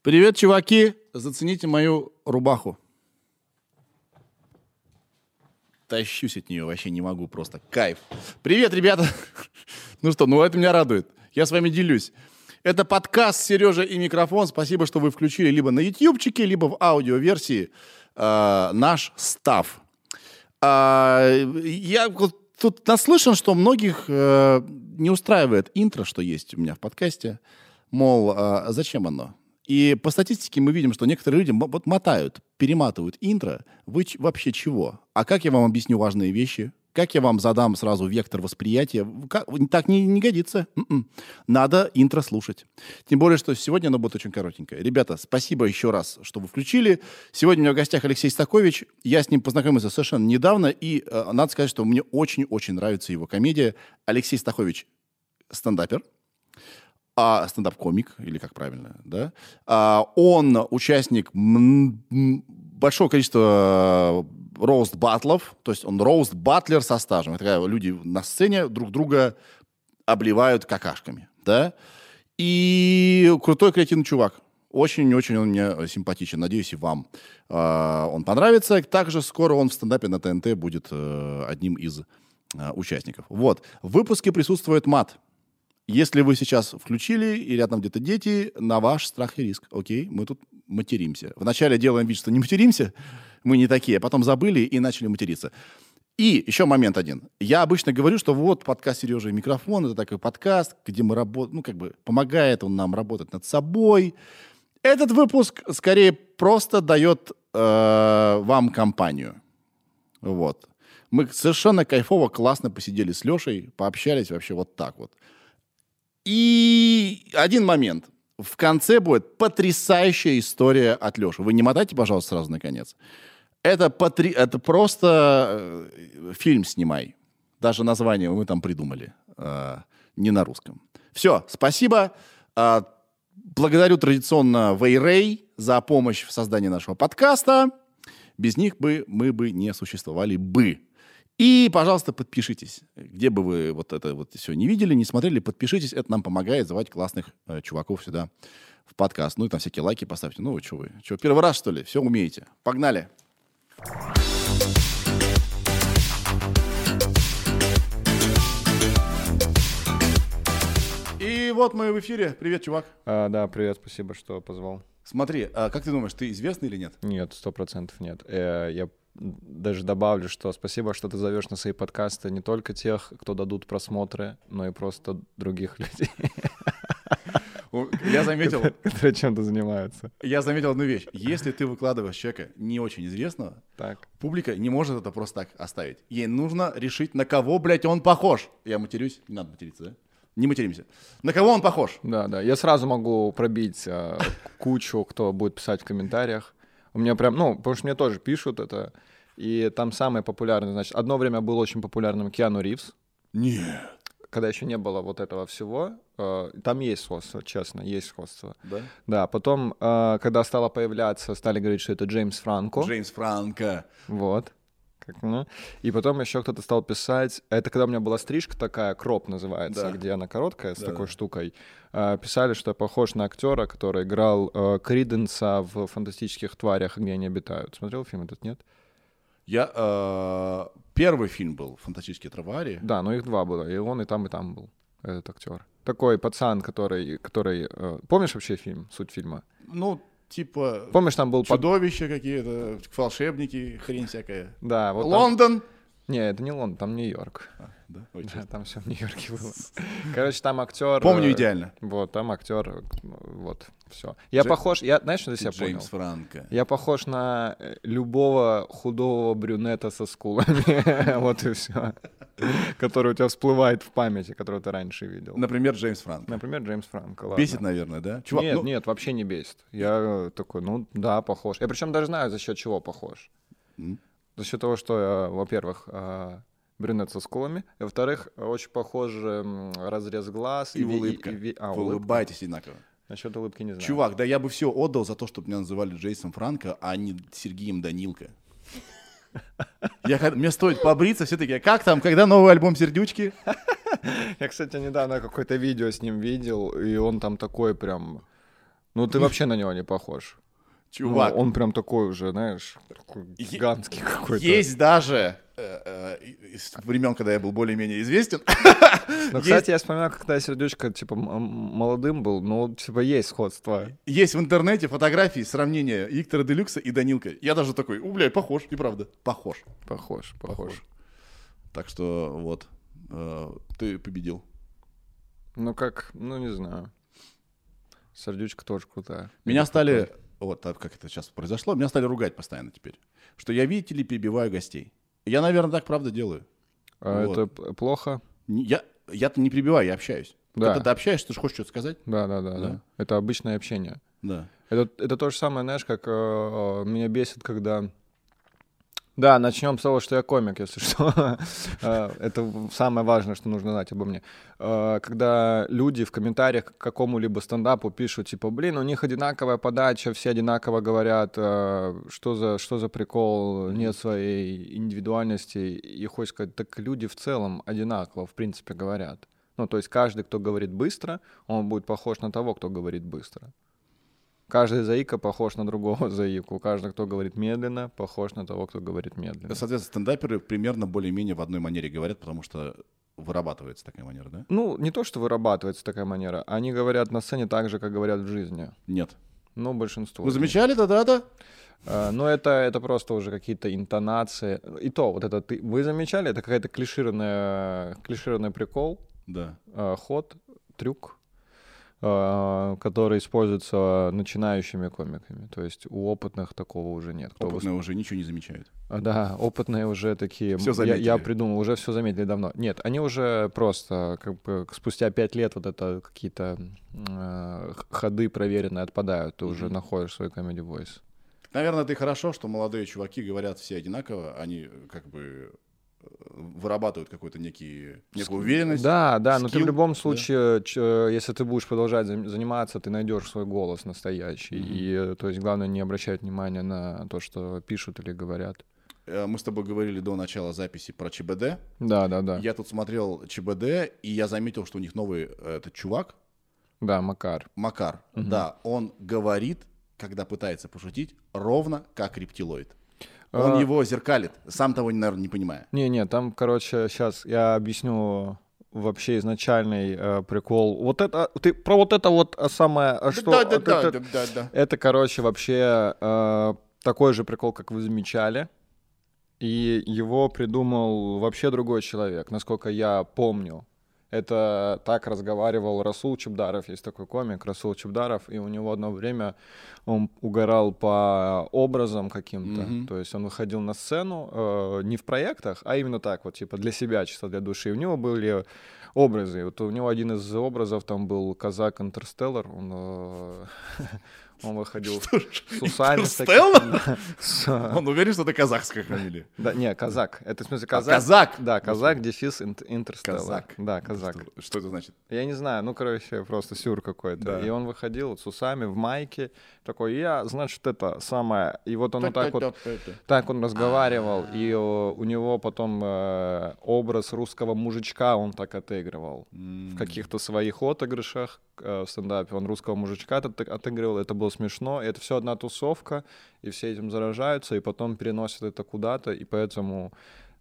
Привет, чуваки! Зацените мою рубаху. Тащусь от нее, вообще не могу, просто кайф. Привет, ребята! Ну что, ну это меня радует. Я с вами делюсь. Это подкаст «Сережа и микрофон». Спасибо, что вы включили либо на ютубчике, либо в аудиоверсии э, наш став. Э, я вот тут наслышан, что многих э, не устраивает интро, что есть у меня в подкасте. Мол, э, зачем оно? И по статистике мы видим, что некоторые люди вот мотают, перематывают интро. Вы вообще чего? А как я вам объясню важные вещи? Как я вам задам сразу вектор восприятия? Как, так не, не годится. М-м. Надо интро слушать. Тем более, что сегодня оно будет очень коротенькое. Ребята, спасибо еще раз, что вы включили. Сегодня у меня в гостях Алексей Стакович. Я с ним познакомился совершенно недавно, и э, надо сказать, что мне очень-очень нравится его комедия. Алексей Стахович стендапер, а, стендап-комик, или как правильно, да? А, он участник большого количества роуст батлов, то есть он роуст батлер со стажем. Это когда люди на сцене друг друга обливают какашками, да? И крутой креативный чувак. Очень-очень он мне симпатичен. Надеюсь, и вам э, он понравится. Также скоро он в стендапе на ТНТ будет э, одним из э, участников. Вот. В выпуске присутствует мат. Если вы сейчас включили, и рядом где-то дети, на ваш страх и риск. Окей, мы тут материмся. Вначале делаем вид, что не материмся, мы не такие, а потом забыли и начали материться. И еще момент один. Я обычно говорю, что вот подкаст Сережа и микрофон, это такой подкаст, где мы работаем, ну, как бы помогает он нам работать над собой. Этот выпуск скорее просто дает э, вам компанию. Вот. Мы совершенно кайфово, классно посидели с Лешей, пообщались вообще вот так вот. И один момент. В конце будет потрясающая история от Леши. Вы не мотайте, пожалуйста, сразу на конец. Это, потри... это просто э, фильм снимай. Даже название мы там придумали. Э, не на русском. Все, спасибо. Э, благодарю традиционно Вейрей за помощь в создании нашего подкаста. Без них бы мы бы не существовали бы. И, пожалуйста, подпишитесь. Где бы вы вот это вот все не видели, не смотрели, подпишитесь. Это нам помогает звать классных э, чуваков сюда в подкаст. Ну и там всякие лайки поставьте. Ну, что вы? Что, первый раз, что ли? Все умеете. Погнали. И вот мы в эфире. Привет, чувак. А, да, привет, спасибо, что позвал. Смотри, а как ты думаешь, ты известный или нет? Нет, сто процентов нет. Э, я даже добавлю, что спасибо, что ты зовешь на свои подкасты не только тех, кто дадут просмотры, но и просто других людей. Я заметил... Которые чем-то занимаются. Я заметил одну вещь. Если ты выкладываешь человека не очень известного, так. публика не может это просто так оставить. Ей нужно решить, на кого, блядь, он похож. Я матерюсь? Не надо материться, да? Не материмся. На кого он похож? Да, да. Я сразу могу пробить э, кучу, кто будет писать в комментариях. У меня прям, ну, потому что мне тоже пишут это. И там самый популярный, значит, одно время был очень популярным Киану Ривз. Нет. Когда еще не было вот этого всего, э, там есть сходство, честно, есть сходство. Да? Да, потом, э, когда стало появляться, стали говорить, что это Джеймс Франко. Джеймс Франко. Вот. Как, ну. И потом еще кто-то стал писать, это когда у меня была стрижка такая, кроп называется, да. где она короткая, с да, такой да. штукой. Э, писали, что я похож на актера, который играл э, Криденса в «Фантастических тварях, где они обитают». Смотрел фильм этот, нет? Я э, первый фильм был "Фантастические твари". Да, но их два было, и он и там и там был этот актер. Такой пацан, который, который, э, помнишь вообще фильм, суть фильма? Ну типа. Помнишь, там был чудовища под... какие-то, волшебники, хрень всякая. Да, вот. Лондон. Там... Не, это не Лондон, там Нью-Йорк. А, да? Ой, да, там все в Нью-Йорке было. Короче, там актер. Помню э, идеально. Вот, там актер, вот, все. Я Дж... похож, я, знаешь, что я себя Джеймс понял? Джеймс Франко. Я похож на э, любого худого брюнета со скулами. вот и все. Который у тебя всплывает в памяти, который ты раньше видел. Например, Джеймс Франко. Например, Джеймс Франко, ладно. Бесит, наверное, да? Чувак, нет, ну... нет, вообще не бесит. Я такой, ну да, похож. Я причем даже знаю, за счет чего похож. Mm. За счет того, что я, во-первых, а, брюнет со скулами. И, во-вторых, очень похож разрез глаз. И, и улыбка. И, и, а, Вы улыбка. улыбаетесь одинаково. Насчет улыбки не знаю. Чувак, да я бы все отдал за то, чтобы меня называли Джейсон Франко, а не Сергеем Данилко. Я, мне стоит побриться, все таки как там, когда новый альбом «Сердючки»? Я, кстати, недавно какое-то видео с ним видел, и он там такой прям... Ну, ты вообще на него не похож. Чувак. Ну, он прям такой уже, знаешь, такой гигантский какой-то. Есть даже э, э, из времен, когда я был более-менее известен. Ну, кстати, я вспоминаю, когда Сердючка, типа, молодым был, ну, типа, есть сходство. Есть в интернете фотографии сравнения Виктора Делюкса и Данилка. Я даже такой, у, блядь, похож, и правда. Похож. Похож, похож. Так что вот, э, ты победил. Ну, как, ну, не знаю. Сердючка тоже крутая. Меня стали вот как это сейчас произошло, меня стали ругать постоянно теперь, что я, видите ли, перебиваю гостей. Я, наверное, так правда делаю. А вот. это плохо? Я, я-то не прибиваю, я общаюсь. Да. Когда ты общаешься, ты же хочешь что-то сказать? Да, да, да, да. да. Это обычное общение. Да. Это, это то же самое, знаешь, как э, э меня бесит, когда да, начнем с того, что я комик, если что. Э, это самое важное, что нужно знать обо мне. Э, когда люди в комментариях к какому-либо стендапу пишут, типа, блин, у них одинаковая подача, все одинаково говорят, э, что за, что за прикол, нет своей индивидуальности. И хочешь сказать, так люди в целом одинаково, в принципе, говорят. Ну, то есть каждый, кто говорит быстро, он будет похож на того, кто говорит быстро. Каждый заика похож на другого заику. Каждый, кто говорит медленно, похож на того, кто говорит медленно. Соответственно, стендаперы примерно более-менее в одной манере говорят, потому что вырабатывается такая манера, да? Ну, не то, что вырабатывается такая манера. Они говорят на сцене так же, как говорят в жизни. Нет. Ну, большинство. Вы замечали тогда-то? Uh, ну, это, это просто уже какие-то интонации. И то, вот это ты... Вы замечали, это какая-то клишированная, клишированный прикол. Да. Uh, ход, трюк. А, который используется начинающими комиками. То есть у опытных такого уже нет. Кто опытные выс... уже ничего не замечают. А, да, опытные уже такие. Все заметили. Я, я придумал, уже все заметили давно. Нет, они уже просто как бы спустя пять лет вот это какие-то э, ходы проверенные отпадают. Ты mm-hmm. уже находишь свой comedy voice. Наверное, это и хорошо, что молодые чуваки говорят все одинаково. Они как бы вырабатывают какую-то некий, некую уверенность. Да, да, скилл, но ты в любом случае, да. ч, если ты будешь продолжать заниматься, ты найдешь свой голос настоящий. Mm-hmm. И то есть главное не обращать внимания на то, что пишут или говорят. Э, мы с тобой говорили до начала записи про ЧБД. Да, да, да. Я тут смотрел ЧБД, и я заметил, что у них новый этот чувак. Да, Макар. Макар, угу. да. Он говорит, когда пытается пошутить, ровно как рептилоид. Он а... его зеркалит, сам того, наверное, не понимая. Не-не, там, короче, сейчас я объясню вообще изначальный э, прикол. Вот это, ты про вот это вот самое, а что... Да, да, вот да, это, да, да, да. Это, короче, вообще э, такой же прикол, как вы замечали. И его придумал вообще другой человек, насколько я помню. Это так разговаривал Расул Чебдаров, есть такой комик, Расул Чебдаров, и у него одно время он угорал по образам каким-то, mm-hmm. то есть он выходил на сцену э, не в проектах, а именно так вот, типа для себя, чисто для души. И у него были образы. Вот у него один из образов там был казак Интерстеллар, он э, Он выходил что, с усами. С Он уверен, что это казахская фамилия? Да, не, казак. Это в смысле а, казак. казак? Да, казак, дефис, интерстеллар. Казак. Да, казак. Что, это значит? Я не знаю, ну, короче, просто сюр какой-то. И он выходил с усами в майке, такой, я, значит, это самое. И вот он вот так вот, так он разговаривал, и у него потом э, образ русского мужичка он так отыгрывал. В каких-то своих отыгрышах э, в стендапе он русского мужичка отыгрывал, это было смешно, это все одна тусовка, и все этим заражаются, и потом переносят это куда-то, и поэтому,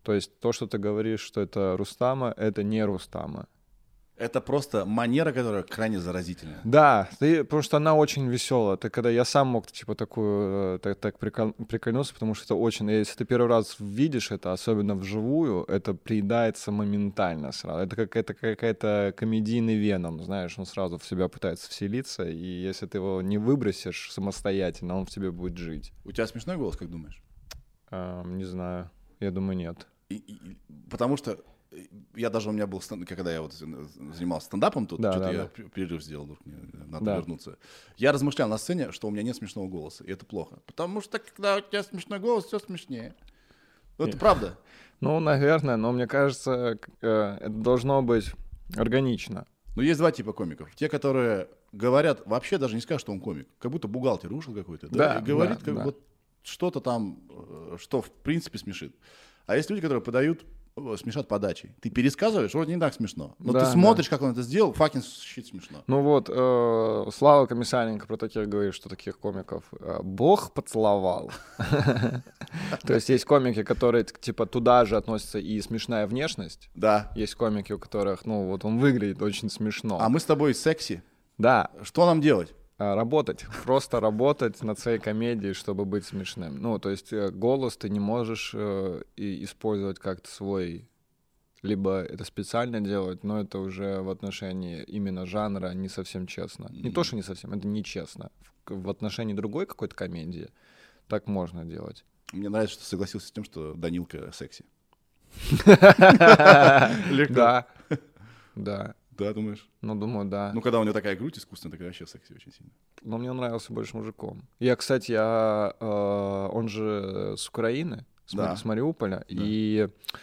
то есть то, что ты говоришь, что это Рустама, это не Рустама. Это просто манера, которая крайне заразительная. Да, ты, потому что она очень веселая. Ты когда я сам мог типа такую э, так, так прикол, прикольнуться, потому что это очень. Если ты первый раз видишь это, особенно вживую, это приедается моментально сразу. Это какая-то какая-то комедийный веном, знаешь, он сразу в себя пытается вселиться, и если ты его не выбросишь самостоятельно, он в тебе будет жить. У тебя смешной голос, как думаешь? Эм, не знаю, я думаю нет. И, и, потому что я даже у меня был, когда я вот занимался стендапом тут, да, что-то да, я да. перерыв сделал, мне надо да. вернуться. Я размышлял на сцене, что у меня нет смешного голоса, и это плохо. Потому что когда у тебя смешной голос, все смешнее. Ну, это правда. Ну, наверное, но мне кажется, э, это должно быть органично. Ну, есть два типа комиков. Те, которые говорят, вообще даже не скажут, что он комик. Как будто бухгалтер ушел какой-то. Да, да и говорит да, как да. вот что-то там, э, что в принципе смешит. А есть люди, которые подают смешат подачей. Ты пересказываешь, вроде не так смешно. Но Да, ты смотришь, как он это сделал, факин щит смешно. Ну вот, э, Слава Комиссаренко про таких говорит, что таких комиков э, Бог поцеловал. То есть есть комики, которые типа туда же относятся и смешная внешность. Да. Есть комики, у которых, ну вот он выглядит очень смешно. А мы с тобой секси. Да, Что нам делать? А, работать, просто работать над своей комедией, чтобы быть смешным. Ну, то есть э, голос ты не можешь э, и использовать как-то свой, либо это специально делать, но это уже в отношении именно жанра не совсем честно. Не то, что не совсем, это нечестно. В, в отношении другой какой-то комедии так можно делать. Мне нравится, что ты согласился с тем, что Данилка секси. Да, да. Да, думаешь? Ну, думаю, да. Ну, когда у него такая грудь искусственная, так вообще секси очень сильно. Но мне он нравился больше мужиком. Я, кстати, я, э, он же с Украины, с, Да. с Мариуполя, и э,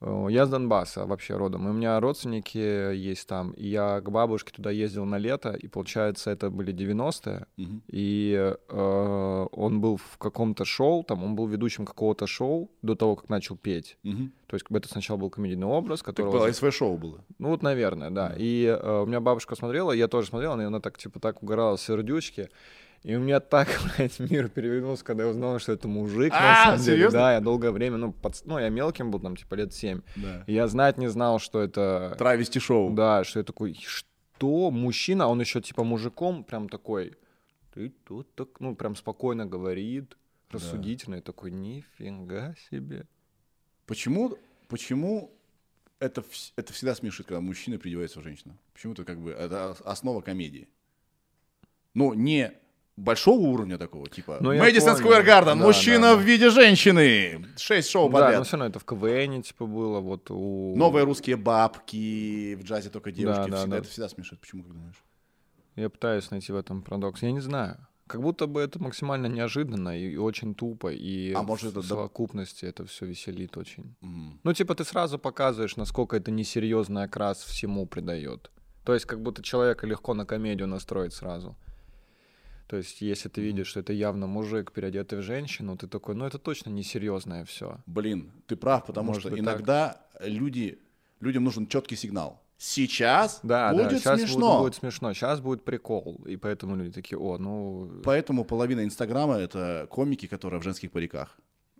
я с Донбасса вообще родом. И у меня родственники есть там. И я к бабушке туда ездил на лето, и, получается, это были 90-е. Мгм. И э, он был в каком-то шоу, там он был ведущим какого-то шоу до того, как начал петь. Мгм. То есть это сначала был комедийный образ, Так которого... было, СВ-шоу было. Ну вот, наверное, да. И э, у меня бабушка смотрела, я тоже смотрел, и она так, типа, так угорала сердючки. И у меня так, блядь, мир перевернулся, когда я узнал, что это мужик, А, на самом деле. Да, я долгое время, ну, пац- ну, я мелким был, там, типа, лет 7. Да. И я знать не знал, что это... Травести шоу. Да, что я такой, что? Мужчина, он еще, типа, мужиком прям такой, ты тут так, ну, прям спокойно говорит, рассудительный, такой, нифига себе. Почему, почему это, это всегда смешит, когда мужчина придевается в женщину? Почему это как бы это ос- основа комедии? Ну, не большого уровня такого, типа Ну, Мэдисон. Сквер Гарден, Да, мужчина да, да. в виде женщины. Шесть шоу Да, но подряд. все равно это в КВН, типа, было, вот у... Новые русские бабки, в джазе только девушки. да, всегда, да. Это всегда смешит. Почему, как думаешь? Я пытаюсь найти в этом парадокс. Я не знаю. Как будто бы это максимально неожиданно и, и очень тупо, и А может, в это доп- совокупности это все веселит очень. М. Ну, типа, ты сразу показываешь, насколько это несерьезный окрас всему придает. То есть, как будто человека легко на комедию настроить сразу. То есть, если ты видишь, что это явно мужик, переодетый в женщину, ты такой, ну, это точно несерьезное все. Блин, ты прав, потому Может что иногда люди, людям нужен четкий сигнал. Сейчас Да, будет да, сейчас смешно. Будет, будет смешно, сейчас будет прикол. И поэтому люди такие, о, ну... Поэтому половина Инстаграма — это комики, которые в женских париках.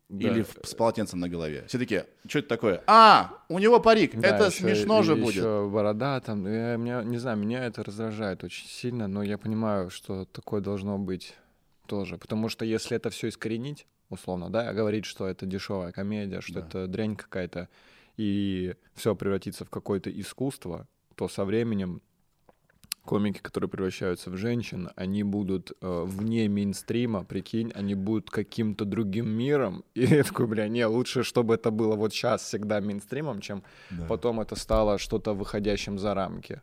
Да. Или с полотенцем на голове. Все такие, что это такое? А, у него парик, Да, это ещё- смешно же будет. ещё борода там, я, меня, не знаю, меня это раздражает очень сильно, но я понимаю, что такое должно быть тоже, потому что если это все искоренить, условно, да, говорить, что это дешевая комедия, что Да. это дрянь какая-то, и все превратится в какое-то искусство, то со временем комики, которые превращаются в женщин, они будут э, вне мейнстрима, прикинь, они будут каким-то другим миром. И я такой, бля, не, лучше, чтобы это было вот сейчас всегда мейнстримом, чем Да. потом это стало что-то выходящим за рамки.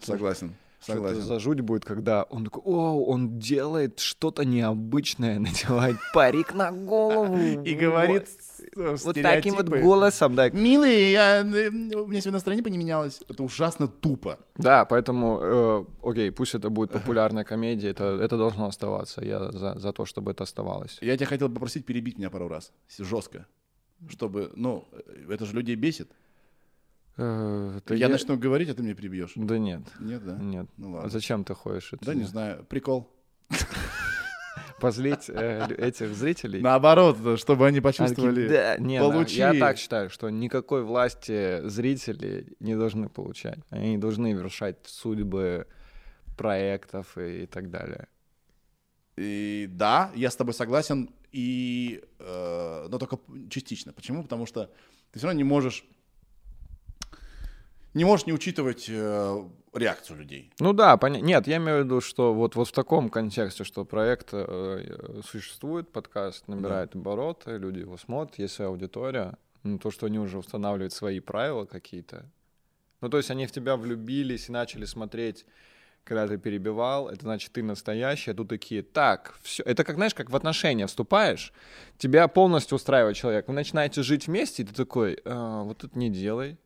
Согласен, Согласен. за жуть будет, когда он такой, о, он делает что-то необычное, надевает парик на голову. И говорит вот, таким вот голосом, да. Милый, я, э, у меня сегодня настроение поменялось. Это ужасно тупо. Да, поэтому, э, окей, пусть это будет популярная комедия, это, это должно оставаться. Я за, за то, чтобы это оставалось. Я тебя хотел попросить перебить меня пару раз. Жестко. Чтобы, ну, э, это же людей бесит. Э, да я, начну говорить, а ты мне перебьешь. Да нет, Нет, да? нет. Ну А ладно. зачем ты ходишь? Это Да, не знаю. Прикол. Позлить э, этих зрителей? Наоборот, чтобы они Они почувствовали. да, не, получи. я так считаю, что никакой власти зрители не должны получать. Они не должны вершать судьбы проектов и, и так далее. И да, я с тобой согласен, и, э, но только частично. Почему? Потому что ты все равно не можешь не можешь не учитывать э, реакцию людей. Ну да, поня... нет, я имею в виду, что вот, вот в таком контексте, что проект э, существует, подкаст набирает обороты, люди его смотрят, есть своя аудитория, ну, то, что они уже устанавливают свои правила какие-то. Ну, то есть они в тебя влюбились и начали смотреть когда ты перебивал, это значит, ты настоящий, а тут такие, так, все. Это как, знаешь, как в отношения вступаешь, тебя полностью устраивает человек, вы начинаете жить вместе, и ты такой, «А, вот это не делай,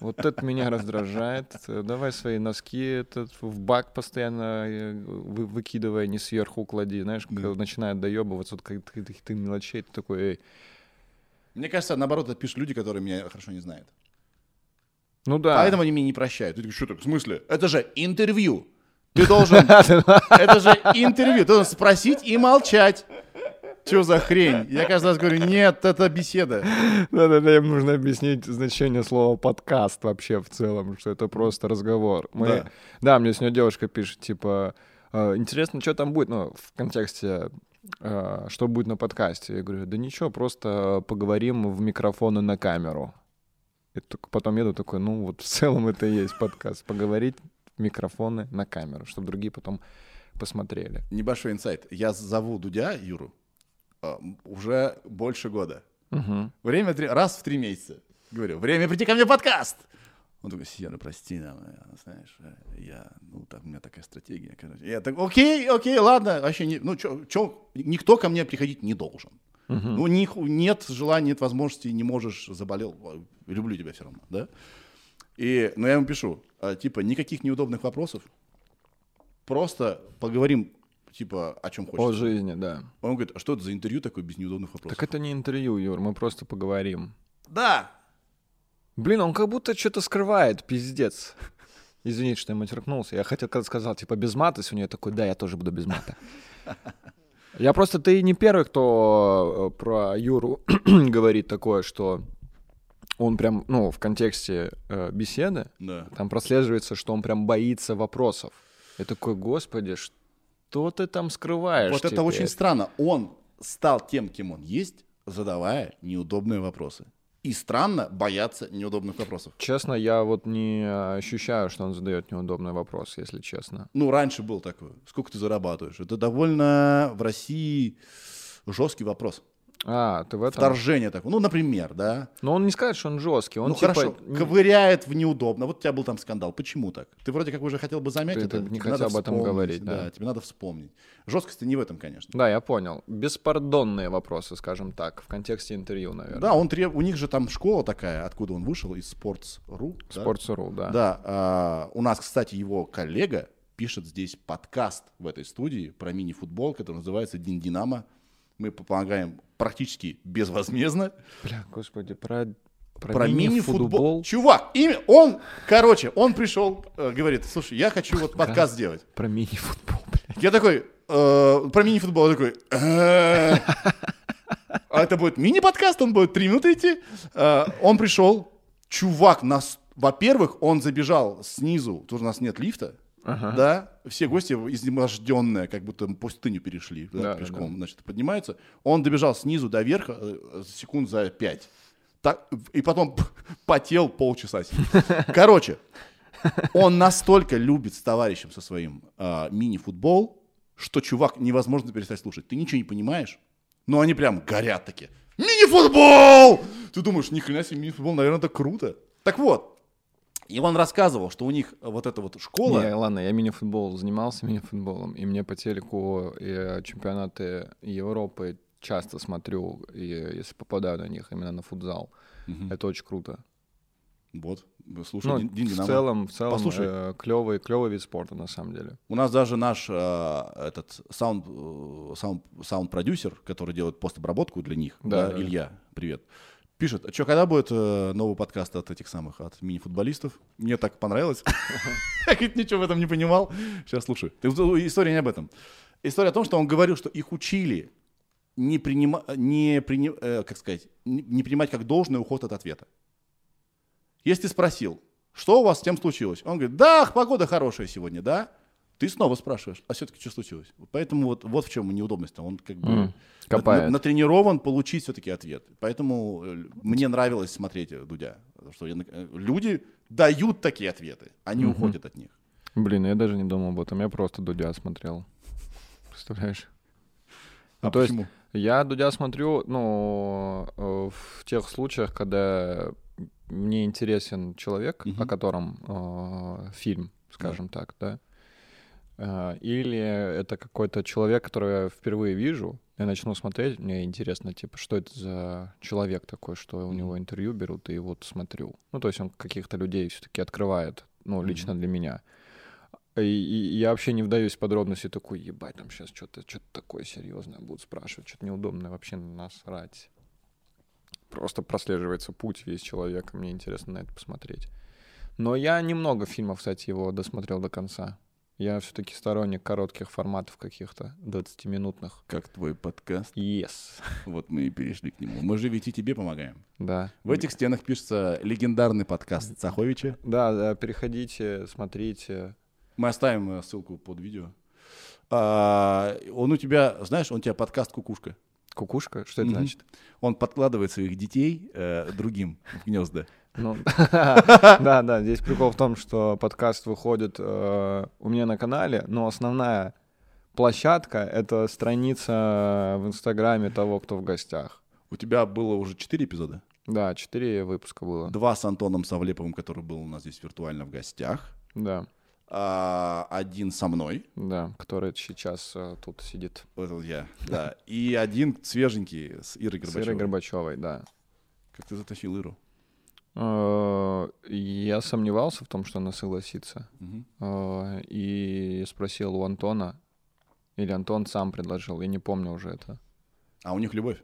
вот это меня раздражает. Э, Давай свои носки этот, в бак постоянно э, вы- выкидывая, не сверху клади. Знаешь, Да. когда начинает доебываться, вот каких-то мелочей, ты такой, эй, Мне кажется, наоборот, это пишут люди, которые меня хорошо не знают. Ну да. Поэтому они меня не прощают. Ты такой, что так, в смысле? Это же интервью. Ты должен... Это же интервью. Ты должен спросить и молчать. Что за хрень? Я каждый раз говорю, нет, это беседа. Да-да-да, им нужно объяснить значение слова подкаст вообще в целом, что это просто разговор. Мы... Да. Да. мне сегодня девушка пишет, типа, «Э, интересно, что там будет, ну, в контексте, э, что будет на подкасте. Я говорю, да ничего, просто поговорим в микрофон и на камеру. И только потом еду такой, ну, вот в целом это и есть подкаст. Поговорить в микрофоны на камеру, чтобы другие потом посмотрели. Небольшой инсайт. Я зову Дудя, Юру, уже больше года. Мгм. Время три, раз в три месяца. Говорю, время прийти ко мне в подкаст. Он такой, Сьерра, прости, нам, э, знаешь, э, я, ну, так, у меня такая стратегия, короче. Я так, окей, окей, ладно, вообще, не, ну, чё, чё, никто ко мне приходить не должен. Мгм. Ну, ни ху- нет желания, нет возможности, не можешь, заболел, э, люблю тебя все равно, да? И, но я ему пишу, э, типа, никаких неудобных вопросов, просто поговорим, типа, о чем О хочешь. жизни, да. Он говорит, а что это за интервью такое без неудобных вопросов? Так это не интервью, Юр, мы просто поговорим. Да, Блин, он как будто что-то скрывает, пиздец. Извините, что я матеркнулся. Я хотел, когда сказал, типа, без мата, сегодня я такой, да, я тоже буду без мата. Я просто, ты не первый, кто э, про Юру говорит такое, что он прям, ну, в контексте э, беседы, да. там прослеживается, что он прям боится вопросов. Я такой, господи, что ты там скрываешь Вот это теперь?» очень странно. Он стал тем, кем он есть, задавая неудобные вопросы. И странно бояться неудобных вопросов. Честно, я вот не ощущаю, что он задает неудобный вопрос, если честно. Ну, раньше был такой. Сколько ты зарабатываешь? Это довольно в России жесткий вопрос. А, ты в этом? Вторжение такое. Ну, например, да. Но он не скажет, что он жесткий. Он ну, типа, хорошо, ковыряет в неудобно. Вот у тебя был там скандал. Почему так? Ты вроде как уже хотел бы замять Ты- это. не хотел об этом говорить, да. тебе надо вспомнить. Жесткость не в этом, конечно. Да, я понял. Беспардонные вопросы, скажем так, в контексте интервью, наверное. Да, он треб... у них же там школа такая, откуда он вышел, из Sports.ru. да? Sports.ru, да. Да, а, у нас, кстати, его коллега пишет здесь подкаст в этой студии про мини-футбол, который называется «Дин Динамо». Мы помогаем практически безвозмездно. Бля, господи, про, про, Про мини-футбол. мини-футбол. Чувак, имя, он, короче, он пришел, э, говорит, слушай, я хочу вот подкаст сделать. Про мини-футбол, бля. Я такой, э, про мини-футбол, я такой, «Э, а это будет мини-подкаст, он будет три минуты идти. Э, Он пришел, чувак, нас, во-первых, он забежал снизу, тут у нас нет лифта, Ага. да, все гости изнеможденные, как будто пустыню перешли, да, Да, да, пешком, значит, поднимаются. Он добежал снизу до верха э, секунд за пять. Так, и потом потел полчаса. Короче, он настолько любит с товарищем со своим а, мини-футбол, что, чувак, невозможно перестать слушать. Ты ничего не понимаешь, но они прям горят такие. Мини-футбол! Ты думаешь, ни хрена себе, мини-футбол, наверное, это круто. Так вот, и он рассказывал, что у них вот эта вот школа... Не, ладно, я мини-футбол занимался мини-футболом, и мне по телеку и чемпионаты Европы часто смотрю, и если попадаю на них, именно на футзал. Мгм. Это очень круто. Вот, слушай, Ну, Дин- в целом, в целом, Послушай. клевый, клевый вид спорта, на самом деле. У нас даже наш э, этот саунд, э, саунд, саунд-продюсер, который делает постобработку для них, Да, да, да. Илья, привет, пишет, а что, когда будет э, новый подкаст от этих самых, от мини-футболистов? Мне так понравилось. Я, говорит, ничего в этом не понимал. Сейчас слушай. Ты- История не об этом. История о том, что он говорил, что их учили не принимать, не, прини- э, как сказать, не не принимать как должное уход от ответа. Если спросил, что у вас с тем случилось? Он говорит, да, погода хорошая сегодня, да? Ты снова спрашиваешь, а все-таки что случилось? Поэтому вот, вот в чем неудобность. Он как бы на- копает. на- натренирован получить все-таки ответ. Поэтому э, мне нравилось смотреть э, Дудя. Что я э, люди дают такие ответы, они уходят от них. Блин, я даже не думал об этом, я просто Дудя смотрел. Представляешь? А Ну, то есть почему? Я Дудя смотрю, ну, в тех случаях, когда мне интересен человек, Мгм. о котором э, фильм, скажем так, да. Э, Или это какой-то человек, которого я впервые вижу, я начну смотреть, мне интересно, типа, что это за человек такой, что у него интервью берут, и вот смотрю. Ну, то есть он каких-то людей все-таки открывает, ну, лично для меня. И, и я вообще не вдаюсь в подробности, такой, ебать, там сейчас что-то что такое серьезное будут спрашивать, что-то неудобное, вообще насрать. просто прослеживается путь весь человека. Мне интересно на это посмотреть. Но я немного фильмов, кстати, его досмотрел до конца. Я все-таки сторонник коротких форматов каких-то, 20-минутных. Как твой подкаст. Yes. Вот мы и перешли к нему. Мы же ведь и тебе помогаем. Да. В этих стенах пишется легендарный подкаст Цаховича. Да, да, переходите, смотрите. Мы оставим э, ссылку под видео. А, он у тебя, знаешь, он у тебя подкаст «Кукушка». Кукушка? Что это Мгм. значит? Он подкладывает своих детей э, другим в гнезда. Ну, да, да, здесь прикол в том, что подкаст выходит э, у меня на канале, но основная площадка — это страница в Инстаграме того, кто в гостях. У тебя было уже четыре эпизода. Да, четыре выпуска было. Два с Антоном Савлеповым, который был у нас здесь виртуально в гостях. Да, А, один со мной. да, который сейчас э, тут сидит. Это я. Да. И один свеженький с Ирой С Ирой Горбачевой. Горбачевой, да. Как ты затащил Иру? Э, Я сомневался в том, что она согласится. Э, И спросил у Антона, или Антон сам предложил, я не помню уже это. А у них любовь?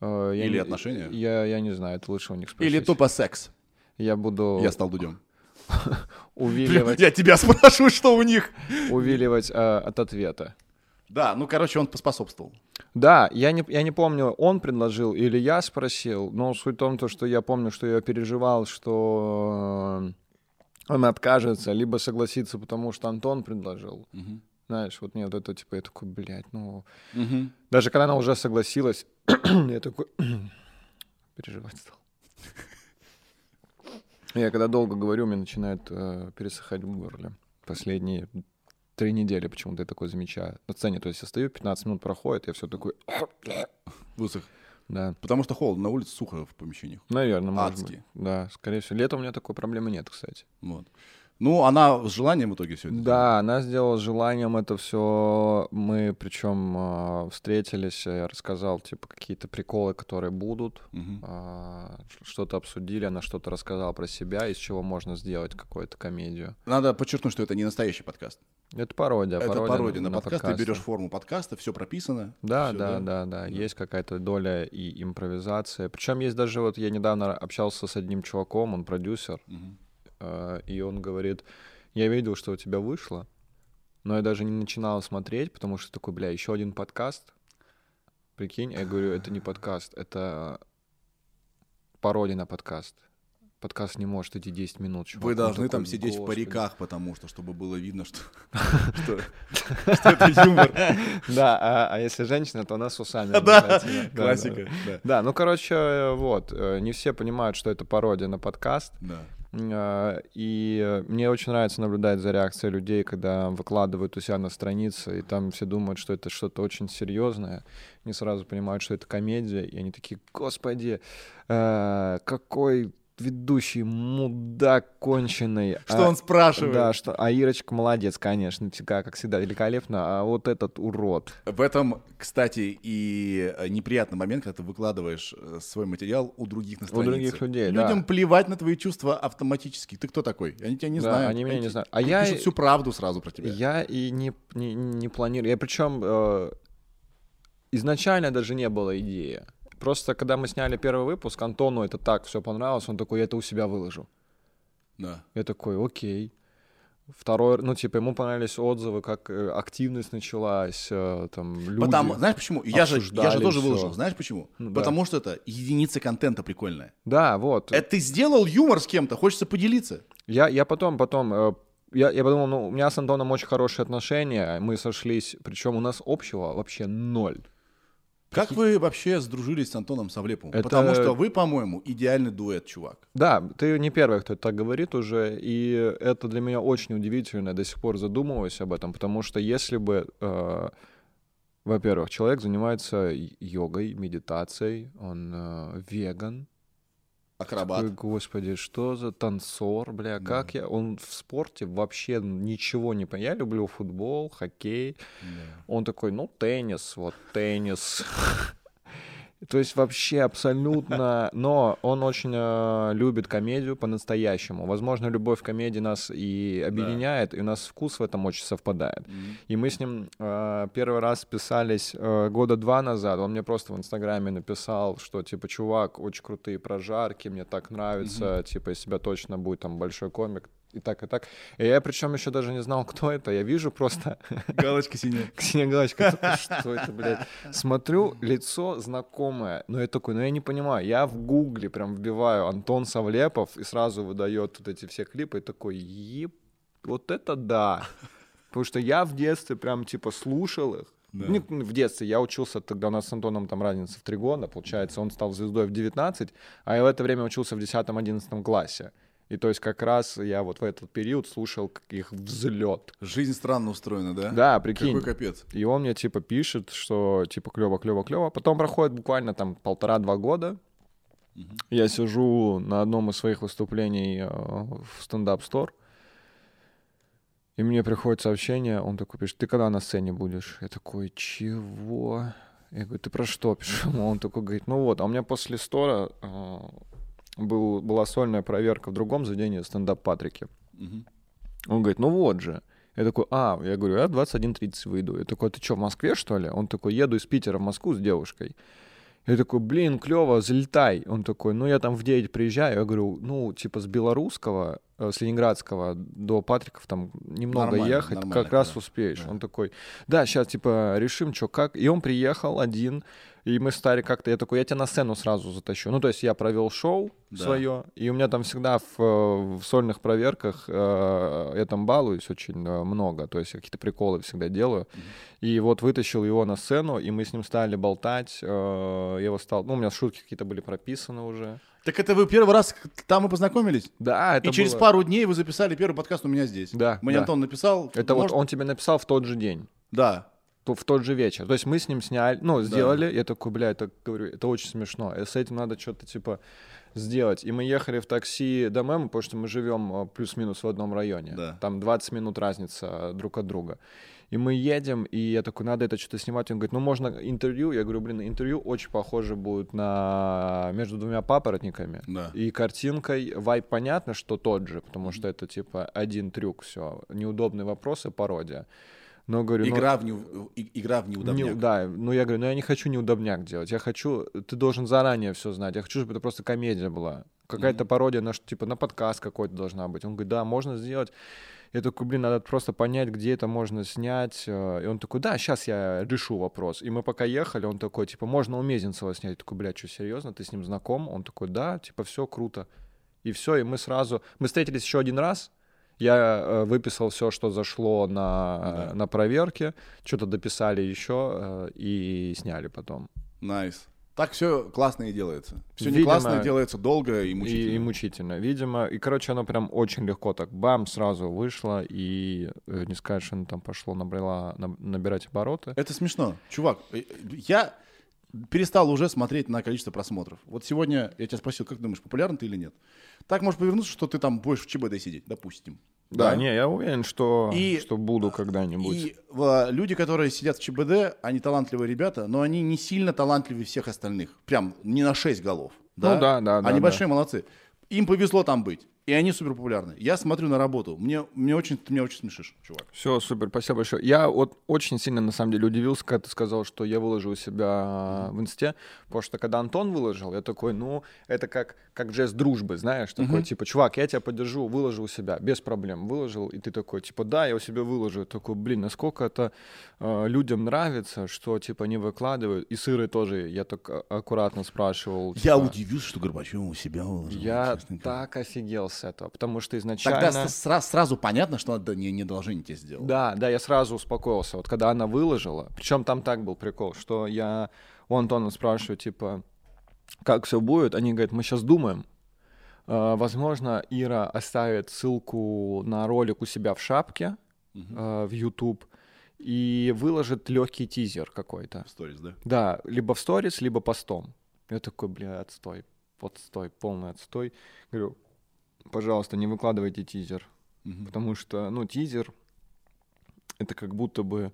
Э, я Или не- отношения? Я, я не знаю, это лучше у них спросить. Или тупо секс? Я буду Я стал Дудем. увиливать, Я тебя спрашиваю, что у них? увиливать от ответа. Да, ну, короче, он поспособствовал. Да, я не, я не помню, он предложил или я спросил, но суть в том, то, что я помню, что я переживал, что э, он откажется, либо согласится, потому что Антон предложил. Мгм. Знаешь, вот мне вот это, типа, я такой, блядь, ну... Мгм. Даже когда она уже согласилась, я такой переживать стал. Я когда долго говорю, мне начинает э, пересыхать в горле. Последние три недели почему-то я такой замечаю. На сцене, то есть я стою, 15 минут проходит, я все такой, Высох. да. Потому что холодно, на улице сухо в помещениях. Наверное, может Адски. быть. Да, скорее всего. Летом у меня такой проблемы нет, кстати. Вот. Ну, она с желанием в итоге все это Да, она сделала с желанием это все. Мы причем э, встретились, я рассказал, типа, какие-то приколы, которые будут. А, ш- что-то обсудили, она что-то рассказала про себя, из чего можно сделать какую-то комедию. Надо подчеркнуть, что это не настоящий подкаст. Это пародия. это пародия на, подкаст. Ты берешь форму подкаста, все прописано. Да, всё, да, да, да, Есть какая-то доля и импровизация. Причем есть даже вот я недавно общался с одним чуваком, он продюсер, Мгм. Э, и он говорит, я видел, что у тебя вышло, но я даже не начинал смотреть, потому что такой, бля, еще один подкаст. Прикинь, я говорю, это не подкаст, это пародия на подкаст. Подкаст не может идти 10 минут. чувак. Вы должны такой, там сидеть в «Господи». париках, потому что, чтобы было видно, что, это юмор. Да, а, а если женщина, то она с усами. Да, классика. Да, ну, короче, вот, э, не все понимают, что это пародия на подкаст. да. Э, И мне очень нравится наблюдать за реакцией людей, когда выкладывают у себя на странице, и там все думают, что это что-то очень серьезное. Не сразу понимают, что это комедия, и они такие, господи, э, какой ведущий мудак конченый. Что А- он спрашивает? Да, что, а Ирочка молодец, конечно, всегда, как всегда, великолепно, а вот этот урод. В этом, кстати, и э, неприятный момент, когда ты выкладываешь э, свой материал у других на У странице. других людей, да. Людям плевать на твои чувства автоматически. Ты кто такой? Они тебя не Да, знают. они меня не те- знают. А они я- пишут всю правду сразу про тебя. Я и не, не, не планирую. Я причем э, изначально даже не было идеи. Просто когда мы сняли первый выпуск, Антону это так все понравилось, он такой, я это у себя выложу. Да. Я такой, окей. Второй, ну, типа, ему понравились отзывы, как э, активность началась, э, там, люди. Потому, знаешь почему? Я же, я же тоже всё. выложил. Знаешь почему? Ну да. Потому что это единица контента прикольная. Да, вот. Это ты сделал юмор с кем-то, хочется поделиться. Я, я потом, потом, э, я, я подумал, ну, у меня с Антоном очень хорошие отношения, мы сошлись, причем у нас общего вообще ноль. Как вы вообще сдружились с Антоном Савлеповым? Это- Потому что вы, по-моему, идеальный дуэт, чувак. Да, ты не первый, кто так говорит уже, и это для меня очень удивительно, я до сих пор задумываюсь об этом, потому что если бы, э, во-первых, человек занимается йогой, медитацией, он э, веган, Акробат. Ой, господи, что за танцор, бля, Да. как я, он в спорте вообще ничего не понимает, я люблю футбол, хоккей, Да. он такой, ну, теннис, вот, теннис. То есть вообще абсолютно... Но он очень э, любит комедию по-настоящему. Возможно, любовь к комедии нас и объединяет, да. и у нас вкус в этом очень совпадает. Mm-hmm. И мы с ним э, первый раз писались э, года два назад. Он мне просто в Инстаграме написал, что, типа, чувак, очень крутые прожарки, мне так нравится, mm-hmm. типа, из себя точно будет там большой комик и так, и так. И я причем еще даже не знал, кто это. Я вижу просто... Галочка синяя. Синяя галочка. Что это, блядь? Смотрю, лицо знакомое. Но я такой, ну я не понимаю. Я в гугле прям вбиваю Антон Савлепов и сразу выдает вот эти все клипы. И такой, еб, вот это да. Потому что я в детстве прям типа слушал их. Да. Не в детстве. Я учился, тогда у нас с Антоном там разница в три года, получается, он стал звездой в 19, а я в это время учился в 10-11 классе. И то есть как раз я вот в этот период слушал их взлет. Жизнь странно устроена, да? Да, прикинь. Какой капец. И он мне типа пишет, что типа клево, клево, клево. Потом проходит буквально там полтора-два года. Угу. Я сижу на одном из своих выступлений э, в стендап-стор. И мне приходит сообщение, он такой пишет, ты когда на сцене будешь? Я такой, чего? Я говорю, ты про что пишешь? Он такой говорит, ну вот, а у меня после стора э, был, была сольная проверка в другом заведении стендап Патрики. Угу. Он говорит, ну вот же. Я такой, а, я говорю, я 21.30 выйду. Я такой, ты что, в Москве, что ли? Он такой, еду из Питера в Москву с девушкой. Я такой, блин, клево, залетай. Он такой, ну я там в 9 приезжаю. Я говорю, ну, типа с белорусского, э, с ленинградского до Патриков там немного нормально, ехать, нормально, как раз успеешь. Да. Он такой, да, сейчас типа решим, что как. И он приехал один, и мы стали как-то, я такой, я тебя на сцену сразу затащу. Ну, то есть я провел шоу да. свое, и у меня там всегда в, э, в сольных проверках э, я там балуюсь очень э, много, то есть какие-то приколы всегда делаю. Mm-hmm. И вот вытащил его на сцену, и мы с ним стали болтать. Э, я его стал, ну, у меня шутки какие-то были прописаны уже. Так это вы первый раз там мы познакомились? Да, это И через пару дней вы записали первый подкаст у меня здесь. Да. Мне да. Антон написал. Это может... вот он тебе написал в тот же день. Да в тот же вечер. То есть мы с ним сняли, ну, сделали, да. я такой, бля, это, говорю, это очень смешно, и с этим надо что-то, типа, сделать. И мы ехали в такси до Мэма, потому что мы живем а, плюс-минус в одном районе. Да. Там 20 минут разница друг от друга. И мы едем, и я такой, надо это что-то снимать. Он говорит, ну можно интервью. Я говорю, блин, интервью очень похоже будет на между двумя папоротниками. Да. И картинкой вайп понятно, что тот же, потому что это типа один трюк, все. Неудобные вопросы, пародия. Но говорю, игра, ну, в не, игра в неудобняк. Не, да, ну я говорю, ну я не хочу неудобняк делать. Я хочу, ты должен заранее все знать. Я хочу, чтобы это просто комедия была. Какая-то mm-hmm. пародия на типа на подкаст какой-то должна быть. Он говорит, да, можно сделать. Я такой, блин, надо просто понять, где это можно снять. И он такой, да, сейчас я решу вопрос. И мы пока ехали, он такой, типа, можно у Мезенцева снять. Я такой, блядь, что, серьезно? Ты с ним знаком? Он такой, да, типа, все круто. И все, и мы сразу... Мы встретились еще один раз, я э, выписал все, что зашло на, да. на проверке, что-то дописали еще э, и сняли потом. Nice. Nice. Так все классно и делается. Все не классно делается долго и мучительно. И, и мучительно. Видимо, и, короче, оно прям очень легко так бам, сразу вышло, и э, не скажешь, что оно там пошло, набрала, набирать обороты. Это смешно. Чувак, э, я перестал уже смотреть на количество просмотров. Вот сегодня я тебя спросил, как думаешь, популярен ты или нет? Так может повернуться, что ты там будешь в ЧБД сидеть, допустим. Да, да, не, я уверен, что, и, что буду когда-нибудь. И в, люди, которые сидят в ЧБД, они талантливые ребята, но они не сильно талантливее всех остальных. Прям не на 6 голов. Да? Ну да, да. Они да, большие да. молодцы. Им повезло там быть. И они супер популярны. Я смотрю на работу. Мне, мне очень, ты меня очень смешишь, чувак. Все, супер, спасибо большое. Я вот очень сильно, на самом деле, удивился, когда ты сказал, что я выложил себя в инсте. Потому что когда Антон выложил, я такой, ну, это как, как жест дружбы, знаешь, такой, mm-hmm. типа, чувак, я тебя поддержу, выложил себя, без проблем, выложил. И ты такой, типа, да, я у себя выложу. Я такой, блин, насколько это э, людям нравится, что, типа, не выкладывают. И сыры тоже, я так а, аккуратно спрашивал. Типа, я удивился, что Горбачев у себя выложил. Я так офигел с этого, потому что изначально... Тогда сразу, сразу понятно, что это не, не должение тебе сделать. Да, да, я сразу успокоился. Вот когда она выложила, причем там так был прикол, что я у Антона спрашиваю, типа, как все будет, они говорят, мы сейчас думаем, Uh, возможно, Ира оставит ссылку на ролик у себя в шапке uh, в YouTube и выложит легкий тизер какой-то. В сторис, да? Да, либо в сторис, либо постом. Я такой, бля, отстой, подстой, полный отстой. Говорю, пожалуйста, не выкладывайте тизер. Угу. Потому что, ну, тизер это как будто бы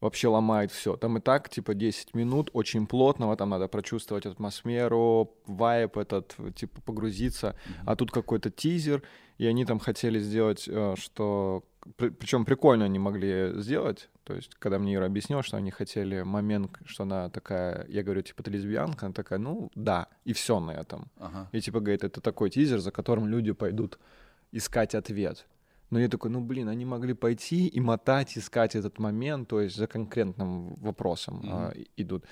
вообще ломает все. Там и так, типа, 10 минут очень плотного, там надо прочувствовать атмосферу, вайп этот, типа, погрузиться. Mm-hmm. А тут какой-то тизер, и они там хотели сделать, э, что... Причем прикольно они могли сделать, то есть, когда мне Ира объяснил, что они хотели момент, что она такая, я говорю, типа, ты лесбиянка, она такая, ну, да, и все на этом. Ага. И, типа, говорит, это такой тизер, за которым люди пойдут искать ответ. Но я такой, ну блин, они могли пойти и мотать, искать этот момент, то есть за конкретным вопросом mm-hmm. э, идут.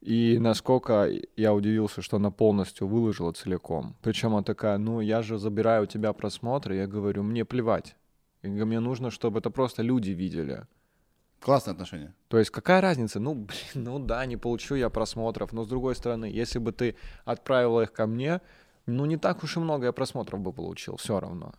И насколько я удивился, что она полностью выложила целиком. Причем она такая, ну я же забираю у тебя просмотры, я говорю, мне плевать. И мне нужно, чтобы это просто люди видели. Классное отношение. То есть какая разница? Ну, блин, ну да, не получу я просмотров, но с другой стороны, если бы ты отправила их ко мне, ну не так уж и много я просмотров бы получил, все равно.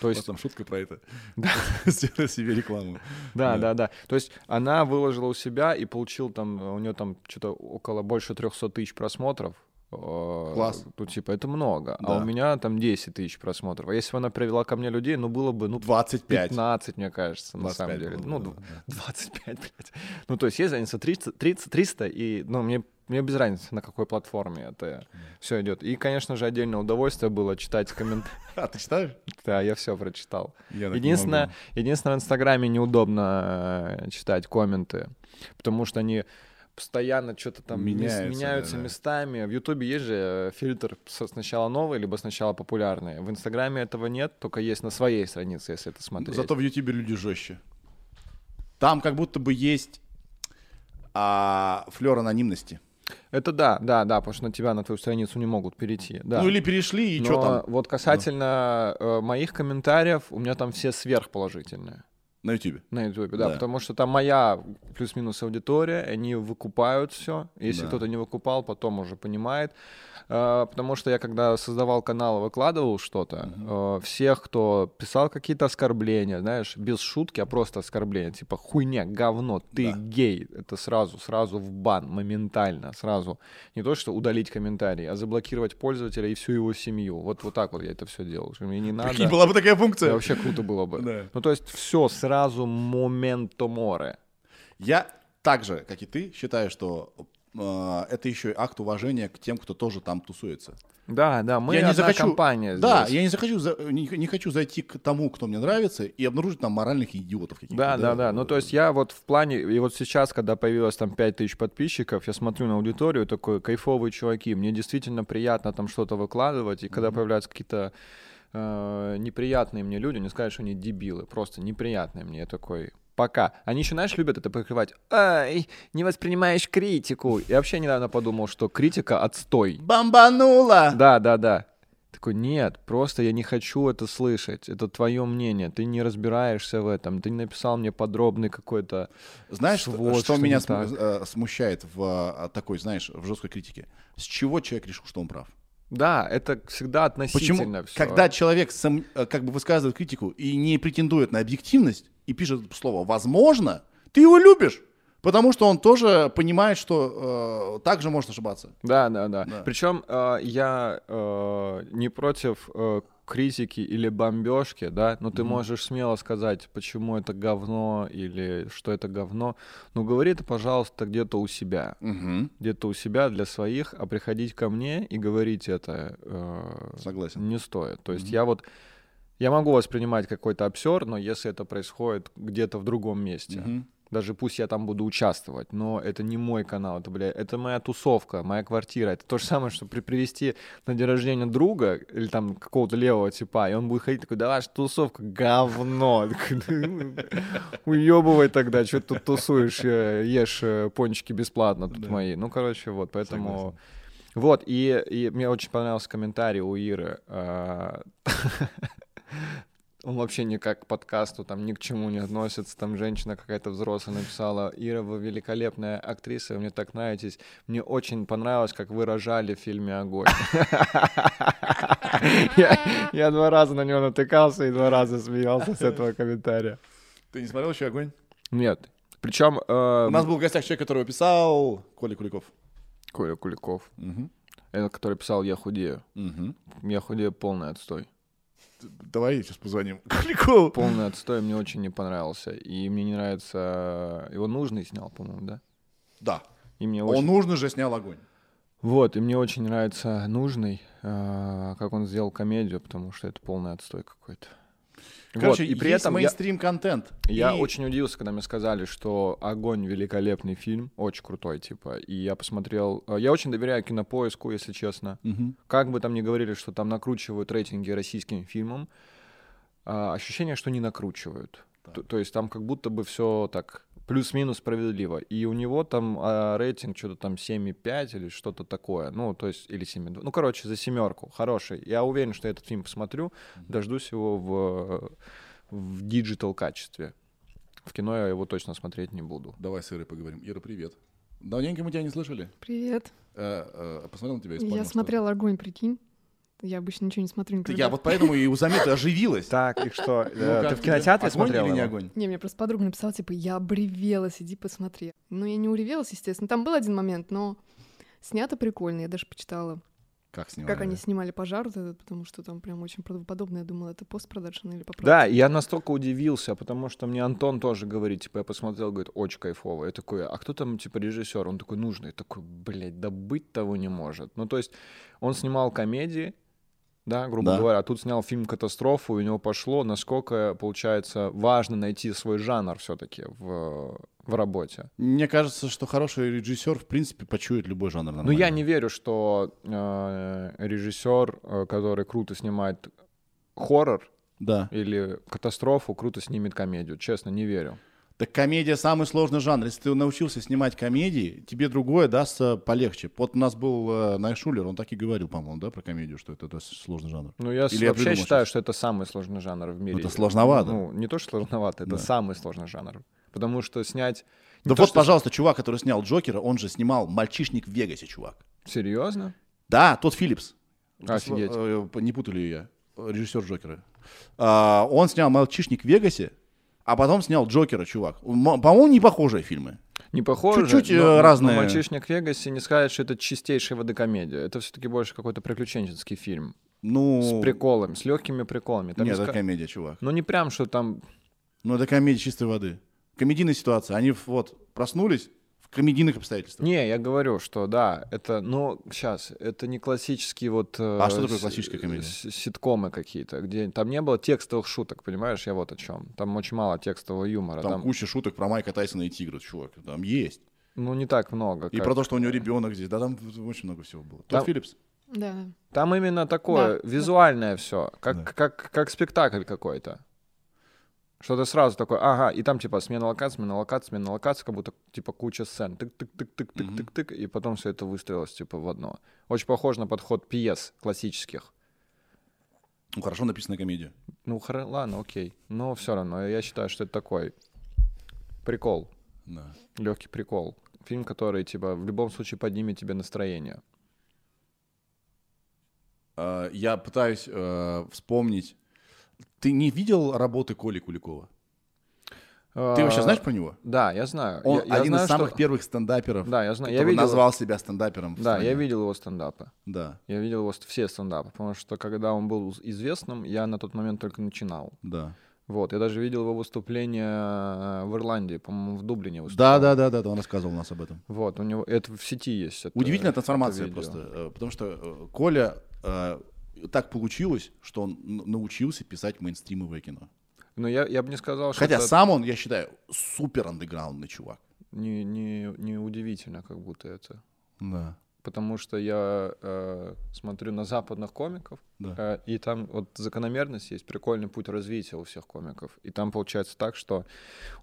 То есть... там шутка про это. Да. Сделай себе рекламу. Да, да, да. То есть она выложила у себя и получил там, у нее там что-то около больше 300 тысяч просмотров. Э, Класс. Ну, типа, это много. Да. А у меня там 10 тысяч просмотров. А если бы она привела ко мне людей, ну, было бы, ну, 25. 15, мне кажется, на самом деле. Было, ну, да. 25, блядь. Ну, то есть есть разница 300, 300, 300 и, ну, мне мне без разницы, на какой платформе это все идет. И, конечно же, отдельное удовольствие было читать комментарии. А ты читаешь? Да, я все прочитал. Я единственное, единственное, в Инстаграме неудобно э, читать комменты, потому что они постоянно что-то там меняются, меняются да, местами. В Ютубе есть же э, фильтр сначала новый, либо сначала популярный. В Инстаграме этого нет, только есть на своей странице, если это смотреть. Зато в Ютубе люди жестче. Там как будто бы есть а, флер анонимности. Это да, да, да, потому что на тебя, на твою страницу не могут перейти. Да. Ну или перешли, и что там? Вот касательно э, моих комментариев, у меня там все сверхположительные. На YouTube. На YouTube, да, да, потому что там моя плюс-минус аудитория, они выкупают все. Если да. кто-то не выкупал, потом уже понимает. А, потому что я когда создавал канал, выкладывал что-то, угу. всех, кто писал какие-то оскорбления, знаешь, без шутки, а просто оскорбления, типа хуйня, говно, ты да. гей, это сразу, сразу в бан, моментально, сразу. Не то, что удалить комментарий, а заблокировать пользователя и всю его семью. Вот, вот так вот я это все делал. Мне не надо. Прикинь, была бы такая функция. Да, вообще круто было бы. Да. Ну, то есть все сразу моменто море. Я так же, как и ты, считаю, что э, это еще акт уважения к тем, кто тоже там тусуется. Да, да, мы я одна не захочу, компания здесь. Да, я не захочу, не, не хочу зайти к тому, кто мне нравится, и обнаружить там моральных идиотов каких-то. Да, да, да, да. Ну, то есть я вот в плане, и вот сейчас, когда появилось там 5000 подписчиков, я смотрю на аудиторию, такой, кайфовые чуваки, мне действительно приятно там что-то выкладывать, и когда mm-hmm. появляются какие-то э, неприятные мне люди, не сказать, что они дебилы, просто неприятные мне, я такой, пока. Они еще, знаешь, любят это покрывать. Ай, не воспринимаешь критику. Я вообще недавно подумал, что критика отстой. Бомбанула! Да, да, да. Такой, нет, просто я не хочу это слышать. Это твое мнение. Ты не разбираешься в этом. Ты не написал мне подробный какой-то. Знаешь, свод, что, что меня см- э, смущает в а, такой, знаешь, в жесткой критике? С чего человек решил, что он прав? Да, это всегда относительно Почему? Всё. Когда человек сам, э, как бы высказывает критику и не претендует на объективность, и пишет слово «возможно», ты его любишь. Потому что он тоже понимает, что э, так же может ошибаться. Да, да, да. да. Причем э, я э, не против э, критики или бомбежки, да, но ты mm-hmm. можешь смело сказать, почему это говно или что это говно. Ну, говори это, пожалуйста, где-то у себя. Mm-hmm. Где-то у себя для своих, а приходить ко мне и говорить это э, Согласен. не стоит. То есть mm-hmm. я вот я могу воспринимать какой-то обсер, но если это происходит где-то в другом месте, mm-hmm. Даже пусть я там буду участвовать, но это не мой канал, это, бля, это моя тусовка, моя квартира. Это то же самое, что при привести на день рождения друга или там какого-то левого типа, и он будет ходить такой, да ваша тусовка говно. Уебывай тогда, что ты тут тусуешь, э, ешь э, пончики бесплатно тут мои. Ну, короче, вот, поэтому... Вот, и, и мне очень понравился комментарий у Иры. Он вообще никак к подкасту, там ни к чему не относится. Там женщина какая-то взрослая написала, Ира, вы великолепная актриса, вы мне так нравитесь. Мне очень понравилось, как вы рожали в фильме «Огонь». Я два раза на него натыкался и два раза смеялся с этого комментария. Ты не смотрел еще «Огонь»? Нет. Причем... Э, У нас был в гостях человек, который писал Коля Куликов. Коля Куликов. Это который писал «Я худею». Я худею полный отстой. Давай сейчас позвоним Куликову. Полный отстой мне очень не понравился. И мне не нравится... Его нужный снял, по-моему, да? Да. И мне Он очень... нужно же снял огонь. Вот, и мне очень нравится нужный, а, как он сделал комедию, потому что это полный отстой какой-то. Короче, вот, и при есть этом я, мейнстрим-контент. я И- очень удивился, когда мне сказали, что «Огонь» — великолепный фильм, очень крутой, типа. И я посмотрел... а, Я очень доверяю кинопоиску, если честно. Мгм. Как бы там ни говорили, что там накручивают рейтинги российским фильмам, а, ощущение, что не накручивают. То, то есть там как будто бы все так плюс-минус справедливо. И у него там а, рейтинг что-то там 7,5 или что-то такое. Ну, то есть, или 7,2. Ну, короче, за семерку. Хороший. Я уверен, что я этот фильм посмотрю. Дождусь его в, в digital качестве. В кино я его точно смотреть не буду. Давай с Ирой поговорим. Ира, привет. Давненько мы тебя не слышали. Привет. Э, э, посмотрел на тебя и Я что- смотрела огонь, прикинь. Я обычно ничего не смотрю никогда. Я вот поэтому и у заметы оживилась. Так, и что? Ну, э, ты в кинотеатре огонь смотрел или не огонь? Не, мне просто подруга написала, типа, я обревелась, иди посмотри. Ну, я не уревелась, естественно. Там был один момент, но снято прикольно. Я даже почитала, Как снимали? как они снимали пожар вот этот, потому что там прям очень правдоподобно. Я думала, это постпродакшн или поправка. Да, я настолько удивился, потому что мне Антон тоже говорит, типа, я посмотрел, говорит, очень кайфово. Я такой, а кто там, типа, режиссер? Он такой, нужный. Я такой, блядь, да быть того не может. Ну, то есть, он снимал комедии, да, грубо Да. говоря, а тут снял фильм «Катастрофу», у него пошло, насколько, получается, важно найти свой жанр все-таки в, в работе. Мне кажется, что хороший режиссер, в принципе, почует любой жанр Ну, нормально. я не верю, что э, режиссер, э, который круто снимает хоррор Да. или катастрофу, круто снимет комедию. Честно, не верю. Так комедия самый сложный жанр. Если ты научился снимать комедии, тебе другое дастся полегче. Вот у нас был э, Найшулер, он так и говорил, по-моему, да, про комедию, что это, достаточно сложный жанр. Ну, я Или я вообще придумал считаю, сейчас? что это самый сложный жанр в мире. Это сложновато. Ну, не то, что сложновато, это Да. самый сложный жанр. Потому что снять... не Да то, вот, что- пожалуйста, чувак, который снял Джокера, он же снимал «Мальчишник в Вегасе», чувак. Серьезно? Да, тот Филлипс. Офигеть. Э, Не путали ее я. Режиссер Джокера. А, Он снял «Мальчишник в Вегасе», а потом снял Джокера, чувак. По-моему, не похожие фильмы. Не похоже. Чуть-чуть, но- э, но разные. «Мальчишник в Вегасе» не сказать, что это чистейшая водокомедия. Это все-таки больше какой-то приключенческий фильм. Ну, С приколами, с легкими приколами. Там нет, не это ска- комедия, чувак. Ну, не прям, что там... Ну, это комедия чистой воды. Комедийная ситуация. Они вот проснулись в комедийных обстоятельствах. Не, я говорю, что да, это, ну, сейчас, это не классические вот... э, А что такое классическая комедия? с- Ситкомы какие-то, где там не было текстовых шуток, понимаешь, я вот о чем. Там очень мало текстового юмора. Там, Там, куча шуток про Майка Тайсона и Тигра, чувак. Там есть. ну, не так много. И как- про то, что у него ребенок здесь. Да, там очень много всего было. Там- Тот Филлипс. Да. Там именно такое Да, да. визуальное все, как, Да. как, как спектакль какой-то. Что ты сразу такой, ага, и там типа смена локации, смена локации, смена локации, как будто типа куча сцен, тык-тык-тык-тык-тык-тык, и потом все это выстроилось типа в одно. Очень похоже на подход пьес классических. Ну, хорошо написанная комедия. Ну, хор- ладно, окей. Но все равно, я считаю, что это такой прикол, Да. легкий прикол. Фильм, который, типа, в любом случае поднимет тебе настроение. А, Я пытаюсь э, вспомнить. Ты не видел работы Коли Куликова? Ты вообще А, знаешь про него? Да, я знаю. Он Я- я один знаю, из самых что- первых стендаперов, Да, я знаю. Я видел... назвал себя стендапером. Да, стране. я видел его стендапы. Да, Я видел его все стендапы, потому что когда он был известным, я на тот момент только начинал. да. Вот, я даже видел его выступление э, в Ирландии, по-моему, в Дублине Да, выступал. да, да, да, да, он рассказывал нас об этом. Вот, у него это в сети есть. это- Удивительная это трансформация видео. просто, э, потому что э, Коля так получилось, что он научился писать мейнстримовое кино. Но я, я бы не сказал, что Хотя это сам он, я считаю, супер андеграундный чувак. не, не, не удивительно, как будто это. Да. Потому что я э, смотрю на западных комиков, Да. э, и там вот закономерность есть, прикольный путь развития у всех комиков. И там получается так, что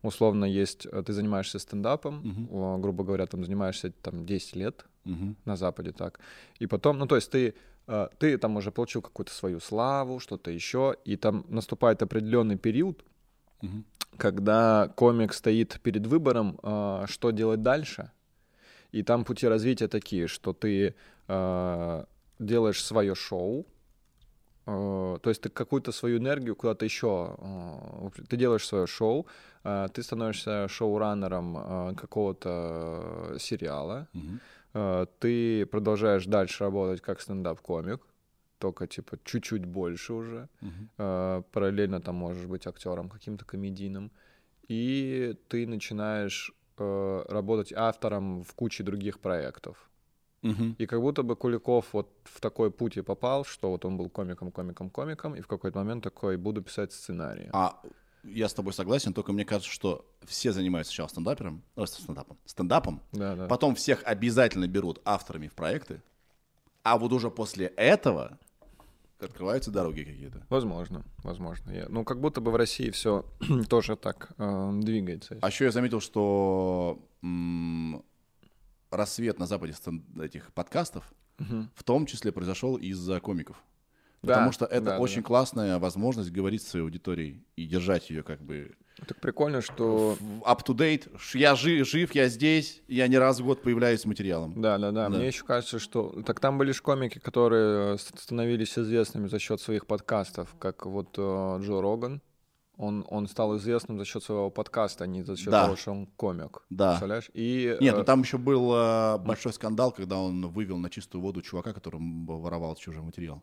условно есть, э, ты занимаешься стендапом, о, грубо говоря, там занимаешься там 10 лет Мгм. на Западе так. И потом, ну то есть ты, ты там уже получил какую-то свою славу, что-то еще, и там наступает определенный период, Мгм. когда комик стоит перед выбором, э, что делать дальше. И там пути развития такие, что ты э, делаешь свое шоу, э, то есть ты какую-то свою энергию куда-то еще, э, ты делаешь свое шоу, э, ты становишься шоураннером э, какого-то сериала, Мгм. Э, ты продолжаешь дальше работать как стендап-комик, только типа чуть-чуть больше уже. Э, параллельно там можешь быть актером каким-то комедийным. И ты начинаешь э, работать автором в куче других проектов. Мгм. И как будто бы Куликов вот в такой путь и попал, что вот он был комиком, комиком, комиком, и в какой-то момент такой, буду писать сценарии. А я с тобой согласен, только мне кажется, что все занимаются сначала стендапером, э, стендапом, стендапом, Да, да. потом всех обязательно берут авторами в проекты, а вот уже после этого открываются дороги какие-то. Возможно, возможно. Я- ну, как будто бы в России все тоже так э, двигается. А еще я заметил, что м, рассвет на западе стен- этих подкастов Мгм. в том числе произошел из-за комиков. Да, Потому что это да, да, очень да. классная возможность говорить с своей аудиторией и держать ее как бы Так прикольно, что... в- up-to-date. Я жи- жив, я здесь, я не раз в год появляюсь с материалом. Да, да, да. Да. Мне еще кажется, что... Так там были же комики, которые э, ст- становились известными за счет своих подкастов, как вот э, Джо Роган. Он, он стал известным за счет своего подкаста, а не за счет Да. того, что он комик. Да. Представляешь? И, Нет, э, ну там еще был э, большой скандал, когда он вывел на чистую воду чувака, который воровал чужой материал.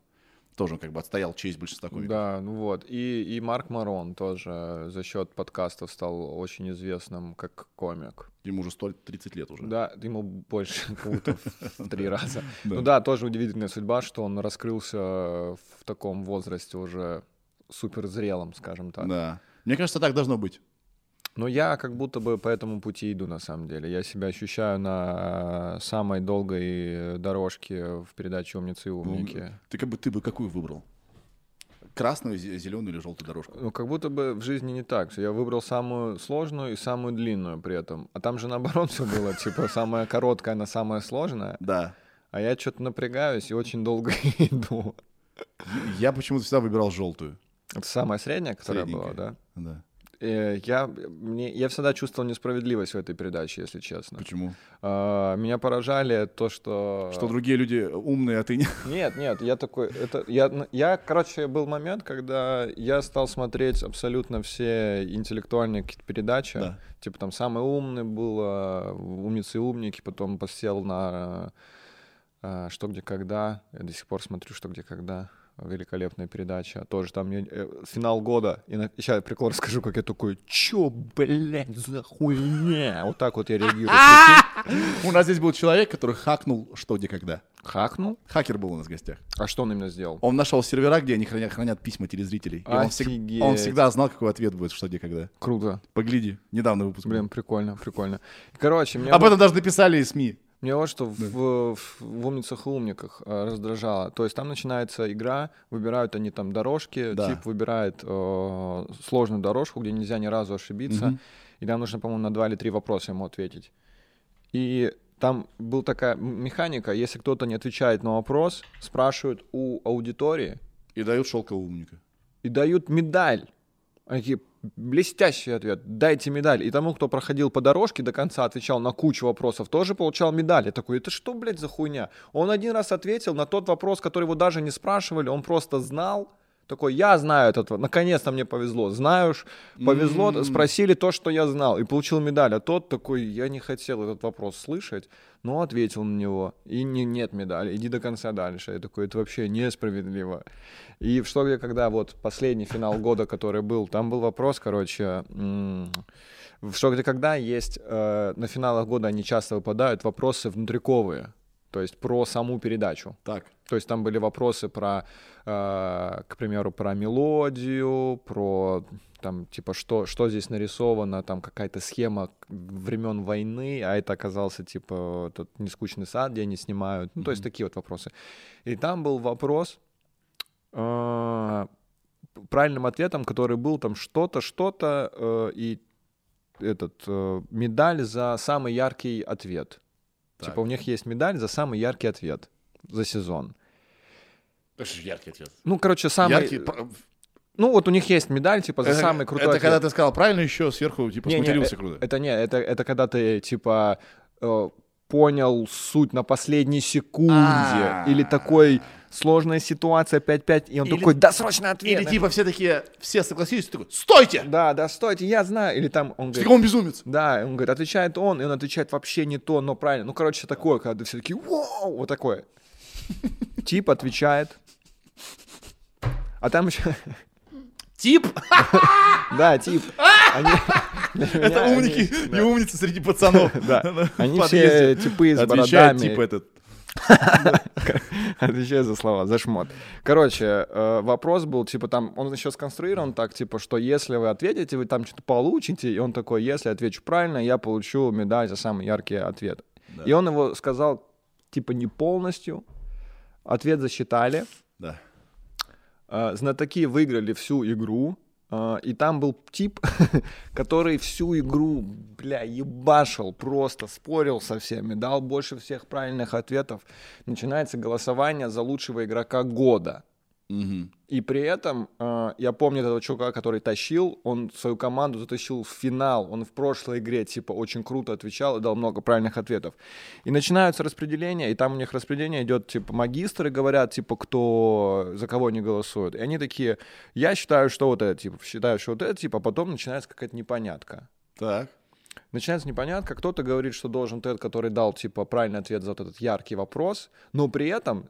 Тоже как бы отстоял честь большинства комиков. Да, ну вот. И, и Марк Марон тоже за счет подкастов стал очень известным как комик. Ему уже 100, 30 лет уже. Да, ему больше будто в три раза. Ну да, тоже удивительная судьба, что он раскрылся в таком возрасте уже супер зрелом, скажем так. Да. Мне кажется, так должно быть. Но я как будто бы по этому пути иду на самом деле. Я себя ощущаю на э, самой долгой дорожке в передаче «Умницы и умники». Ты как бы ты бы какую выбрал? Красную, зе- зеленую или желтую дорожку? Ну, как будто бы в жизни не так. Я выбрал самую сложную и самую длинную при этом. А там же наоборот все было, типа, самая короткая, она самая сложная. Да. А я что-то напрягаюсь и очень долго иду. Я почему-то всегда выбирал желтую. Это самая средняя, которая была, да? Да. Э, Я, мне, я всегда чувствовал несправедливость в этой передаче, если честно. Почему? А, Меня поражали то, что... Что другие люди умные, а ты не. Нет, нет, я такой, это, я, я, короче, был момент, когда я стал смотреть абсолютно все интеллектуальные какие-то передачи, Да. типа там «Самый умный» был, а, «Умницы и умники», потом посел на а, «Что, где, когда», я до сих пор смотрю «Что, где, когда», великолепная передача, тоже там мне, э, финал года, и сейчас я прикол расскажу, как я такой, чё, блядь, за хуйня, вот так вот я реагирую. У нас здесь был человек, который хакнул что, где, когда. Хакнул? Хакер был у нас в гостях. А что он именно сделал? Он нашел сервера, где они хранят, хранят письма телезрителей. И он, всег- он всегда знал, какой ответ будет, что, где, когда. Круто. Погляди, недавно выпуск. Блин, прикольно, прикольно. Короче, мне, Об этом даже написали СМИ. Мне вот что в, в, в «Умницах и умниках» э, раздражало. То есть там начинается игра, выбирают они там дорожки, Да. тип выбирает э, сложную дорожку, где нельзя ни разу ошибиться, Мгм. и там нужно, по-моему, на два или три вопроса ему ответить. И там была такая механика, если кто-то не отвечает на вопрос, спрашивают у аудитории, И дают шелкового умника. и дают медаль. Они такие, блестящий ответ, дайте медаль. И тому, кто проходил по дорожке до конца, отвечал на кучу вопросов, тоже получал медаль. Я такой, это что, блядь, за хуйня? Он один раз ответил на тот вопрос, который его даже не спрашивали, он просто знал. Такой, я знаю этот, наконец-то мне повезло. Знаешь, повезло, М. спросили то, что я знал, и получил медаль. А тот такой, я не хотел этот вопрос слышать, но ответил на него. И не, нет медали, иди до конца дальше. Я такой, это вообще несправедливо. И в что где когда вот последний финал года, который был, там был вопрос, короче, в что где когда есть э, на финалах года они часто выпадают вопросы внутриковые, то есть про саму передачу. Так. То есть там были вопросы про, э, к примеру, про мелодию, про там типа что что здесь нарисовано, там какая-то схема времен войны, а это оказался типа тот нескучный сад, где они снимают. Ну то есть такие вот вопросы. И там был вопрос э, правильным ответом, который был там что-то, что-то э, и этот э, медаль за самый яркий ответ. Так. Типа у них есть медаль за самый яркий ответ за сезон. Это же яркий ответ. Ну, короче, самый... Яркий. Ну, вот у них есть медаль, типа, за Это- самый крутой Это ответ. когда ты сказал правильно еще сверху, типа, Не, не, сматерился э, круто. Это не, это, это когда ты, типа, э, понял суть на последней секунде. А. Или такой сложная ситуация 5-5, и он Или- такой, да, срочно ответ. Или типа все такие, все согласились, такой, стойте! Да, да, стойте, я знаю. Или там он говорит, Фигом безумец! да, он говорит, отвечает он, и он отвечает вообще не то, но правильно. Ну, короче, такое, когда все такие, вау, вот такое. Тип отвечает, А там еще... Тип? Да, тип. Это умники и умницы среди пацанов. Да. Они все типы с бородами. тип этот. Отвечаю за слова, за шмот. Короче, э, вопрос был, типа, там, он еще сконструирован так, типа, что если вы ответите, вы там что-то получите, и он такой, если отвечу правильно, я получу медаль за самый яркий ответ. Да. И он его сказал, типа, не полностью, ответ засчитали, Да. Э, знатоки выиграли всю игру, и там был тип, который всю игру, бля, ебашил, просто спорил со всеми, дал больше всех правильных ответов. Начинается голосование за лучшего игрока года. Мгм. И при этом, э, я помню этого чувака, который тащил, он свою команду затащил в финал. Он в прошлой игре, типа, очень круто отвечал и дал много правильных ответов. И начинаются распределения, и там у них распределение идет, типа, магистры говорят, типа, кто, за кого они голосуют. И они такие, я считаю, что вот это, типа, считаю, что вот это, типа, а потом начинается какая-то непонятка. Так. Начинается непонятка, кто-то говорит, что должен тот, который дал, типа, правильный ответ за вот этот яркий вопрос, но при этом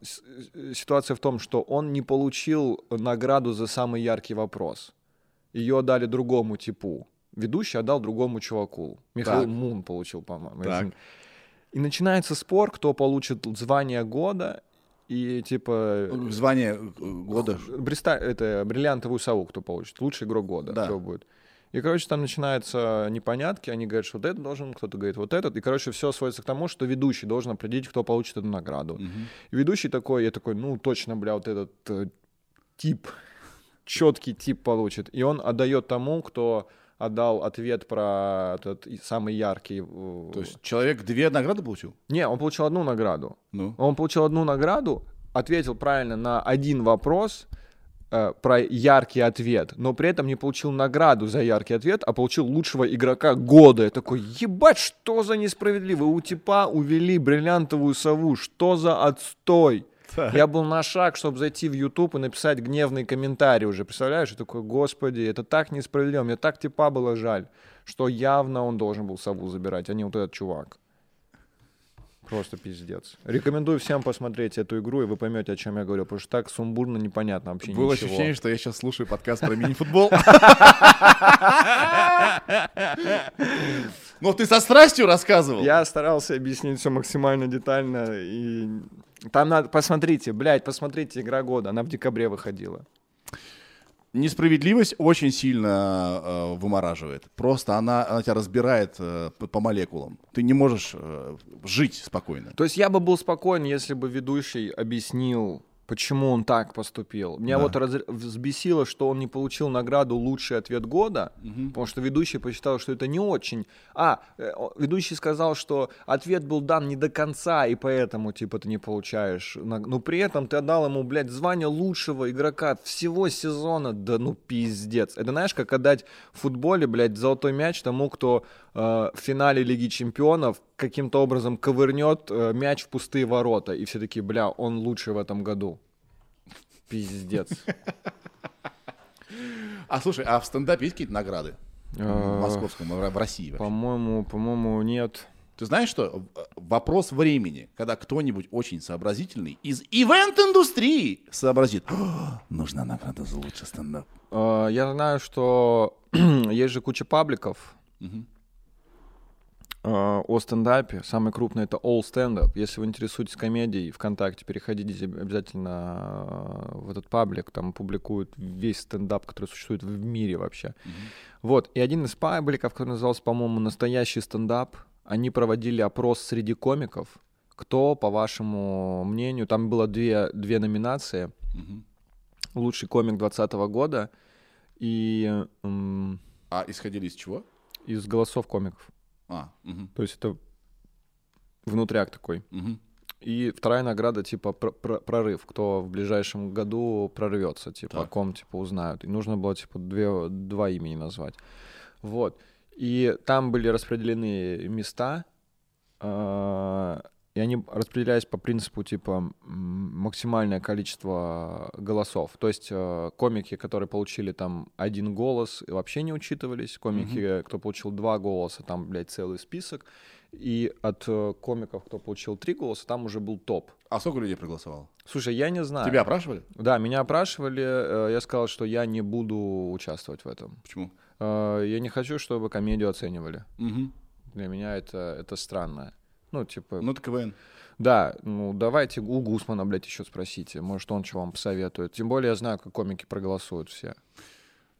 э, ситуация в том, что он не получил награду за самый яркий вопрос. Ее дали другому типу. Ведущий отдал другому чуваку. Михаил Так. Мун получил, по-моему. Так. И начинается спор, кто получит звание года, и, типа... Звание э, года. Бриста... Это бриллиантовую сову, кто получит. Лучший игрок года. Да. Кто будет. И, короче, там начинаются непонятки. Они говорят, что вот этот должен, кто-то говорит вот этот. И, короче, все сводится к тому, что ведущий должен определить, кто получит эту награду. Мгм. И ведущий такой, я такой, ну, точно, бля, вот этот э, тип, четкий тип получит. И он отдает тому, кто отдал ответ про этот самый яркий. э, То есть человек две награды получил? Не, он получил одну награду. Ну. Он получил одну награду, ответил правильно на один вопрос про яркий ответ, но при этом не получил награду за яркий ответ, а получил лучшего игрока года. Я такой, ебать, что за несправедливо? У типа увели бриллиантовую сову, что за отстой? Так. Я был на шаг, чтобы зайти в YouTube и написать гневный комментарий уже, представляешь? Я такой, господи, это так несправедливо, мне так типа было жаль, что явно он должен был сову забирать, а не вот этот чувак. Просто пиздец. Рекомендую всем посмотреть эту игру, и вы поймете, о чем я говорю, потому что так сумбурно, непонятно вообще Было ничего. ощущение, что я сейчас слушаю подкаст про мини-футбол. Ну, ты со страстью рассказывал. Я старался объяснить все максимально детально, и там надо, посмотрите, блядь, посмотрите «Игра года», она в декабре выходила. Несправедливость очень сильно э, вымораживает. Просто она, она тебя разбирает э, по, молекулам. Ты не можешь э, жить спокойно. То есть я бы был спокоен, если бы ведущий объяснил, почему он так поступил. Меня Да. вот раз- взбесило, что он не получил награду «Лучший ответ года», потому что ведущий посчитал, что это не очень. А, э, ведущий сказал, что ответ был дан не до конца, и поэтому, типа, ты не получаешь. Но при этом ты отдал ему, блядь, звание лучшего игрока всего сезона. Да ну пиздец. Это знаешь, как отдать в футболе, блядь, золотой мяч тому, кто э, в финале Лиги Чемпионов каким-то образом ковырнет э, мяч в пустые ворота. И все такие, бля, он лучший в этом году. Пиздец. А слушай, а в стендапе есть какие-то награды? В Э, московском, в России? По-моему, по-моему, нет. Ты знаешь что? В- Вопрос времени, когда кто-нибудь очень сообразительный из ивент-индустрии сообразит. «О, Нужна награда за лучший стендап. Э, Я знаю, что есть же куча пабликов Мгм. О стендапе. Самый крупный это All Stand Up. Если вы интересуетесь комедией ВКонтакте, переходите обязательно э, в этот паблик. Там публикуют весь стендап, который существует в мире вообще. Вот. И один из пабликов, который назывался, по-моему, «Настоящий стендап», они проводили опрос среди комиков. Кто, по вашему мнению, там было две, две номинации. Мгм. Лучший комик 2020 года и м, А исходили из чего? из голосов комиков. А, мгм, То есть это внутряк такой. мгм. И вторая награда типа пр- пр- прорыв, кто в ближайшем году прорвется, типа о Так. ком типа узнают. И нужно было типа две, два имени назвать. Вот. И там были распределены места, а, и они распределялись по принципу типа максимальное количество голосов. То есть э, комики, которые получили там один голос, вообще не учитывались. Комики, кто получил два голоса, там, блядь, целый список. И от э, комиков, кто получил три голоса, там уже был топ. А сколько людей проголосовало? Слушай, я не знаю. Тебя опрашивали? Да, меня опрашивали. э, Я сказал, что я не буду участвовать в этом. Почему? Э, Я не хочу, чтобы комедию оценивали. Мгм. Для меня это, это странно. Ну, типа, Ну, это КВН. да, ну, давайте у Гусмана, блядь, еще спросите. Может, он что вам посоветует. Тем более я знаю, как комики проголосуют все.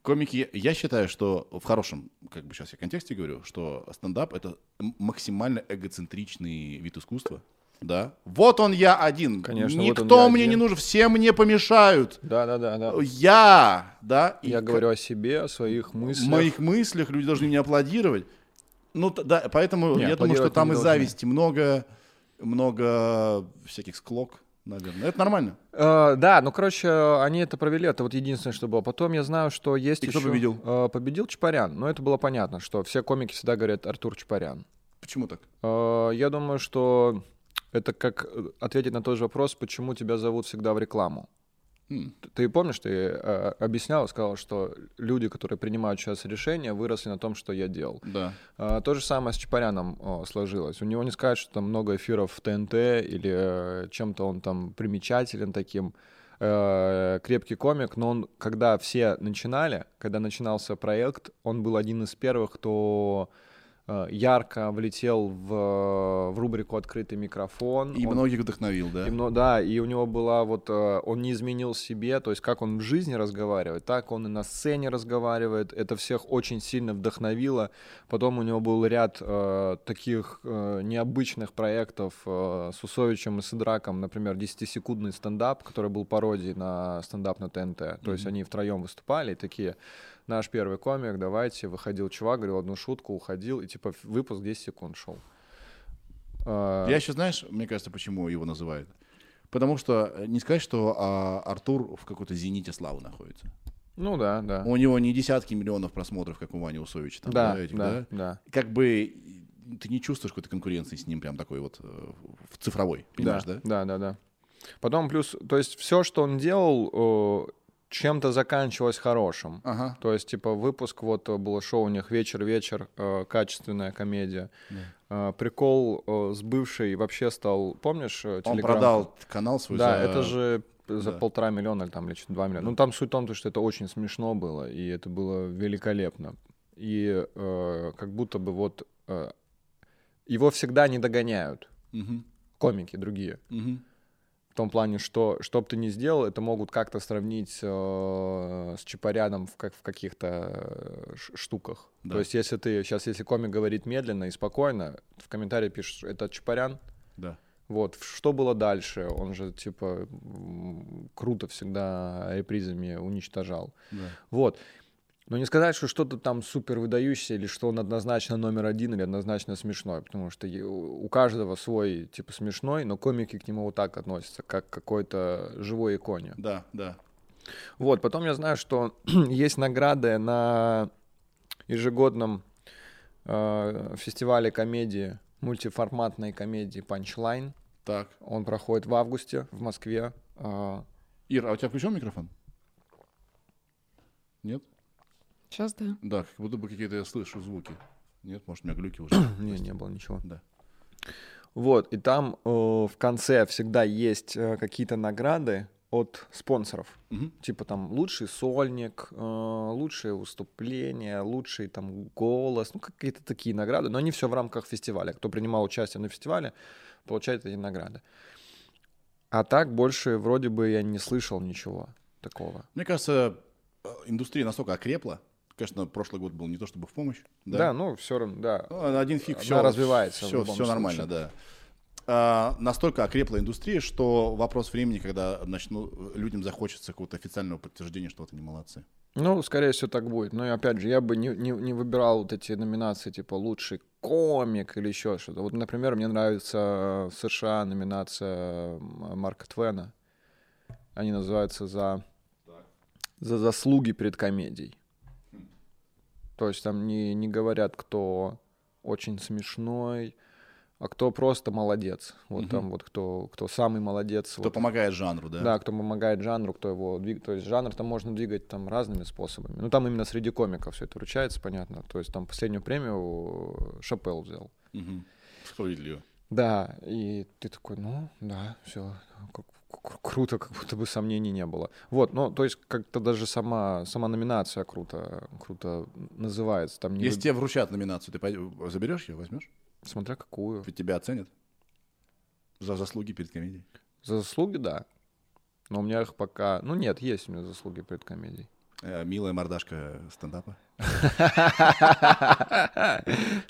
Комики, я считаю, что в хорошем, как бы сейчас я контексте говорю, что стендап — это максимально эгоцентричный вид искусства. Да. Вот он я один. Конечно, вот Никто он я мне один. не нужен, все мне помешают. Да-да-да. да. Я, да. и Я к- говорю о себе, о своих мыслях. моих мыслях люди должны мне аплодировать. Ну, да, поэтому Не, я думаю, что там и зависти много, много всяких склок, наверное. Это нормально. Э, да, ну, короче, они это провели, это вот единственное, что было. Потом я знаю, что есть И кто еще... победил? Э, победил Чапарян, но это было понятно, что все комики всегда говорят Артур Чапарян. Почему так? Э, я думаю, что это как ответить на тот же вопрос, почему тебя зовут всегда в рекламу. Ты помнишь, ты э, объяснял, сказал, что люди, которые принимают сейчас решения, выросли на том, что я делал. Да. А, То же самое с Чапаряном о, сложилось. У него не сказать, что там много эфиров в ТНТ или э, чем-то он там примечателен таким. Э, Крепкий комик, но он, когда все начинали, когда начинался проект, он был один из первых, кто э, ярко влетел в, в рубрику «Открытый микрофон». И Он- многих вдохновил, да. и да, и у него была вот, э, он не изменил себе, то есть как он в жизни разговаривает, так он и на сцене разговаривает, это всех очень сильно вдохновило. Потом у него был ряд э, таких э, необычных проектов э, с Усовичем и Сидраком, например, 10-секундный стендап, который был пародией на стендап на ТНТ. То есть они втроем выступали такие, наш первый комик, давайте, выходил чувак, говорил одну шутку, уходил, и типа выпуск 10 секунд шел. Э, Я еще, знаешь, мне кажется, почему его называют? Потому что э, не сказать, что а, Артур в какой-то зените славы находится. Ну да, да. У него не десятки миллионов просмотров, как у Вани Усовича. Там, Да, этих, да, да. Как бы ты не чувствуешь какой-то конкуренции с ним прям такой вот э, в цифровой, понимаешь, да? Да, да, да. Потом плюс, то есть все, что он делал, чем-то заканчивалось хорошим. Ага. То есть, типа, выпуск, вот э, было шоу у них «Вечер-вечер», э, качественная комедия. Э, прикол э, с бывшей вообще стал, помнишь, э, Он Telegram? продал канал свой Да, за- это же за да. полтора миллиона или там, или два миллиона. Ну, там суть в том, что это очень смешно было, и это было великолепно. И э, как будто бы вот э, его всегда не догоняют Мгм, комики другие. мгм. В том плане, что что бы ты ни сделал, это могут как-то сравнить э, с Чапаряном в, как, в каких-то э, штуках. Да. То есть, если ты сейчас, если комик говорит медленно и спокойно, в комментарии пишешь, это Чапарян. Да. Вот, что было дальше? Он же, типа, круто всегда репризами уничтожал. Да. Вот. Но не сказать, что что-то там супер выдающееся, или что он однозначно номер один, или однозначно смешной, потому что у каждого свой, типа, смешной, но комики к нему вот так относятся, как к какой-то живой иконе. Да, да. Вот, потом я знаю, что есть награды на ежегодном э, фестивале комедии, мультиформатной комедии «Панчлайн». Так. Он проходит в августе в Москве. Э, Ир, а у тебя включен микрофон? Нет? Сейчас да. Да, как будто бы какие-то я слышу звуки. Нет, может, у меня глюки уже. Не, не было ничего. Да. Вот, и там э, в конце всегда есть э, какие-то награды от спонсоров. Мгм. Типа там лучший сольник, э, лучшее выступление, лучший там голос, ну какие-то такие награды, но они все в рамках фестиваля. Кто принимал участие на фестивале, получает эти награды. А так больше вроде бы я не слышал ничего такого. Мне кажется, э, индустрия настолько окрепла. Конечно, прошлый год был не то чтобы в помощь. Да, ну все равно, да. Ну, Один фиг, Она все развивается в Все, все нормально, случае. да. А, настолько окрепла индустрия, что вопрос времени, когда начну, людям захочется какого-то официального подтверждения, что вот они молодцы. Ну, скорее всего, так будет. Но и опять же, я бы не, не, не выбирал вот эти номинации, типа лучший комик или еще что-то. Вот, например, мне нравится в США номинация Марка Твена. Они называются за, за заслуги перед комедией. То есть там не, не говорят, кто очень смешной, а кто просто молодец. Вот Мгм. там вот кто, кто самый молодец. Кто вот помогает жанру, да? да, кто помогает жанру, кто его двигает. То есть жанр там можно двигать там разными способами. Ну, там именно среди комиков все это вручается, понятно. То есть там последнюю премию Шапел взял. Мгм. Справедливо. Да, и ты такой, ну, да, все, круто, как будто бы сомнений не было. Вот, ну, то есть как-то даже сама, сама номинация круто, круто называется. Там не Если вы... тебе вручат номинацию, ты пойдешь, заберешь ее, возьмешь? Смотря какую. Ведь тебя оценят за заслуги перед комедией. За заслуги, да. Но у меня их пока... Ну нет, есть у меня заслуги перед комедией. Э, милая мордашка стендапа.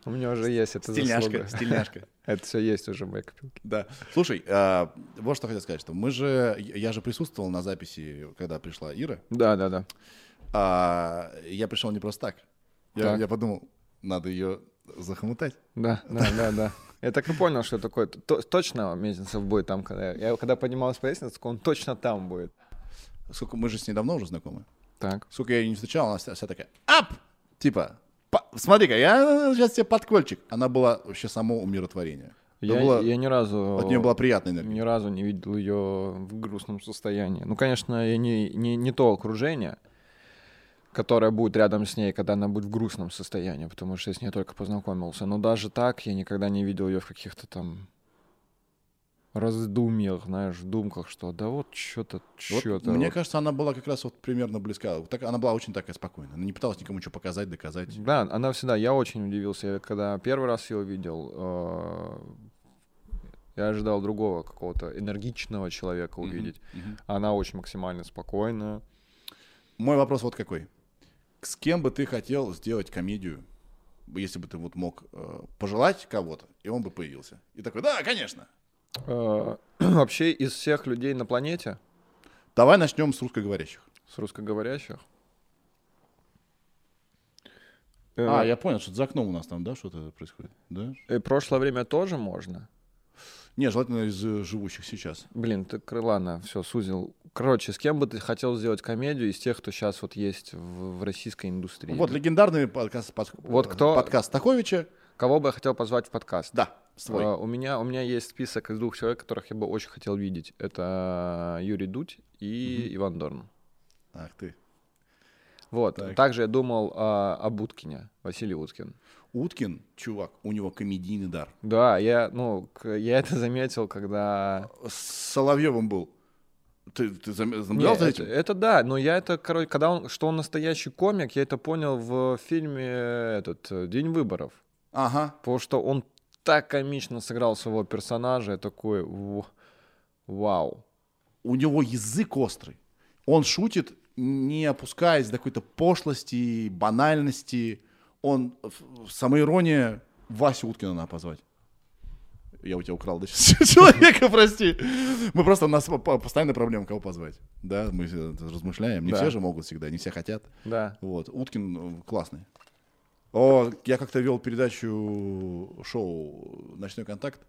У меня уже есть это Стильняшка, стильняшка. Это все есть уже в моей копилке. Да. Слушай, а, вот что хотел сказать, что мы же... Я же присутствовал на записи, когда пришла Ира. Да, да, да. А, я пришел не просто так. Я, я подумал, надо ее захомутать. Да, да, да, да. Я так и понял, что такое. Точно Мезенцев будет там, когда... Я когда поднимался по лестнице, он точно там будет. Сколько мы же с ней давно уже знакомы. Так. Сука, я ее не встречал, она вся такая, ап! Типа, смотри-ка, я сейчас тебе подкольчик. Она была вообще само умиротворение. Я, было, я ни разу... От нее была приятная энергия. Ни разу не видел ее в грустном состоянии. Ну, конечно, я не, не, не то окружение, которое будет рядом с ней, когда она будет в грустном состоянии, потому что я с ней только познакомился. Но даже так я никогда не видел ее в каких-то там раздумьях, знаешь, в думках, что да вот что-то, что-то. Вот, мне вот. кажется, она была как раз вот примерно близка. Так, она была очень такая спокойная. Она не пыталась никому что показать, доказать. Да, она всегда, я очень удивился, я, когда первый раз ее видел, э, я ожидал другого какого-то энергичного человека увидеть. Uh-huh. Она очень максимально спокойная. Мой вопрос вот какой. С кем бы ты хотел сделать комедию, если бы ты вот мог э, пожелать кого-то, и он бы появился? И такой, да, конечно. Э, вообще из всех людей на планете? Давай начнем с русскоговорящих. С русскоговорящих? А, э, я понял, что за окном у нас там, да, что-то происходит, да? И прошлое время тоже можно? Не, желательно из э, живущих сейчас. Блин, ты крылана, все, сузил. Короче, с кем бы ты хотел сделать комедию из тех, кто сейчас вот есть в, в российской индустрии? Вот легендарный подкаст, под, вот кто, подкаст Стаховича. Кого бы я хотел позвать в подкаст? Да. Свой. Uh, у, меня, у меня есть список из двух человек, которых я бы очень хотел видеть. Это Юрий Дудь и mm-hmm. Иван Дорн. Ах ты. Вот. Так. Также я думал а, об Уткине, Василий Уткин. Уткин, чувак, у него комедийный дар. Да, я, ну, я это заметил, когда... С Соловьевым был. Ты, ты наблюдал за этим? Это, это да, но я это, короче, когда он, что он настоящий комик, я это понял в фильме этот «День выборов». Ага. Потому что он так комично сыграл своего персонажа, я такой, вау. У него язык острый. Он шутит, не опускаясь до какой-то пошлости, банальности. Он, самоирония, Васю Уткина надо позвать. Я у тебя украл да, человека, прости. Мы просто, у нас постоянная проблема, кого позвать. Да, мы размышляем. Не да. все же могут всегда, не все хотят. Да. Вот. Уткин э, классный. О, я как-то вел передачу шоу «Ночной контакт».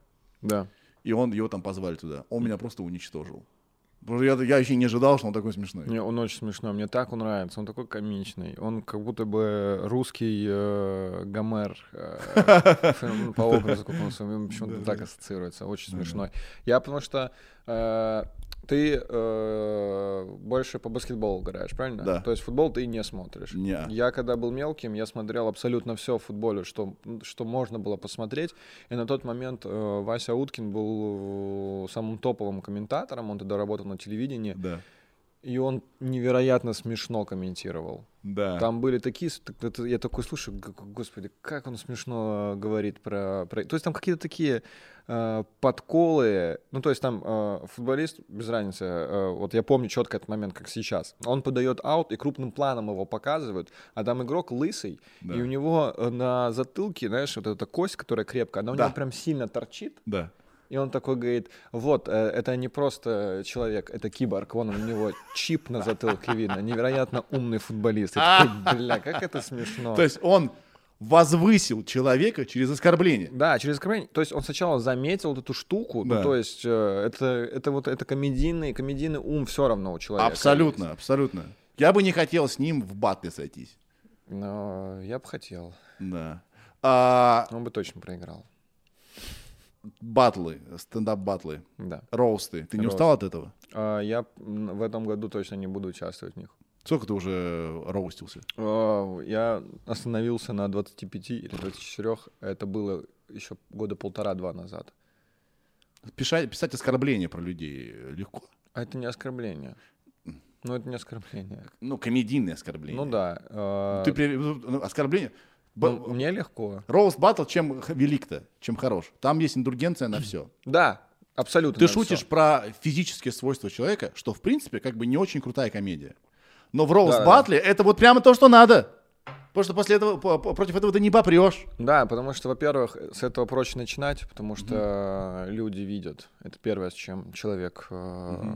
Да. И он, его там позвали туда. Он меня просто уничтожил. Я, я еще не ожидал, что он такой смешной. Не, он очень смешной. Мне так он нравится. Он такой комичный. Он как будто бы русский э, Гомер э, по образу, как он почему-то так ассоциируется. Очень смешной. Я потому что ты э, больше по баскетболу играешь, правильно? Да. То есть футбол ты не смотришь. Не. Я когда был мелким, я смотрел абсолютно все в футболе, что, что можно было посмотреть. И на тот момент э, Вася Уткин был самым топовым комментатором, он тогда работал на телевидении. Да. И он невероятно смешно комментировал. Да. Там были такие... Я такой слушаю, господи, как он смешно говорит про... про... То есть там какие-то такие э, подколы. Ну, то есть там э, футболист, без разницы, э, вот я помню четко этот момент, как сейчас. Он подает аут, и крупным планом его показывают, а там игрок лысый, да. и у него на затылке, знаешь, вот эта кость, которая крепкая, она у да. него прям сильно торчит. Да. И он такой говорит, вот, э, это не просто человек, это киборг, вон у него чип на затылке видно, невероятно умный футболист. И такой, бля, как это смешно. То есть он возвысил человека через оскорбление. Да, через оскорбление. То есть он сначала заметил эту штуку, ну, да. ну, то есть э, это, это вот это комедийный, комедийный ум все равно у человека. Абсолютно, есть. абсолютно. Я бы не хотел с ним в батле сойтись. Но я бы хотел. Да. А... Он бы точно проиграл батлы, стендап-батлы, да. роусты. Ты не устал от этого? А, я в этом году точно не буду участвовать в них. Сколько ты уже роустился? А, я остановился на 25 или 24. Это было еще года полтора-два назад. Писать, писать оскорбления про людей легко? А это не оскорбление. Ну, это не оскорбление. Ну, комедийные оскорбления. Ну да. э, Ты при- ну, оскорбление... Б- ну, мне легко. Роуст батл чем велик-то, чем хорош. Там есть индульгенция на все. Да, абсолютно. Ты шутишь про физические свойства человека, что в принципе как бы не очень крутая комедия. Но в Да, батле это вот прямо то, что надо. Потому что после этого против этого ты не попрешь. Да, потому что, во-первых, с этого проще начинать, потому что люди видят. Это первое, с чем человек э,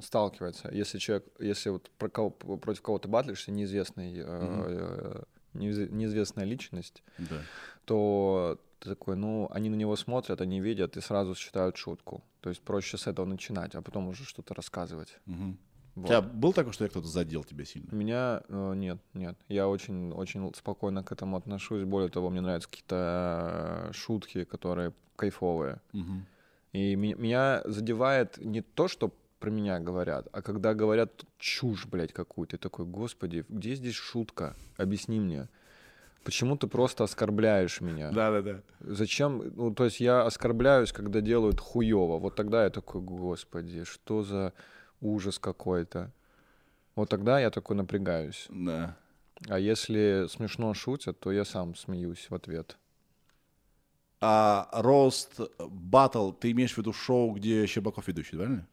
сталкивается. Если человек, если вот про кого, против кого ты батлишься, неизвестный, э, неиз- неизвестная личность, Да. то ты такой, ну, они на него смотрят, они видят и сразу считают шутку. То есть проще с этого начинать, а потом уже что-то рассказывать. Мгм. У Вот. тебя был такой, что я кто-то задел тебя сильно? Меня э, нет, нет. Я очень, очень спокойно к этому отношусь. Более того, мне нравятся какие-то э, шутки, которые кайфовые. Мгм. И меня задевает не то, что про меня говорят, а когда говорят чушь, блядь, какую-то. Ты такой, господи, где здесь шутка? Объясни мне. Почему ты просто оскорбляешь меня? Да-да-да. Зачем? Ну, то есть я оскорбляюсь, когда делают хуево. Вот тогда я такой, господи, что за ужас какой-то. Вот тогда я такой напрягаюсь. Да. А если смешно шутят, то я сам смеюсь в ответ. А роуст батл, ты имеешь в виду шоу, где Щербаков ведущий, правильно?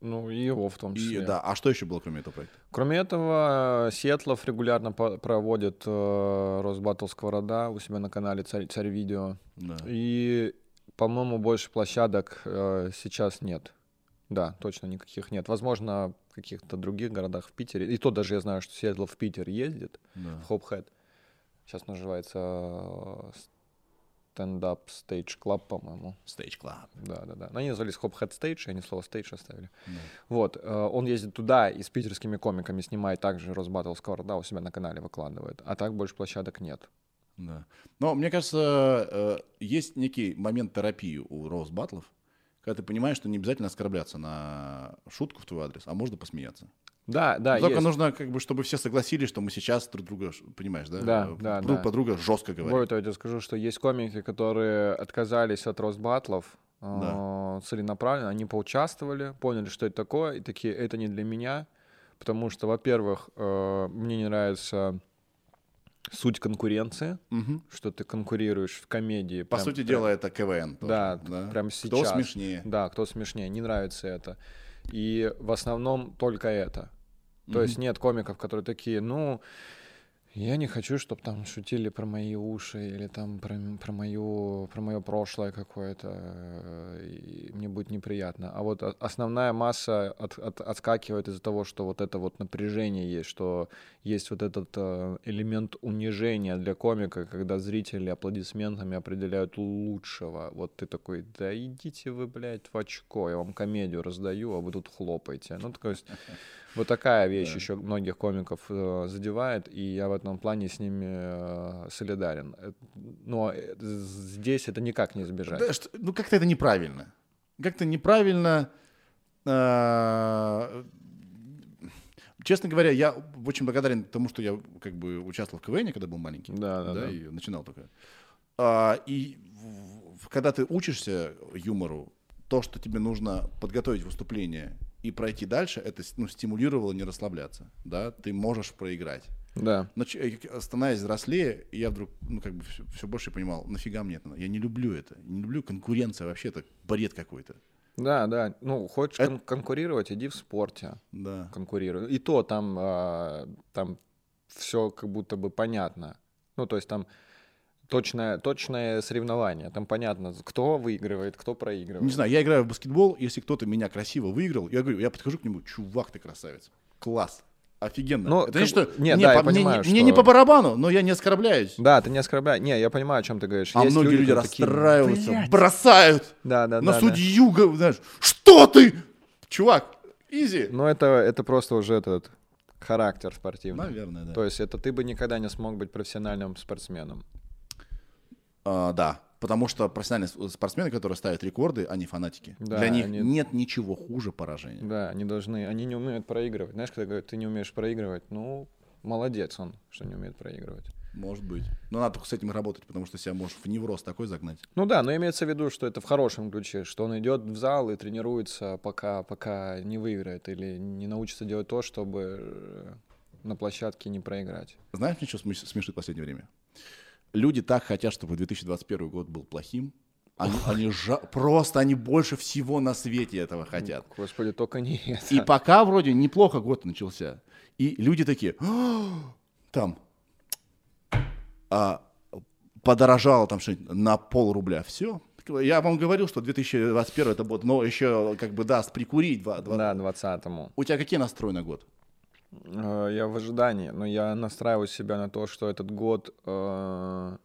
Ну, и его в том И, числе. да. А что еще было, кроме этого проекта? Кроме этого, Сетлов регулярно по- проводит э, Росбаттл Сковорода у себя на канале Царь, Царь Видео. Да. И, по-моему, больше площадок э, сейчас нет. Да, точно никаких нет. Возможно, в каких-то других городах в Питере. И то даже я знаю, что Сетлов в Питер ездит, Да. в Хопхэт. Сейчас называется э, стендап стейдж клаб, по-моему. Stage Club. Да, да, да. Но они назвались Хопхэт стейдж, и они слово стейдж оставили. Да. Вот, э, он ездит туда и с питерскими комиками снимает также Росбаттл Сковорода у себя на канале выкладывает. А так больше площадок нет. Да. Но мне кажется, э, есть некий момент терапии у роуст батлов, когда ты понимаешь, что не обязательно оскорбляться на шутку в твой адрес, а можно посмеяться. Да, да, Только есть. нужно, как бы, чтобы все согласились, что мы сейчас друг друга, понимаешь, да? Да, Э, да, друг да. по друга жестко говорим. Более того, я тебе скажу, что есть комики, которые отказались от Росбатлов э, целенаправленно, они поучаствовали, поняли, что это такое, и такие, это не для меня, потому что, во-первых, э, мне не нравится суть конкуренции, Мгм. что ты конкурируешь в комедии. По прям- сути прям- дела, это КВН. тоже, Да, прям Кто сейчас. смешнее. Да, кто смешнее, не нравится это. И в основном только это. То есть нет комиков, которые такие, ну, я не хочу, чтобы там шутили про мои уши или там про, про, мою, про мое прошлое какое-то, э, и мне будет неприятно. А вот основная масса от- от- отскакивает из-за того, что вот это вот напряжение есть, что есть вот этот э, элемент унижения для комика, когда зрители аплодисментами определяют лучшего. Вот ты такой, да идите вы, блядь, в очко, я вам комедию раздаю, а вы тут хлопаете. Ну, то есть вот такая вещь еще многих комиков э, задевает, и я в этом плане с ними э, солидарен. Э, Но э, здесь это никак не избежать. Да, что- ну, как-то это неправильно. Как-то неправильно. а, Честно говоря, я очень благодарен тому, что я как бы участвовал в КВН, когда был маленький. Да, да, да. и начинал только. А, и когда ты учишься юмору, то, что тебе нужно подготовить выступление и пройти дальше, это ну, стимулировало не расслабляться. Да? Ты можешь проиграть. Да. Но э, становясь взрослее, я вдруг, ну, как бы все, больше понимал, нафига мне это? Я не люблю это. Не люблю конкуренция вообще, это бред какой-то. Да, да. Ну, хочешь Это- кон- конкурировать, иди в спорте. Да. Конкурируй. И то там, а, там все как будто бы понятно. Ну, то есть там точное, точное соревнование. Там понятно, кто выигрывает, кто проигрывает. Не знаю, я играю в баскетбол, если кто-то меня красиво выиграл, я говорю, я подхожу к нему, чувак, ты красавец. Класс. Офигенно. Ну, это как что нет, мне, да, я по- мне- понимаю, мне не что- по барабану, но я не оскорбляюсь. Да, ты не оскорбляй. Не, я понимаю, о чем ты говоришь. А Есть многие люди такие, расстраиваются, «Блядь». бросают Да, да, на да, да. судью, га- знаешь, что ты? Чувак, изи. Ну, это, это просто уже этот характер спортивный. Наверное, да. То есть это ты бы никогда не смог быть профессиональным спортсменом. А, да, потому что профессиональные спортсмены, которые ставят рекорды, они фанатики. Да, Для них они- нет ничего хуже поражения. Да, они должны, они не умеют проигрывать. Знаешь, когда говорят, ты не умеешь проигрывать, ну, молодец он, что не умеет проигрывать. Может быть. Но надо только с этим работать, потому что себя можешь в невроз такой загнать. Ну да, но имеется в виду, что это в хорошем ключе, что он идет в зал и тренируется, пока, пока не выиграет или не научится делать то, чтобы э, на площадке не проиграть. Знаешь, мне что смешит в последнее время? Люди так хотят, чтобы 2021 год был плохим, они, они жа... просто, они больше всего на свете этого хотят. Господи, только не это. И пока вроде неплохо год начался. И люди такие, «А, там, а, подорожало там что-нибудь на пол рубля. Все. Я вам говорил, что 2021 это будет, но еще как бы даст прикурить. 20, да, 20-му. У тебя какие настрои на год? Э, я в ожидании, но я настраиваю себя на то, что этот год э,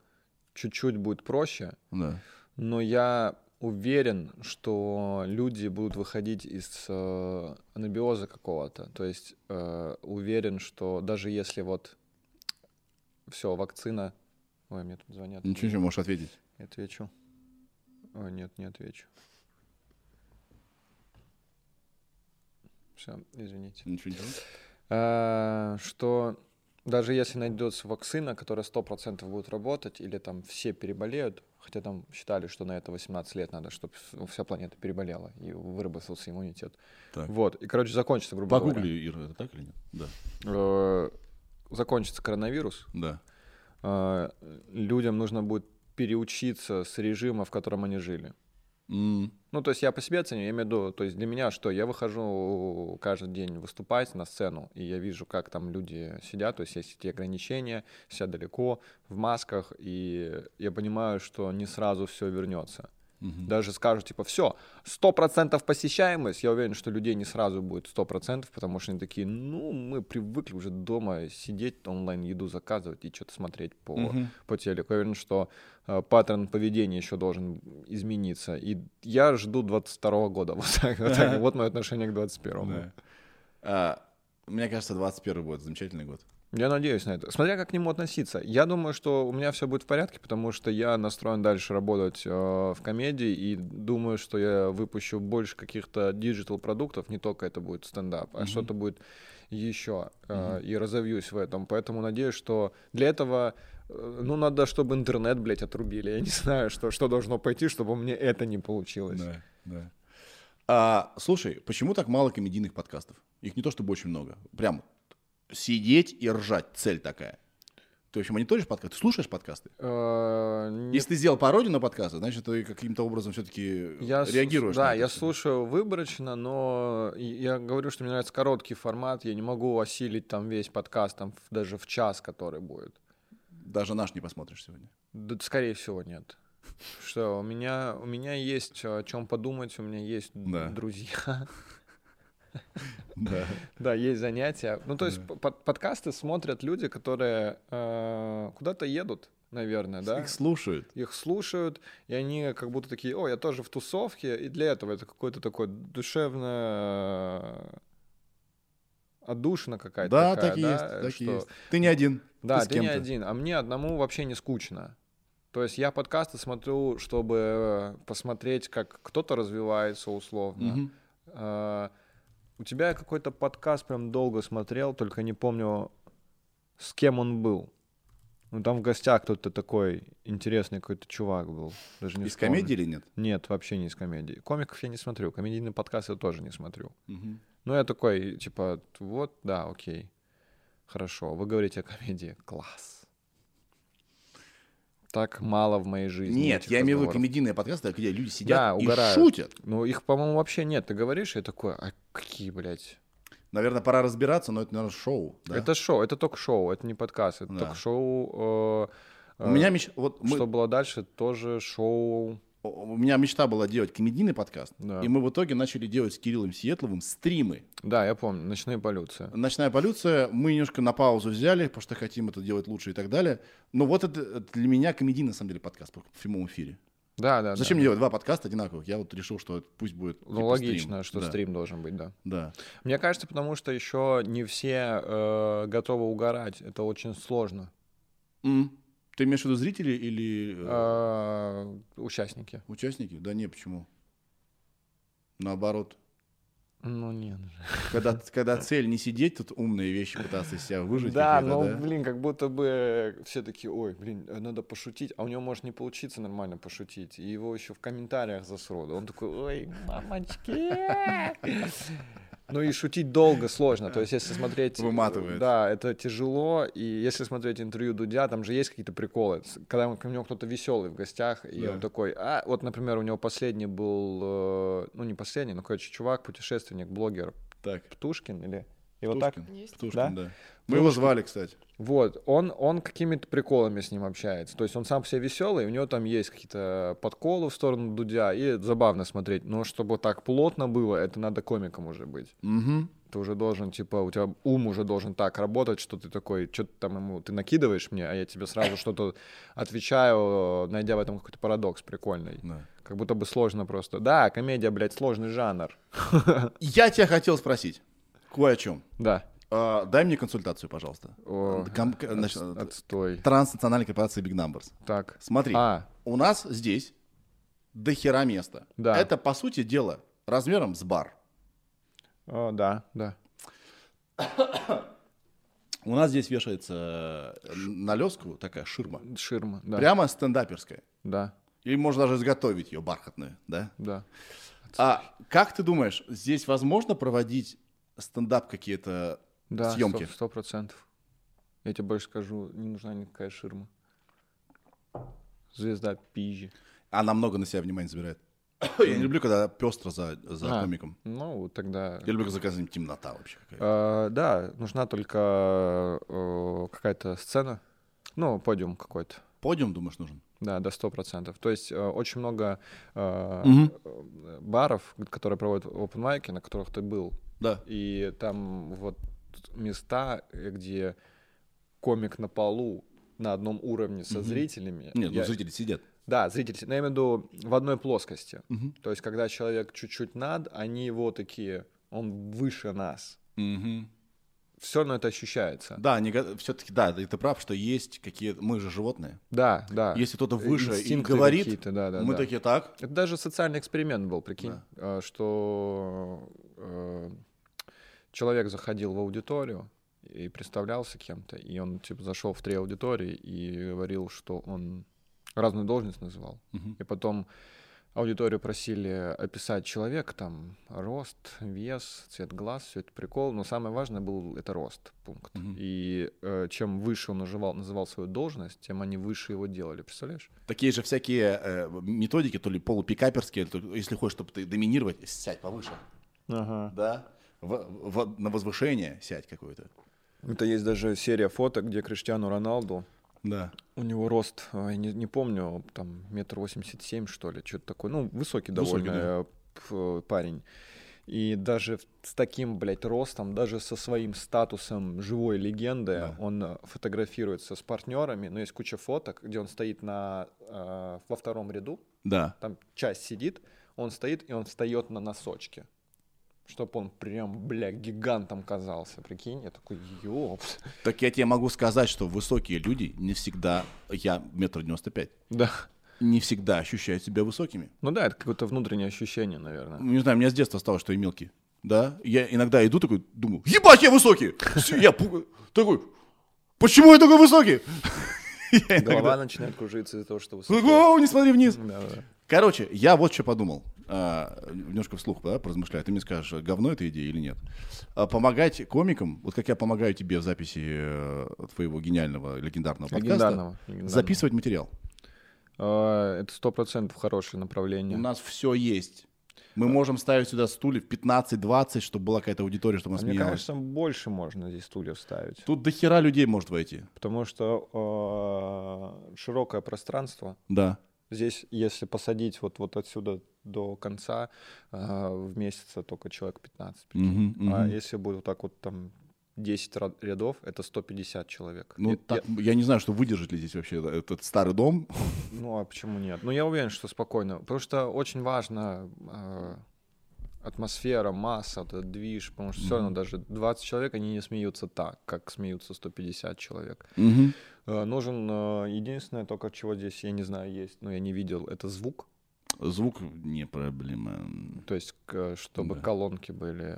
чуть-чуть будет проще. Да. Но я уверен, что люди будут выходить из э, анабиоза какого-то. То есть э, уверен, что даже если вот все, вакцина... Ой, мне тут звонят. Ничего, ничего, можешь ответить. Я отвечу. Ой, нет, не отвечу. Все, извините. Ничего, ничего. А, что даже если найдется вакцина, которая 100% будет работать, или там все переболеют, хотя там считали, что на это 18 лет надо, чтобы вся планета переболела и выработался иммунитет. Так. Вот, и, короче, закончится, грубо Погугли, говоря. Погугли, Ира, это так или нет? Да. Э, закончится коронавирус. Да. Э, людям нужно будет переучиться с режима, в котором они жили. Mm. Ну, то есть я по себе оценю, я имею в виду, то есть для меня что, я выхожу каждый день выступать на сцену, и я вижу, как там люди сидят, то есть есть эти ограничения, сидят далеко, в масках, и я понимаю, что не сразу все вернется. Угу. Даже скажут, типа, все, сто процентов посещаемость, я уверен, что людей не сразу будет сто процентов, потому что они такие, ну, мы привыкли уже дома сидеть, онлайн еду заказывать и что-то смотреть по, угу. по телеку. Я уверен, что э, паттерн поведения еще должен измениться. И я жду 22 года. Вот, так, вот, так, вот мое отношение к 21 да. а, Мне кажется, 21 будет замечательный год. Я надеюсь на это. Смотря как к нему относиться. Я думаю, что у меня все будет в порядке, потому что я настроен дальше работать э, в комедии и думаю, что я выпущу больше каких-то digital продуктов, не только это будет стендап, а mm-hmm. что-то будет еще э, mm-hmm. и разовьюсь в этом. Поэтому надеюсь, что для этого э, ну, надо, чтобы интернет, блядь, отрубили. Я не знаю, что, что должно пойти, чтобы мне это не получилось. Да, да. А, слушай, почему так мало комедийных подкастов? Их не то чтобы очень много. Прям сидеть и ржать. Цель такая. Ты вообще мониторишь подкасты? Ты слушаешь подкасты? Э, Если ты сделал пародию на подкасты, значит, ты каким-то образом все-таки реагируешь. Да, я слушаю выборочно, но я говорю, что мне нравится короткий формат. Я не могу осилить там весь подкаст, там даже в час, который будет. Даже наш не посмотришь сегодня? Да, скорее всего, нет. Что, у меня, у меня есть о чем подумать, у меня есть да. друзья. Да. Да, есть занятия. Ну, то есть под, подкасты смотрят люди, которые э, куда-то едут, наверное, да? Их слушают. Их слушают, и они как будто такие, о, я тоже в тусовке, и для этого это какое-то такое душевное э, отдушина какая-то. Да, такая, так и да, есть, так что... и есть. Ты не один. Да, ты, ты не один, а мне одному вообще не скучно. То есть я подкасты смотрю, чтобы посмотреть, как кто-то развивается условно. Угу. У тебя какой-то подкаст прям долго смотрел, только не помню, с кем он был. Ну, там в гостях кто-то такой интересный какой-то чувак был. Даже не из вспомню. комедии или нет? Нет, вообще не из комедии. Комиков я не смотрю, комедийные подкасты я тоже не смотрю. Угу. Ну, я такой, типа, вот, да, окей. Хорошо, вы говорите о комедии. Класс так мало в моей жизни. Нет, я имею в виду комедийные подкасты, где люди сидят да, и угорают. шутят. Ну, их, по-моему, вообще нет. Ты говоришь, я такой, а какие, блядь? Наверное, пора разбираться, но это, наверное, шоу. Да? Это шоу, это ток-шоу, это не подкаст, это да. ток-шоу. Э, У меня меч... вот мы... Что было дальше, тоже шоу у меня мечта была делать комедийный подкаст, да. и мы в итоге начали делать с Кириллом Сиетловым стримы. Да, я помню, «Ночная полюция». «Ночная полюция», мы немножко на паузу взяли, потому что хотим это делать лучше и так далее. Но вот это, это для меня комедийный, на самом деле, подкаст в прямом эфире. Да, да. Зачем да. мне делать два подкаста одинаковых? Я вот решил, что пусть будет. Ну, типа, логично, стрим. что да. стрим должен быть, да. Да. Мне кажется, потому что еще не все э, готовы угорать. Это очень сложно. Mm. Ты имеешь в виду зрители или... Э, а, участники. Участники? Да не, почему? Наоборот. Ну, нет. Когда, когда цель не сидеть, тут умные вещи пытаться из себя выжить. Да, какие-то, ну, да? блин, как будто бы все такие, ой, блин, надо пошутить, а у него может не получиться нормально пошутить, и его еще в комментариях засрут. Он такой, ой, мамочки. Ну и шутить долго сложно, то есть если смотреть... Выматывает. Да, это тяжело, и если смотреть интервью Дудя, там же есть какие-то приколы. Когда у него кто-то веселый в гостях, и Да. он такой, а, вот, например, у него последний был, э, ну не последний, но, короче, чувак, путешественник, блогер, Так, Птушкин или... Его так? Птушкин. Есть. Птушкин, Да? да. Мы его звали, кстати. Вот, он, он какими-то приколами с ним общается. То есть он сам по себе веселый, у него там есть какие-то подколы в сторону Дудя, и забавно смотреть. Но чтобы так плотно было, это надо комиком уже быть. Угу. Ты уже должен, типа, у тебя ум уже должен так работать, что ты такой, что ты там ему, ты накидываешь мне, а я тебе сразу что-то отвечаю, найдя в этом какой-то парадокс прикольный. Да. Как будто бы сложно просто. Да, комедия, блядь, сложный жанр. Я тебя хотел спросить кое о чем. Да. А, дай мне консультацию, пожалуйста. О, Ком- от- значит, отстой. Транснациональной корпорации Big Numbers. Так. Смотри, А, у нас здесь до хера места. Да. Это, по сути дела, размером с бар. о, да, да. У нас здесь вешается э, на леску такая ширма. Ширма, да. Прямо стендаперская. Да, Или можно даже изготовить ее бархатную, да? да. А как ты думаешь, здесь возможно проводить стендап какие-то Да, съемки? сто процентов. Я тебе больше скажу, не нужна никакая ширма. Звезда пизжи. Она много на себя внимания забирает. Я не люблю, когда пестро за, за А. комиком. Ну, тогда... Я люблю, когда заказываем темнота вообще какая-то. Э, да, нужна только э, какая-то сцена. Ну, подиум какой-то. Подиум, думаешь, нужен? Да, до сто процентов. То есть э, очень много э, э, баров, которые проводят open майки, на которых ты был. Да. И там вот места, где комик на полу на одном уровне со Мгм. зрителями. Нет, ну Я- зрители сидят. Да, зрители, но я имею в виду в одной плоскости. Мгм. То есть, когда человек чуть-чуть над, они его такие, он выше нас. Мгм. Все равно это ощущается. Да, все-таки, да, ты прав, что есть какие мы же животные. Да, да. Если кто-то выше и говорит, какие-то, да, да, мы да. такие так. Это даже социальный эксперимент был, прикинь, Да. э, что э, человек заходил в аудиторию и представлялся кем-то, и он типа зашел в три аудитории и говорил, что он разную должность называл. Мгм. И потом аудиторию просили описать человека, там, рост, вес, цвет глаз, все это прикол. Но самое важное был это рост пункт. Мгм. И э, чем выше он называл, называл свою должность, тем они выше его делали. Представляешь? Такие же всякие э, методики, то ли полупикаперские, то- если хочешь, чтобы ты доминировать, сядь повыше. Ага. Да. В- в- на возвышение сядь какое-то. Это есть даже серия фоток, где Криштиану Роналду, Да. у него рост, э, я не, не помню, там метр восемьдесят семь, что ли, что-то такое. Ну, высокий Высокий, довольно да. э, п- парень. И даже с таким, блядь, ростом, даже со своим статусом живой легенды, Да. он э, фотографируется с партнерами. Но есть куча фоток, где он стоит на, э, во втором ряду, Да. там часть сидит, он стоит, и он встает на носочки. Чтоб он прям, бля, гигантом казался, прикинь. Я такой, ёпс. Так я тебе могу сказать, что высокие люди не всегда, я метр девяносто пять, Да. не всегда ощущают себя высокими. Ну да, это какое-то внутреннее ощущение, наверное. Не знаю, у меня с детства осталось, что я мелкий. Да? Я иногда иду такой, думаю, ебать, я высокий! Я такой, почему я такой высокий? Голова начинает кружиться из-за того, что высоко. «О, не смотри вниз. Короче, я вот что подумал. А, немножко вслух да, поразмышляю. Ты мне скажешь, говно эта идея или нет. А, помогать комикам, вот как я помогаю тебе в записи э, твоего гениального, легендарного подкаста, Легендарного. легендарного. записывать материал. А, Это сто процентов хорошее У направление. нас все есть. Мы можем ставить сюда стульев 15-20, чтобы была какая-то аудитория, чтобы А она Мне кажется, больше можно здесь стульев ставить. Тут до хера людей может войти. Потому что э, широкое пространство. Да. Здесь, если посадить вот, вот отсюда до конца, э, в месяце только человек 15. прикинь. Мгм, А если будет вот так вот там 10 ра- рядов, это 150 человек. Ну, И- так, я... не знаю, что выдержит ли здесь вообще этот старый дом. Ну, а почему нет? Ну, я уверен, что спокойно. Потому что очень важно э, атмосфера, масса, вот этот движ, потому что все равно даже 20 человек, они не смеются так, как смеются 150 человек. Э, нужен э, единственное, только чего здесь, я не знаю, есть, но я не видел, это звук. Звук не проблема. То есть, чтобы Да. колонки были,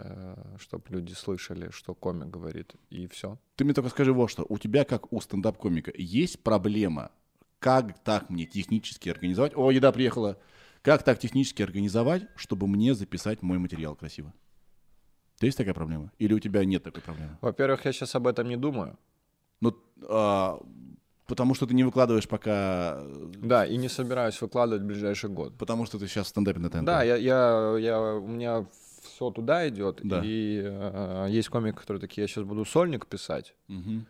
чтобы люди слышали, что комик говорит, и все. Ты мне только скажи вот что. У тебя, как у стендап-комика, есть проблема, как так мне технически организовать... О, еда приехала. Как так технически организовать, чтобы мне записать мой материал красиво? То есть такая проблема? Или у тебя нет такой проблемы? Во-первых, я сейчас об этом не думаю. Ну, а, потому что ты не выкладываешь пока... Да, и не собираюсь выкладывать в ближайший год. Потому что ты сейчас в стендапе на ТНТ. Да, я, я, я, у меня все туда идет. Да. И э, есть комики, которые такие, я сейчас буду сольник писать. Мгм.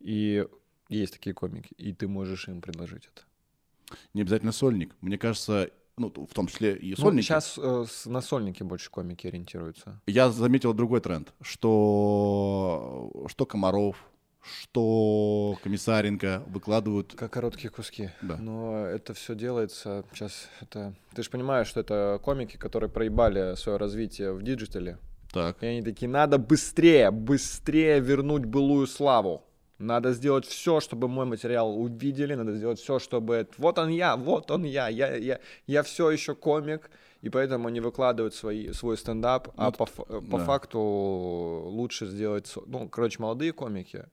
И есть такие комики, и ты можешь им предложить это. Не обязательно сольник. Мне кажется, ну, в том числе и Ну, сольники. сейчас э, на сольники больше комики ориентируются. Я заметил другой тренд, что, что Комаров, что Комиссаренко выкладывают... Как короткие куски. Да. Но это все делается сейчас. Это... Ты же понимаешь, что это комики, которые проебали свое развитие в digital е. Так, И они такие, надо быстрее, быстрее вернуть былую славу. Надо сделать все, чтобы мой материал увидели, надо сделать все, чтобы вот он я, вот он я, я, я, я все еще комик, и поэтому они выкладывают свои, свой стендап, а по, ф- э, по да. факту лучше сделать, ну, короче, молодые комики,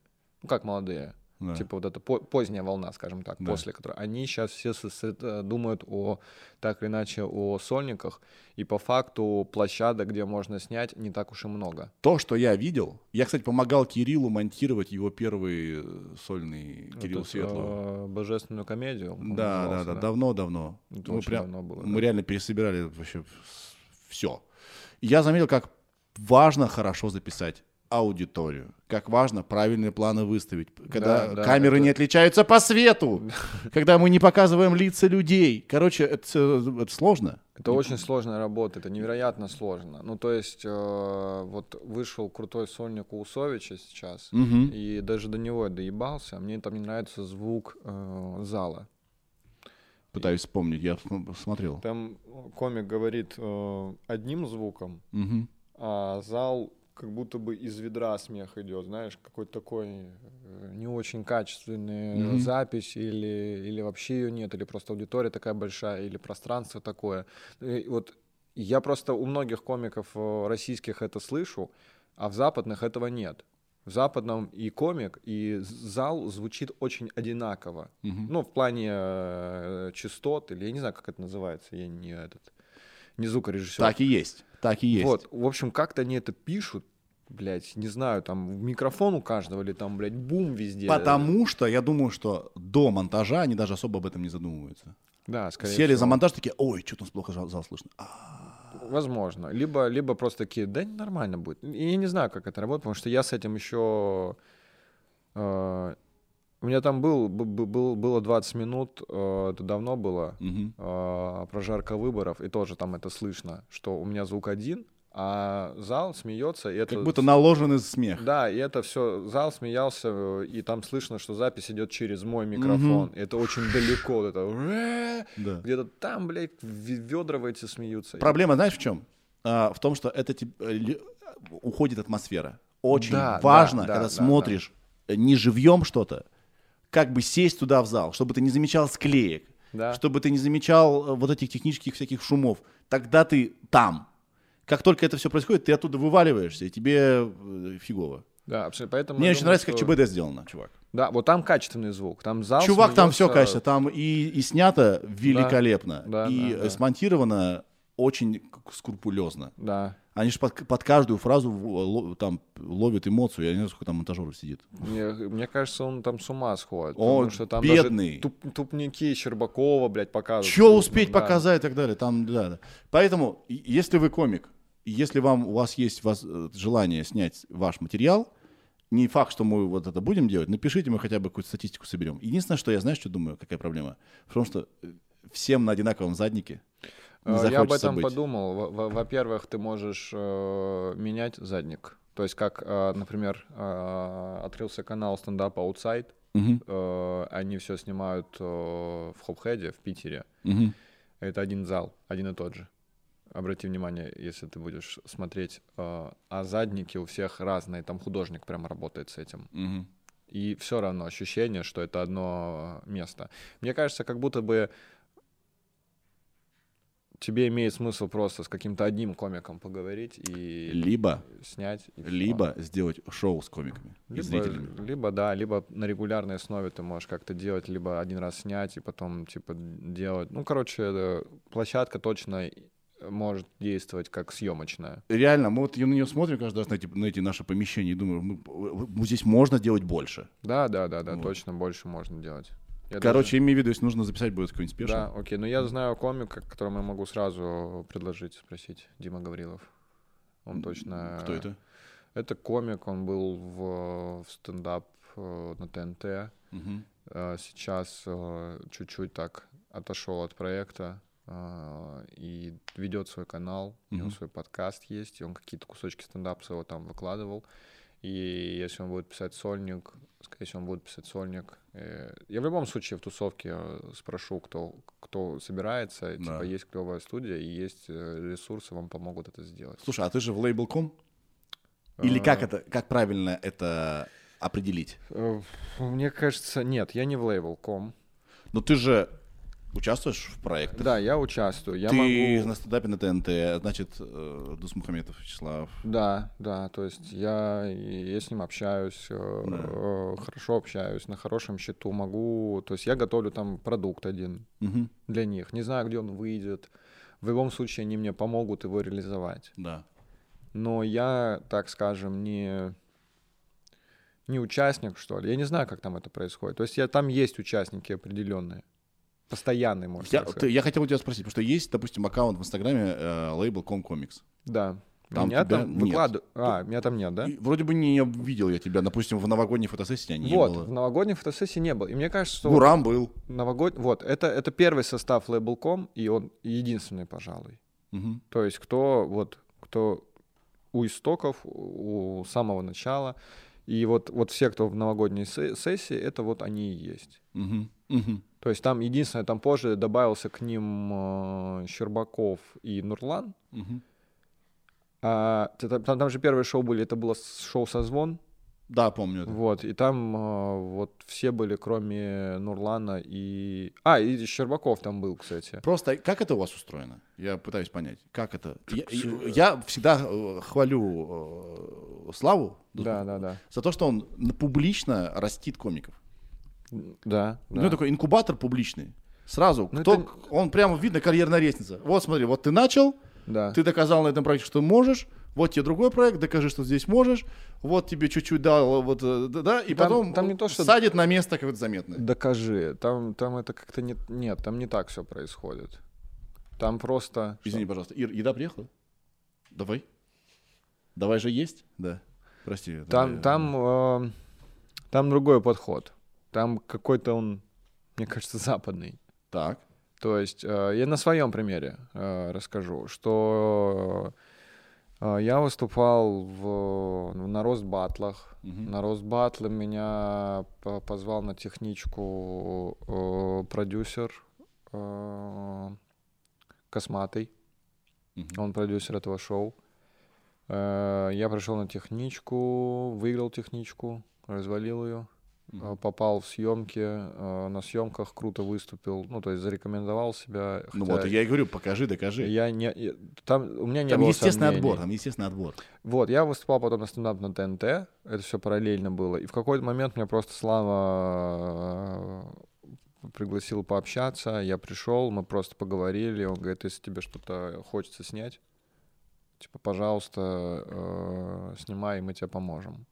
ну как молодые, да. типа вот эта по- поздняя волна, скажем так, Да. после которой они сейчас все э, думают о так или иначе о сольниках, и по факту площадок, где можно снять, не так уж и много. То, что я видел... Я, кстати, помогал Кириллу монтировать его первый э, сольный Кирилл Эту, Светлого. э, божественную комедию. Да, да, назывался, да, давно-давно. Это Мы, прям- давно было, мы да. реально пересобирали вообще все. Я заметил, как важно хорошо записать аудиторию, как важно правильные планы выставить, когда Да, да, камеры это- не отличаются по свету, когда мы не показываем лица людей. Короче, это, это сложно. Это очень сложная работа, это невероятно сложно. Ну, то есть, э, вот вышел крутой сольник у Усовича сейчас, Мгм. и даже до него я доебался. Мне там не нравится звук э, зала. Пытаюсь вспомнить, я см- смотрел. Там комик говорит э, одним звуком, Мгм. а зал как будто бы из ведра смех идет, знаешь, какой-то такой э, не очень качественная Мгм. запись или, или вообще ее нет, или просто аудитория такая большая, или пространство такое. И вот я просто у многих комиков э, российских это слышу, а в западных этого нет. В западном и комик, и зал звучит очень одинаково. Мгм. Ну, в плане э, частот, или я не знаю, как это называется, я не этот, не звукорежиссер. Так и есть. Так и есть. Вот, в общем, как-то они это пишут, блядь, не знаю, там микрофон у каждого или там, блядь, бум везде. Потому что я думаю, что до монтажа они даже особо об этом не задумываются. Да, скорее Сели всего. за монтаж, такие, ой, что-то у нас плохо зал, слышно. А, Возможно. Либо, либо просто такие, да нормально будет. Я не знаю, как это работает, потому что я с этим еще... у меня там был, был, было 20 минут, э, это давно было, мгм. э, прожарка выборов, и тоже там это слышно, что у меня звук один, а зал смеется, и это... Как будто наложенный смех. Да, и это все, зал смеялся, э, и там слышно, что запись идет через мой микрофон. И это очень далеко, это. Да. где-то там, блядь, ведра эти смеются. Проблема, знаешь, в чем? А, в том, что это уходит атмосфера. Очень Да, важно, да, да, когда да, смотришь э, не живьем что-то, как бы сесть туда в зал, чтобы ты не замечал склеек, Да. чтобы ты не замечал э, вот этих технических всяких шумов. Тогда ты там. Как только это все происходит, ты оттуда вываливаешься, и тебе э, фигово. Да, абсолютно. Поэтому Мне очень думаю, нравится, как что- ЧБД сделано, чувак. Да, вот там качественный звук. Там зал Чувак, там все качественно, там и, и снято великолепно, Да, и да, э, да. смонтировано очень скрупулезно. Да. Они же под, под каждую фразу ло- там ловят эмоцию. Я не знаю, сколько там монтажеров сидит. Мне, мне кажется, он там с ума сходит. Он потому что там бедный. даже туп- тупники Щербакова, блядь, показывают. Че успеть Да. показать и так далее. Там, да, да. Поэтому, если вы комик, если вам, у вас есть воз- э, желание снять ваш материал, не факт, что мы вот это будем делать, напишите, мы хотя бы какую-то статистику соберем. Единственное, что я, знаешь, что думаю, какая проблема? В том, что э, всем на одинаковом заднике не Э, Я об этом быть. подумал. Во- во- Во-первых, ты можешь э, менять задник. То есть, как, э, например, э, открылся канал стендапа Outside. Э, они все снимают в Хопхеде, в Питере. мгм. Это один зал, один и тот же. Обрати внимание, если ты будешь смотреть, а задники у всех разные, там художник прям работает с этим. Мгм. И все равно ощущение, что это одно место. Мне кажется, как будто бы тебе имеет смысл просто с каким-то одним комиком поговорить и Либо, снять. и всё. либо сделать шоу с комиками и Либо, зрителями. либо, да, либо на регулярной основе ты можешь как-то делать, либо один раз снять и потом, типа, делать. Ну, короче, площадка точно и- может действовать как съемочная. Реально, мы вот на нее смотрим каждый раз на эти, на эти наши помещения и думаем, мы- мы- здесь можно делать больше. Да, да, да, да, Вот. точно больше можно делать. Я Короче, имею в виду, если нужно записать будет какой-нибудь даже- спешл. Да, окей. Но я знаю комика, которому я могу сразу предложить, спросить. Дима Гаврилов. Он точно... Кто это? Это комик, он был в, в стендап э, на ТНТ. Мгм. Э, Сейчас э, чуть-чуть так отошел от проекта и ведет свой канал, у него свой подкаст есть, и он какие-то кусочки стендапа своего там выкладывал. И если он будет писать сольник, скорее всего, он будет писать сольник. э, Я в любом случае в тусовке э, спрошу, кто, кто собирается. Да. Типа, есть клевая студия и есть э, ресурсы, вам помогут это сделать. Слушай, а ты же в Label.com? Или как это, как правильно это определить? Мне кажется, нет, я не в Label.com. Ну ты же участвуешь в проектах. Да, я участвую. Я ты могу... на стендапе на ТНТ, значит, э, Дусмухаметов Вячеслав. Да, да, то есть я, я с ним общаюсь, э, э, хорошо общаюсь, на хорошем счету могу, то есть я готовлю там продукт один Мгм. для них, не знаю, где он выйдет, в любом случае они мне помогут его реализовать, Да. но я, так скажем, не не участник, что ли, я не знаю, как там это происходит, то есть я, там есть участники определенные, постоянные, можно Я, так ты- сказать. я хотел у тебя спросить, потому что есть, допустим, аккаунт в Инстаграме э, Label.com Comics. Да, Там меня тебя там нет. выкладывают, а, меня там нет, да? И вроде бы не видел я тебя, допустим, в новогодней фотосессии не вот, было. в новогодней фотосессии не было. И мне кажется, что Гурам был. новогод... вот, это, это первый состав Label.com, и он единственный, пожалуй. Мгм. То есть кто вот, кто у истоков, у самого начала, и вот, вот все, кто в новогодней се- сессии, это вот они и есть. Мгм. Мгм. То есть там единственное, там позже добавился к ним э, Щербаков и Нурлан. Мгм. А, там, там же первые шоу были, это было шоу «Созвон», Да, помню это. Вот, и там э, вот все были, кроме Нурлана и... А, и Щербаков там был, кстати. Просто как это у вас устроено? Я пытаюсь понять, как это. Я, я всегда э, хвалю э, Славу Да, да, да. за то, что он публично растит комиков. Да, У да. него такой инкубатор публичный. Сразу, Ну, кто, это- он прямо видно карьерная лестница. Вот смотри, вот ты начал, да. ты доказал на этом проекте, что можешь. Вот тебе другой проект, докажи, что здесь можешь. Вот тебе чуть-чуть дал, вот, э, да, и Там- потом там не то, что- садит на место какое-то заметное. Докажи. Там, там это как-то не... Нет, там не так все происходит. Там просто... Извини, пожалуйста. Ир, еда приехала? Давай. Давай же есть? Да. Прости. Там, я- там, э, там другой подход. Там какой-то он, мне кажется, западный. Так. То есть э, я на своем примере э, расскажу, что э, я выступал в, на рост батлах. Мгм. На рост батлы меня по- позвал на техничку э, продюсер э, Косматый. Мгм. Он продюсер этого шоу. Э, Я пришел на техничку, выиграл техничку, развалил ее, Мгм. попал в съемки, э, на съемках круто выступил, ну то есть зарекомендовал себя. Ну вот, я и говорю, покажи, докажи. я не, я- там у меня не Там было естественный сомнений. отбор, там естественный отбор. Вот, я выступал потом на стендап на ТНТ, это все параллельно было, и в какой-то момент меня просто Слава э, пригласил пообщаться, я пришел, мы просто поговорили, он говорит, если тебе что-то хочется снять, типа, пожалуйста, э, снимай, и мы тебе поможем.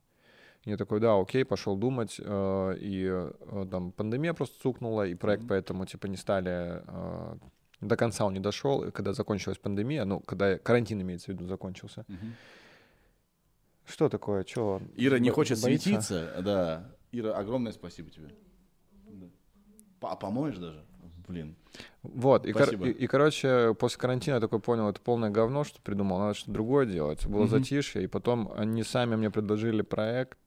Я такой, да, окей, пошел думать, э, и э, там пандемия просто цукнула, и проект Мгм. поэтому, типа, не стали, э, до конца он не дошел, и когда закончилась пандемия, ну, когда карантин, имеется в виду, закончился, что такое? Чё? Ира не бо- хочет боится? светиться, да. Ира, огромное спасибо тебе. Да. А помоешь даже? Блин. Вот, и, кор- и, и, короче, после карантина я такой понял, это полное говно, что придумал, надо что-то другое делать. Было Мгм. затишье, и потом они сами мне предложили проект,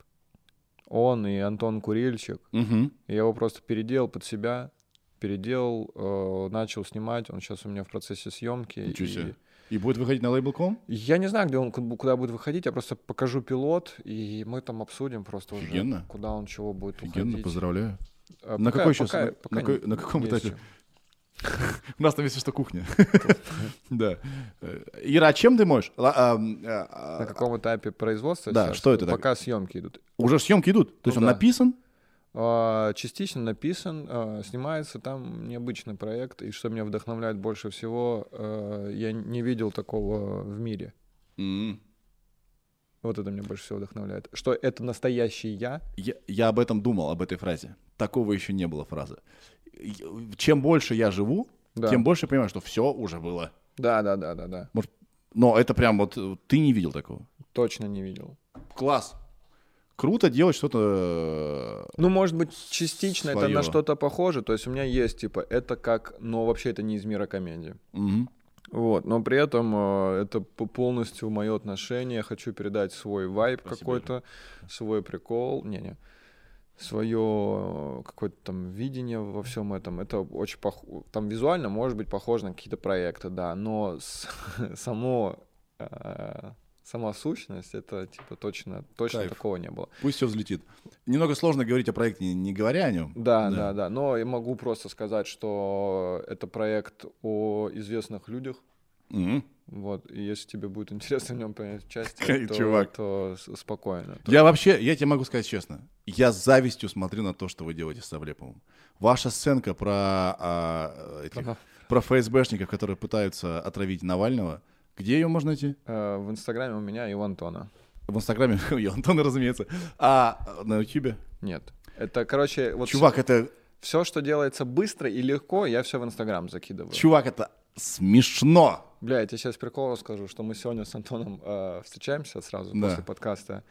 он и Антон Курильчик, и я его просто переделал под себя, переделал, э, начал снимать, он сейчас у меня в процессе съемки. Ничего и- себе. И будет выходить на Label.com? Я не знаю, где он ку- куда будет выходить, я просто покажу пилот, и мы там обсудим просто Офигенно. уже, куда он чего будет Офигенно, уходить. поздравляю. А На пока- какой сейчас? пока- на, пока на на каком этапе? ещё. У нас там, если что, кухня. Да. Э, Ира, а чем ты можешь? Ла- а, м, а, На каком этапе производства Да, что это Пока съемки идут. Уже съемки идут? То есть Ну он написан? Частично написан, снимается там необычный проект, и что меня вдохновляет больше всего, э, я не видел такого в мире. Вот это меня больше всего вдохновляет. Что это настоящий я. Я, я об этом думал, об этой фразе. Такого еще не было фразы. Чем больше я живу, Да. тем больше я понимаю, что все уже было. Да, да, да, да, да. Но это прям вот ты не видел такого. Точно не видел. Класс. Круто делать что-то. Ну, может быть, частично это Своё. на что-то похоже. То есть у меня есть, типа, это как, но вообще это не из мира комедии. мгм. Вот, но при этом э, это полностью мое отношение. Хочу передать свой вайб какой-то, свой прикол. Не-не. Свое какое-то там видение во всем этом. Это очень пох... Там визуально может быть похоже на какие-то проекты, да, но с- само э, сама сущность это типа точно точно Кайф. такого не было. Пусть все взлетит. Немного сложно говорить о проекте, не, не говоря о нем. Да, Да. да, да, Но я могу просто сказать, что это проект о известных людях. Мгм. Вот, и если тебе будет интересно в нем принять участие, то, Чувак. то спокойно. То- Я вообще, я тебе могу сказать честно, я с завистью смотрю на то, что вы делаете с Савлеповым. Ваша сценка про, а, этих- Ага. про ФСБшников, которые пытаются отравить Навального, где ее можно найти? Э, В Инстаграме у меня и у Антона. В Инстаграме, и у Антона, разумеется. А на Ютубе? Нет. Это, короче, вот Чувак, это, все, что делается быстро и легко, я все в Инстаграм закидываю. чувак, это смешно. Бля, я тебе сейчас прикол расскажу, что мы сегодня с Антоном э, встречаемся сразу Да. после подкаста.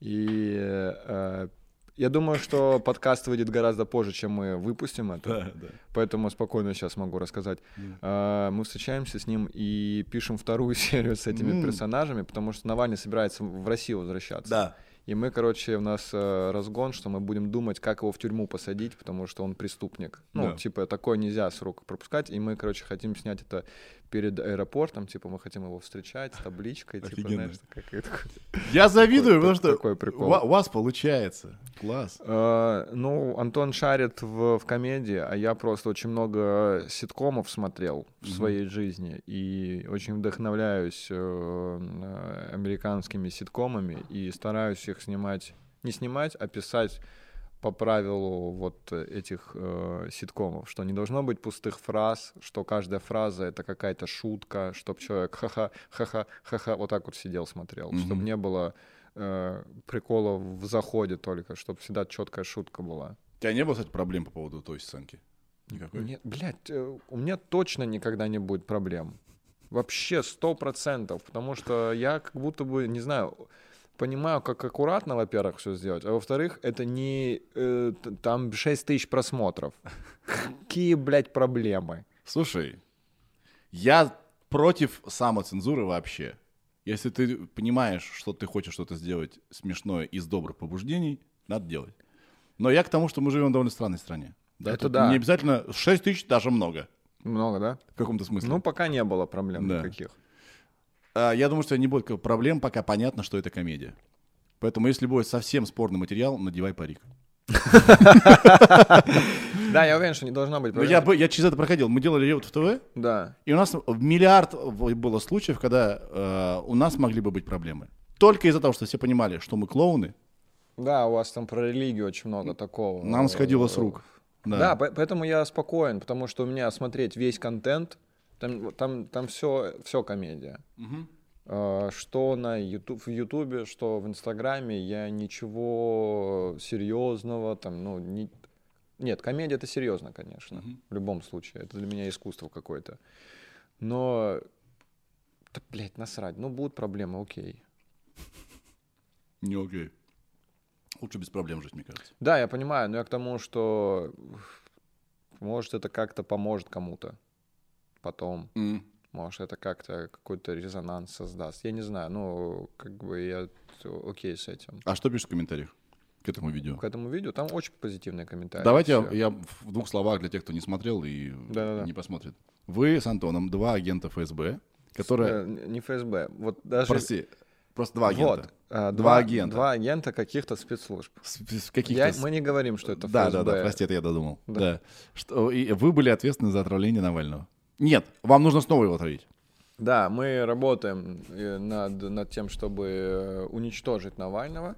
И э, я думаю, что подкаст выйдет гораздо позже, чем мы выпустим это. Да, да. Поэтому спокойно сейчас могу рассказать. А, Мы встречаемся с ним и пишем вторую серию с этими М. персонажами, потому что Навальный собирается в Россию возвращаться. Да. И мы, короче, у нас э, разгон, что мы будем думать, как его в тюрьму посадить, потому что он преступник. Ну, Да. типа, такое нельзя срок пропускать. И мы, короче, хотим снять это перед аэропортом. Типа, мы хотим его встречать с табличкой. Типа, Офигенно. знаешь, такая какая-то- Я завидую, потому что такой прикол. у вас получается. Класс. Э, Ну, Антон шарит в, в комедии, а я просто очень много ситкомов смотрел в своей жизни и очень вдохновляюсь э, американскими ситкомами и стараюсь их снимать, не снимать, а писать по правилу вот этих э, ситкомов, что не должно быть пустых фраз, что каждая фраза это какая-то шутка, чтобы человек ха-ха, ха-ха, ха-ха, вот так вот сидел, смотрел, Мгм. чтобы не было э, приколов в заходе только, чтобы всегда четкая шутка была. У тебя не было, кстати, проблем по поводу той сценки? Никакой? Нет, блядь, э, у меня точно никогда не будет проблем. Вообще сто процентов, потому что я как будто бы, не знаю, понимаю, как аккуратно, во-первых, все сделать, а во-вторых, это не э, там 6 тысяч просмотров. Какие, блядь, проблемы? Слушай, я против самоцензуры вообще. Если ты понимаешь, что ты хочешь что-то сделать смешное из добрых побуждений, надо делать. Но я к тому, что мы живем в довольно странной стране. Да, Это тут да. Не обязательно 6 тысяч даже много. Много, да? В каком-то смысле. Ну, пока не было проблем Да. никаких. А, я думаю, что не будет проблем, пока понятно, что это комедия. Поэтому, если будет совсем спорный материал, надевай парик. Да, я уверен, что не должно быть проблем. я, я через это проходил. Мы делали ревут в ТВ, Да. и у нас миллиард было случаев, когда э, у нас могли бы быть проблемы. Только из-за того, что все понимали, что мы клоуны, Да, у вас там про религию очень много такого. нам сходило с рук. Да, по- поэтому я спокоен, потому что у меня смотреть весь контент, там, там, там все, все комедия. Э, Что на YouTube, в Ютубе, что в Инстаграме, я ничего серьезного там, ну, не... нет, комедия это серьезно, конечно, Мгм. в любом случае, это для меня искусство какое-то. Но, да, блядь, насрать, ну будут проблемы, окей. Не окей. Лучше без проблем жить, мне кажется. Да, я понимаю, но я к тому, что может это как-то поможет кому-то потом. М. Может, это как-то какой-то резонанс создаст. Я не знаю, ну, как бы я окей с этим. А что пишешь в комментариях к этому видео? К этому видео там очень позитивные комментарии. Давайте я, я в двух словах для тех, кто не смотрел и Да-да-да. не посмотрит. Вы с Антоном два агента ФСБ, которые... Э, Не ФСБ. Вот даже... Прости, Просто два агента. Вот. а, Два агента. Два агента каких-то спецслужб. С- каких-то... Я- мы не говорим, что это Да, ФСБ. да, да, прости, это я додумал. Да. Да. Что, и вы были ответственны за отравление Навального. Нет, вам нужно снова его отравить. Да, мы работаем э, над, над тем, чтобы э, уничтожить Навального.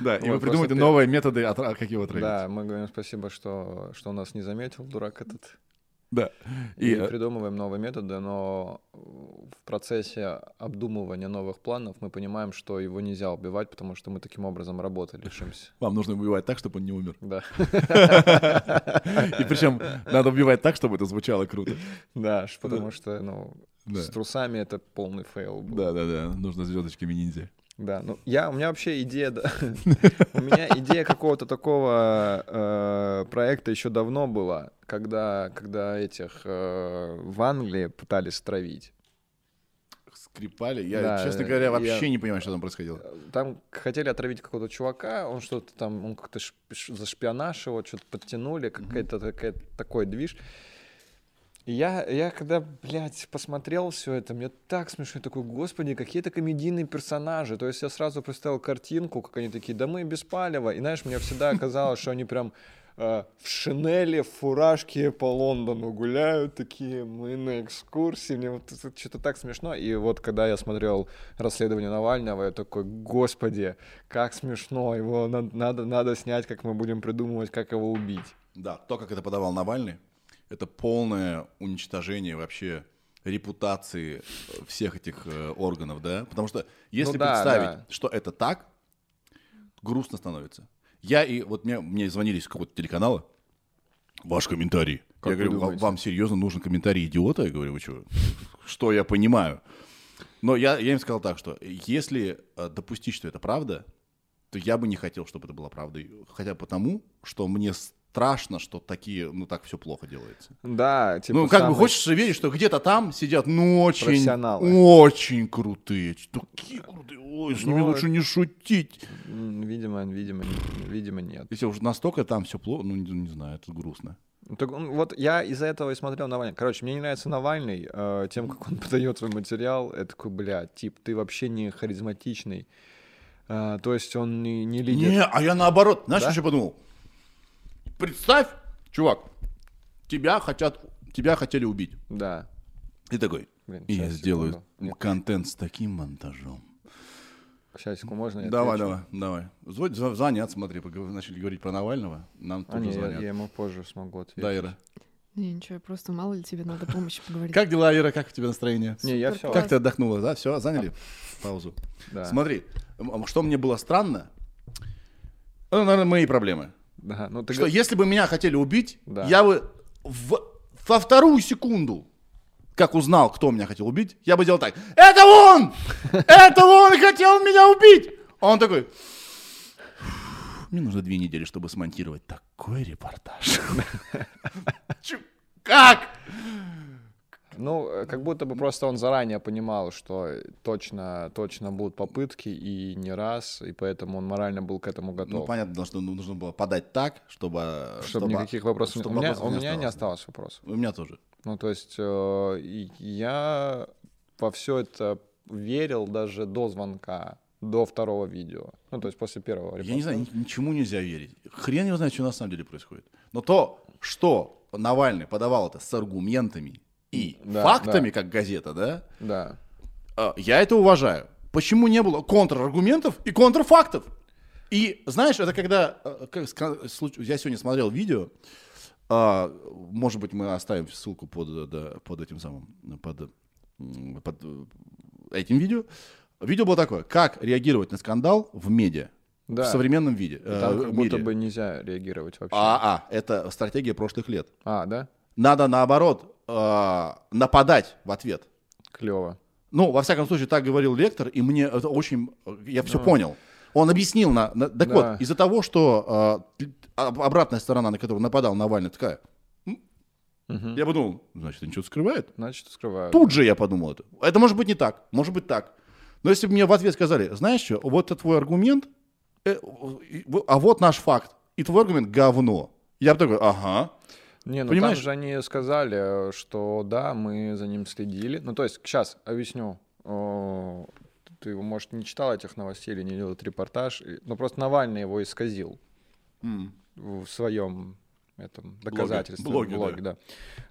Да, и вы придумаете новые методы, как его отравить. Да, мы говорим спасибо, что, что нас не заметил, дурак этот. Да. И, И, э, придумываем новые методы, но в процессе обдумывания новых планов мы понимаем, что его нельзя убивать, потому что мы таким образом работы лишимся. вам нужно убивать так, чтобы он не умер. Да, И причем надо убивать так, чтобы это звучало круто. да, потому что, ну, с трусами это полный fail был. Да, да, да. Нужно звездочками ниндзя. Да, ну я, у меня вообще идея, у меня идея какого-то такого э, проекта еще давно была, когда, когда этих э, в Англии пытались травить. Скрипали. Я, Да, честно говоря, я- вообще не понимаю, что там происходило. Там хотели отравить какого-то чувака, он что-то там, он как-то за шпионаж его что-то подтянули, какая-то такая, такой движ. Я, я когда, блядь, посмотрел все это, мне так смешно, я такой, господи, какие-то комедийные персонажи. То есть я сразу представил картинку, как они такие, да мы без палева. И знаешь, мне всегда казалось, что они прям э, в шинели, в фуражке по Лондону гуляют, такие, мы на экскурсии, мне вот что-то так смешно. И вот когда я смотрел расследование Навального, я такой, господи, как смешно, его на- надо, надо снять, как мы будем придумывать, как его убить. Да, то, как это подавал Навальный, это полное уничтожение вообще репутации э, всех этих э, органов, да? Потому что если Ну да, представить, да. что это так, грустно становится. Я и вот мне, мне звонили из какого-то телеканала, ваш комментарий. Как я говорю, «Вам- думаете? вам серьезно нужен комментарий идиота? Я говорю, вы что? Что я понимаю? Но я, я им сказал так, что если э, допустить, что это правда, то я бы не хотел, чтобы это было правдой. Хотя потому, что мне страшно, что такие, ну так все плохо делается. Да, типа ну, как бы самый- хочешь верить, что где-то там сидят, ну, очень, очень крутые. Такие крутые. Ой, с ними Ну, лучше не шутить. Видимо, видимо, видимо, нет. Если уж настолько там все плохо, ну, не, не знаю, это грустно. Ну, Так, вот я из-за этого и смотрел Навальный. Короче, мне не нравится Навальный э, тем, как он подает свой материал. Это такой, бля, тип, ты вообще не харизматичный. Э, то есть он не, не лидер. Не, а я наоборот. Знаешь, Да? что подумал? Представь, чувак, тебя хотят, тебя хотели убить. Да. Ты такой, Блин, и я сделаю секунду. Нет. контент с таким монтажом. Часику можно? я Давай, отвечу? давай, давай. Звонят, зв- звонят, смотри, начали говорить про Навального, нам А, тоже не, я, звонят. я ему позже смогу ответить. Да, Ира. Не, ничего, просто мало ли тебе надо помощи поговорить. Как дела, Ира? Как у тебя настроение? Не, я все. Как ты отдохнула, да? Все, заняли паузу. Да. Смотри, м- что мне было странно, это, наверное, мои проблемы. Да, ну ты Что если бы меня хотели убить, Да. я бы в- во вторую секунду, как узнал, кто меня хотел убить, я бы делал так. Это он! Это он хотел меня убить! А он такой... Мне нужно две недели, чтобы смонтировать такой репортаж. Как? Ну, э, как будто бы просто он заранее понимал, что точно, точно будут попытки, и не раз, и поэтому он морально был к этому Ну, готов. понятно, что ну, нужно было подать так, чтобы... чтобы, никаких вопросов не- чтобы У меня, вопросов у меня не осталось. вопросов. У меня тоже. Ну, то есть э, я во все это верил даже до звонка, до второго видео. Ну, то есть после первого Я не знаю, ничему нельзя верить. Хрен его знает, что на самом деле происходит. Но то, что Навальный подавал это с аргументами и Да, фактами, да. как газета, да, Да. а, я это уважаю. Почему не было контраргументов и контрфактов? И знаешь, это когда э, как я сегодня смотрел видео, а, может быть, мы оставим ссылку под, э, да, под этим самым, под, под э, этим видео. Видео было такое, как реагировать на скандал в медиа, Да. в современном виде. И э, Там в как будто мире. бы нельзя реагировать вообще. А, а, это стратегия прошлых лет. А, да? Надо наоборот э, нападать в ответ. Клево. Ну, во всяком случае, так говорил лектор, и мне это очень... Я все понял. Он объяснил, на, на- так Да. вот, из-за того, что э, об- обратная сторона, на которую нападал Навальный, такая, «М?» я подумал, значит, он что-то скрывает. Значит, скрываю. Тут же я подумал это. Это может быть не так, может быть так. Но если бы мне в ответ сказали, знаешь что, вот это твой аргумент, э, а вот наш факт, и твой аргумент говно. Я бы такой, ага. Не, ну Понимаешь? там же они сказали, что да, мы за ним следили. Ну, то есть, сейчас объясню. Ты, может, не читал этих новостей или не видел этот репортаж, но просто Навальный его исказил М. в своем этом доказательстве. Блоге, да.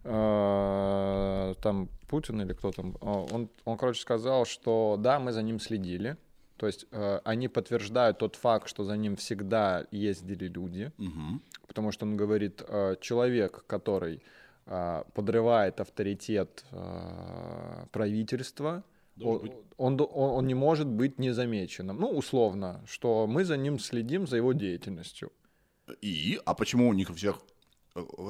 А, Там Путин или кто там, он, он, короче, сказал, что да, мы за ним следили. То есть э, они подтверждают тот факт, что за ним всегда ездили люди, Мгм. Потому что он говорит, э, человек, который э, подрывает авторитет э, правительства, он, он, он- он не может быть незамеченным. Ну, условно, что мы за ним следим, за его деятельностью. И? А почему у них у всех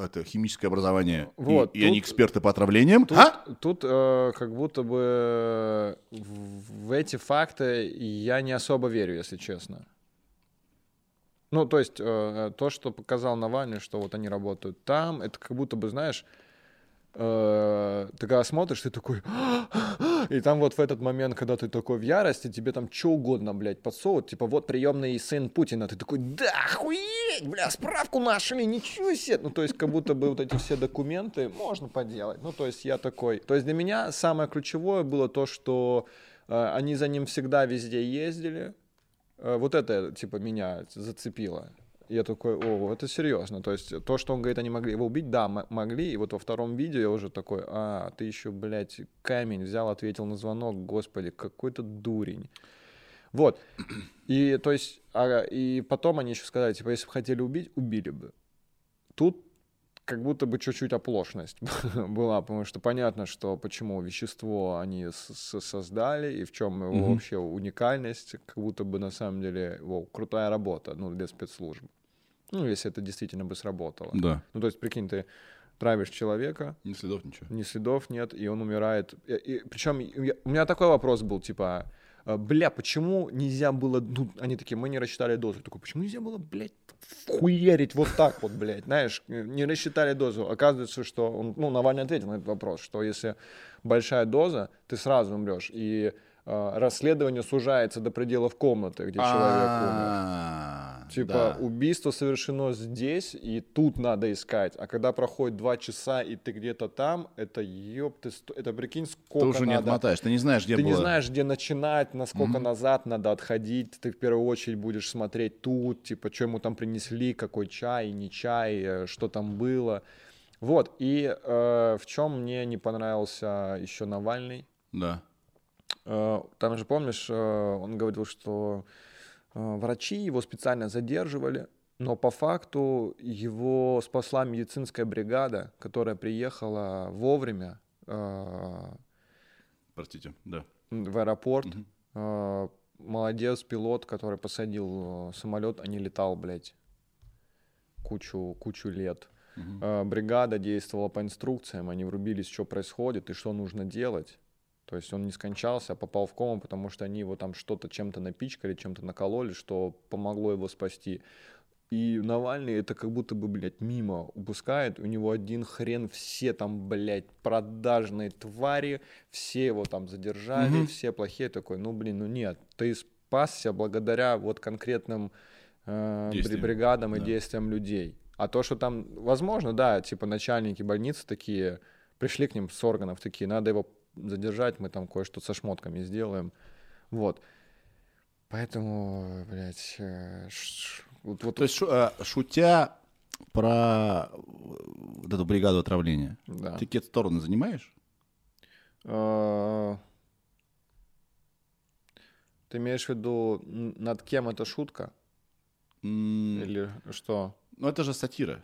это химическое образование, и- Вот, и, они тут- эксперты по отравлениям? Тут, А? тут э, как будто бы в эти факты я не особо верю, если честно. Ну, то есть э, то, что показал Навальный, что вот они работают там, это как будто бы, знаешь, э, ты когда смотришь, ты такой... И там вот в этот момент, когда ты такой в ярости, тебе там что угодно, блядь, подсовывают. Типа, вот приемный сын Путина. Ты такой, да, охуеть, бля, справку нашли, ничего себе. Ну, то есть, как будто бы вот эти все документы можно поделать. Ну, то есть, я такой... То есть, для меня самое ключевое было то, что э, они за ним всегда везде ездили. Э, вот это, типа, меня зацепило. Я такой, о, это серьезно. То есть то, что он говорит, они могли его убить, да, могли. И вот во втором видео я уже такой, а, ты еще, блядь, камень взял, ответил на звонок, господи, какой-то дурень. Вот. И, то есть, а, и потом они еще сказали, типа, если бы хотели убить, убили бы. Тут как будто бы чуть-чуть оплошность была, потому что понятно, что почему вещество они создали и в чем его Мгм. вообще уникальность, как будто бы на самом деле во, крутая работа, ну, для спецслужб. Ну, если это действительно бы сработало. Да. Ну, то есть, прикинь, ты травишь человека, Ни следов, ничего. ни следов нет, и он умирает. И, причем у меня такой вопрос был, типа, бля, почему нельзя было, ну, они такие, мы не рассчитали дозу. Такой, почему нельзя было, блядь, хуярить вот так вот, блядь, знаешь, э, не рассчитали дозу. Оказывается, что, он, ну, Навальный ответил на этот вопрос, что если большая доза, ты сразу умрешь, и э, расследование сужается до пределов комнаты, где человек умер. Типа да. убийство совершено здесь, и тут надо искать. А когда проходит два часа, и ты где-то там, это ёпты, сто- это прикинь, сколько Ты уже не надо. отмотаешь, ты не знаешь, где ты было. не знаешь, где начинать, насколько назад надо отходить. Ты в первую очередь будешь смотреть тут, типа, что ему там принесли, какой чай, не чай, э, что там было. Вот, и э, в чем мне не понравился еще Навальный, Да. Э, Там же, помнишь, э, он говорил, что врачи его специально задерживали, но по факту его спасла медицинская бригада, которая приехала вовремя э, Простите, да. в аэропорт. Э, Молодец пилот, который посадил самолет, а не летал, блядь, кучу, кучу лет. Э, бригада действовала по инструкциям, они врубились, что происходит и что нужно делать. То есть он не скончался, а попал в кому, потому что они его там что-то чем-то напичкали, чем-то накололи, что помогло его спасти. И Навальный это как будто бы, блядь, мимо упускает. У него один хрен, все там, блядь, продажные твари, все его там задержали, Мгм. все плохие. Такой, ну, блин, ну нет, ты спасся благодаря вот конкретным э, Действиям. бригадам и Да. действиям людей. А то, что там, возможно, да, типа начальники больницы такие, пришли к ним с органов такие, надо его задержать, мы там кое-что со шмотками сделаем. Вот. Поэтому, блядь, э, ш- вот, вот То есть, э, шутя про вот эту бригаду отравления, да. ты какие стороны занимаешь? Э, Ты имеешь в виду, над кем это шутка? Или что? Ну, это же сатира.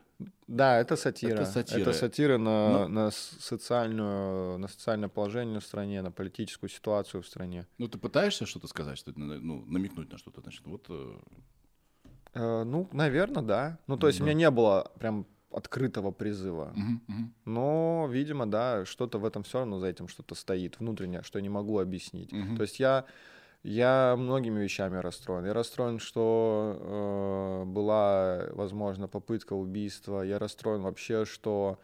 Да, это сатира. Это сатира. Это сатира на, Ну- на социальную, на социальное положение в стране, на политическую ситуацию в стране. Ну, ты пытаешься что-то сказать, что ну, намекнуть на что-то, значит, вот... э, Э, ну, наверное, да. Ну, то есть у меня не было прям открытого призыва. мгм, мгм, Но, видимо, да, что-то в этом все равно за этим что-то стоит внутреннее, что я не могу объяснить. Мгм. То есть я, я многими вещами расстроен. Я расстроен, что э, была, возможно, попытка убийства. Я расстроен вообще, что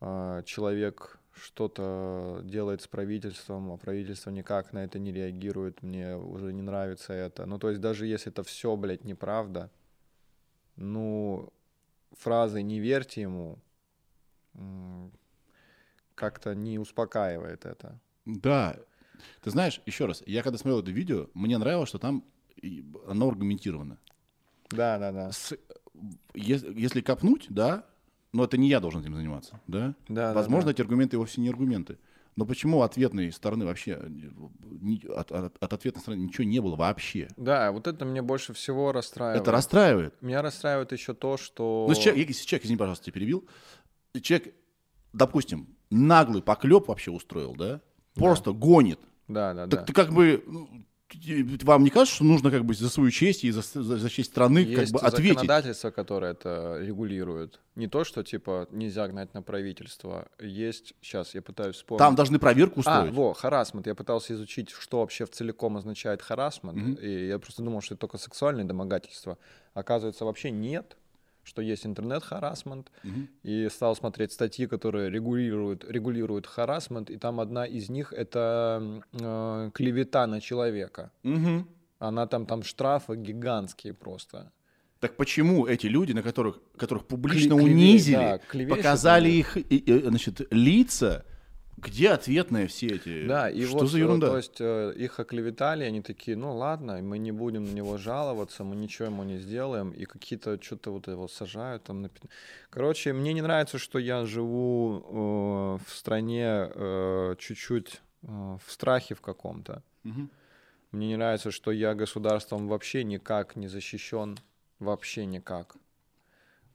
э, человек что-то делает с правительством, а правительство никак на это не реагирует. Мне уже не нравится это. Ну, то есть даже если это все, блядь, неправда, ну, фразой «не верьте ему», как-то не успокаивает это. Да. Ты знаешь, еще раз, я когда смотрел это видео, мне нравилось, что там оно аргументировано. Да, да, да. С, если, если копнуть, да, но это не я должен этим заниматься, да? Да. Возможно, да, да. эти аргументы вовсе не аргументы. Но почему ответной стороны вообще ни, от, от, от ответной стороны ничего не было вообще? Да, вот это мне больше всего расстраивает. Это расстраивает. Меня расстраивает еще то, что. Ну, человек, если человек, извини, пожалуйста, тебя перебил, человек, допустим, наглый поклеп вообще устроил, да? Просто да. гонит. Да, да, так да. ты как бы ну, вам не кажется, что нужно как бы за свою честь и за, за, за честь страны Есть как бы ответить? законодательство, которое это регулирует. Не то, что типа нельзя гнать на правительство. Есть, сейчас я пытаюсь вспомнить. Там должны проверку устроить. А, во, харасмент. Я пытался изучить, что вообще в целиком означает харасмент. Мгм. И я просто думал, что это только сексуальное домогательство. Оказывается, вообще нет что есть интернет-харасмент, Мгм. и стал смотреть статьи, которые регулируют, регулируют харасмент, и там одна из них — это э, клевета на человека. Мгм. Она там, там штрафы гигантские просто. Так почему эти люди, на которых, которых публично Кле- унизили, да, показали их значит, лица, где ответные все эти? Да, и что вот, за э, ерунда? то есть э, их оклеветали, они такие, ну ладно, мы не будем на него жаловаться, мы ничего ему не сделаем, и какие-то что-то вот его сажают там. на Короче, мне не нравится, что я живу э, в стране э, чуть-чуть э, в страхе в каком-то. Мгм. Мне не нравится, что я государством вообще никак не защищен, вообще никак.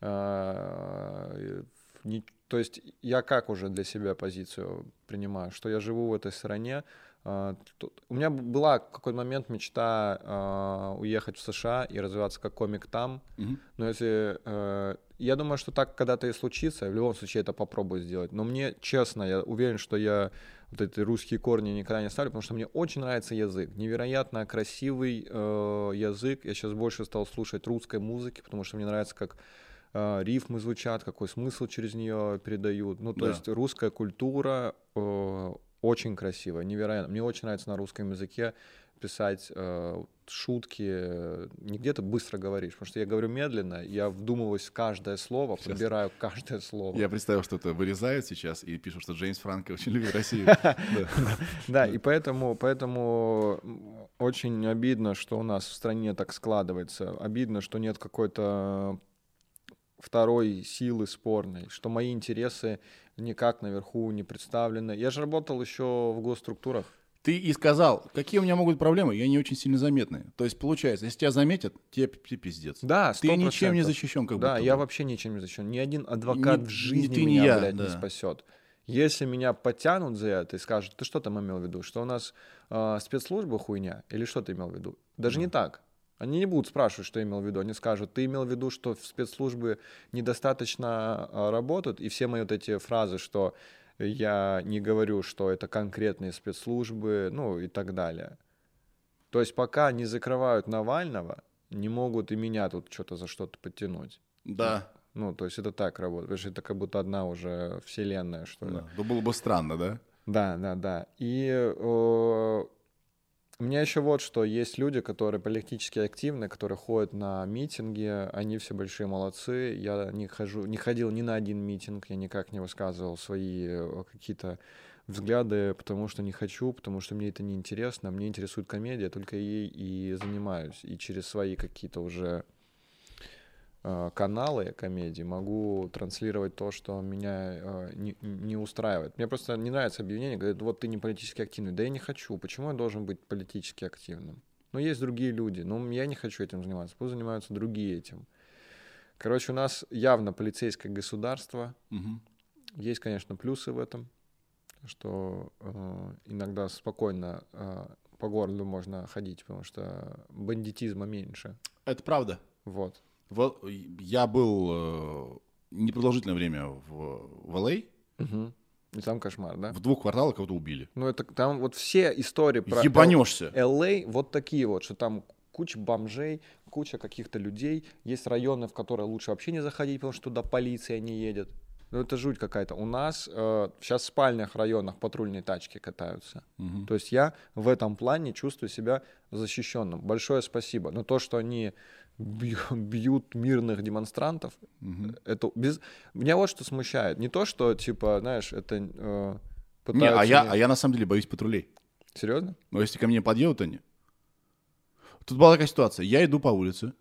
Э, ни- То есть я как уже для себя позицию принимаю, что я живу в этой стране. тут- У меня была в какой-то момент мечта э, уехать в США и развиваться как комик там. Но если... э, Я думаю, что так когда-то и случится, я в любом случае это попробую сделать. Но мне, честно, я уверен, что я вот эти русские корни никогда не оставлю, потому что мне очень нравится язык. Невероятно красивый э, язык. Я сейчас больше стал слушать русской музыки, потому что мне нравится, как э, рифмы звучат, какой смысл через нее передают. Ну, то Да. есть русская культура э, очень красивая, невероятно. Мне очень нравится на русском языке писать э, шутки, не где-то быстро говоришь, потому что я говорю медленно, я вдумываюсь в каждое слово, Сейчас. подбираю каждое слово. Я представил, что это вырезают сейчас и пишут, что Джеймс Франко очень любит Россию. Да. И поэтому, поэтому очень обидно, что у нас в стране так складывается. Обидно, что нет какой-то второй силы спорной, что мои интересы никак наверху не представлены. Я же работал еще в госструктурах. Ты и сказал, какие у меня могут быть проблемы, и они очень сильно заметны. То есть, получается, если тебя заметят, тебе, тебе пиздец. Да, Ты ничем не 100%. защищен, как Да, будто я бы. вообще ничем не защищен. Ни один адвокат Ни- в ни жизни ты, меня, я, блядь, не да. спасет. Если меня подтянут за это и скажут, ты что там имел в виду? Что у нас э, спецслужбы хуйня? Или что ты имел в виду? Даже не так. Они не будут спрашивать, что я имел в виду. Они скажут, ты имел в виду, что спецслужбы недостаточно э, работают, и все мои вот эти фразы, что я не говорю, что это конкретные спецслужбы, ну и так далее. То есть пока не закрывают Навального, не могут и меня тут что-то за что-то подтянуть. Да. Ну, то есть это так работает, потому что это как будто одна уже вселенная, что ли. да. Ну, было бы странно, да? Да, да, да. И э, у меня еще вот что, есть люди, которые политически активны, которые ходят на митинги, они все большие молодцы. Я не хожу, не ходил ни на один митинг, я никак не высказывал свои э, какие-то взгляды, потому что не хочу, потому что мне это не интересно. Мне интересует комедия, только ей и занимаюсь. И через свои какие-то уже каналы комедии могу транслировать то, что меня э, не, не устраивает. Мне просто не нравится объявление, говорят, вот ты не политически активный. Да я не хочу. Почему я должен быть политически активным? Ну, есть другие люди, но я не хочу этим заниматься. Пусть занимаются другие этим. Короче, у нас явно полицейское государство. Мгм. Есть, конечно, плюсы в этом, что э, иногда спокойно э, по городу можно ходить, потому что бандитизма меньше. Это правда. Вот. Вот я был э, непродолжительное время в, в LA, Мгм. И там кошмар, да? в двух кварталах кого-то убили. Ну, это там вот все истории про Ебанешься. LA вот такие вот, что там куча бомжей, куча каких-то людей. Есть районы, в которые лучше вообще не заходить, потому что туда полиция не едет. Ну, это жуть какая-то. У нас э, сейчас в спальных районах патрульные тачки катаются. Мгм. То есть я в этом плане чувствую себя защищенным. Большое спасибо. Но то, что они бьют мирных демонстрантов. Мгм. Это без... Меня вот что смущает. Не то, что, типа, знаешь, это... э, Не, а я, меня- а я на самом деле боюсь патрулей. Серьезно? Но если ко мне подъедут они... Тут была такая ситуация. Я иду по улице.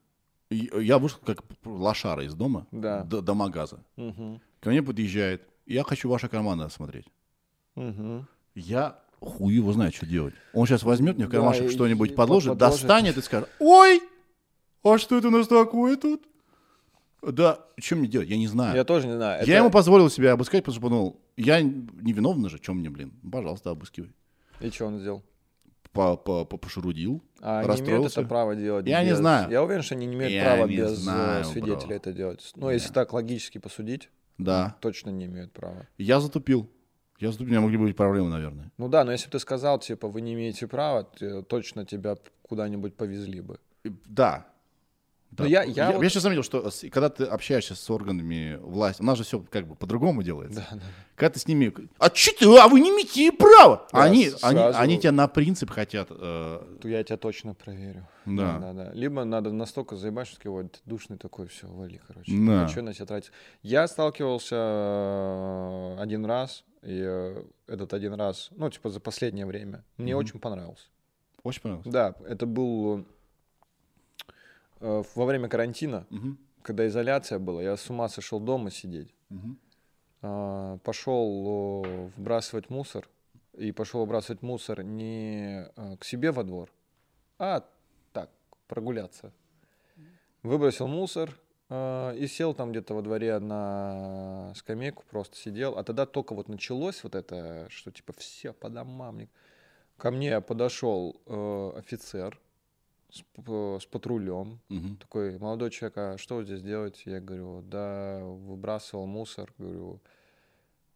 и Я вышел как лошара из дома Да. до, до магаза. Угу. Ко мне подъезжает. Я хочу ваши карманы осмотреть. Угу. Я хуй его знает, что делать. Он сейчас возьмет мне в Да, кармашек и- что-нибудь подложит, подложит. достанет и скажет, ой, а что это у нас такое тут? Да, что мне делать? Я не знаю. Я тоже не знаю. Я Это- ему позволил себя обыскать, потому что подумал, я невиновна же, чем мне, блин? Пожалуйста, обыскивай. И что он сделал? По, по, по- пошурудил, А они имеют расстроился. это право делать Я не без- знаю. Я уверен, что они не имеют Я права не без э, знаю, свидетеля бро. это делать. Ну, если так логически посудить, Да. точно не имеют права. Я затупил. Я затупил, у меня могли быть проблемы, наверное. Ну да, но если бы ты сказал, типа, вы не имеете права, т- точно тебя куда-нибудь повезли бы. Да. Да. Ну, я- я вот- сейчас заметил, что когда ты общаешься с органами власти, у нас же все как бы по-другому делается. Да, да. Когда ты с ними... А что ты? А вы не имеете права! Да, они, с- они, сразу- они тебя на принцип хотят... э, То я тебя точно проверю. Да. да, да. Либо надо настолько заебать, что вот душный такой, все, вали, короче. Да. Ничего на тебя тратить. Я сталкивался э, один раз, и э, этот один раз, ну, типа, за последнее время. Мне Мгм. очень понравился. Очень понравилось. Да, это был во время карантина, Мгм. когда изоляция была, я с ума сошел дома сидеть. А, Пошел э, выбрасывать мусор, и пошел выбрасывать мусор не э, к себе во двор, а так, прогуляться. Выбросил мусор э, и сел там где-то во дворе на скамейку, просто сидел. А тогда только вот началось вот это, что типа все по домам. Ко мне подошел э, офицер с, с патрулем, Мгм. такой, молодой человек, а что вы здесь делаете? Я говорю, да, выбрасывал мусор. Говорю,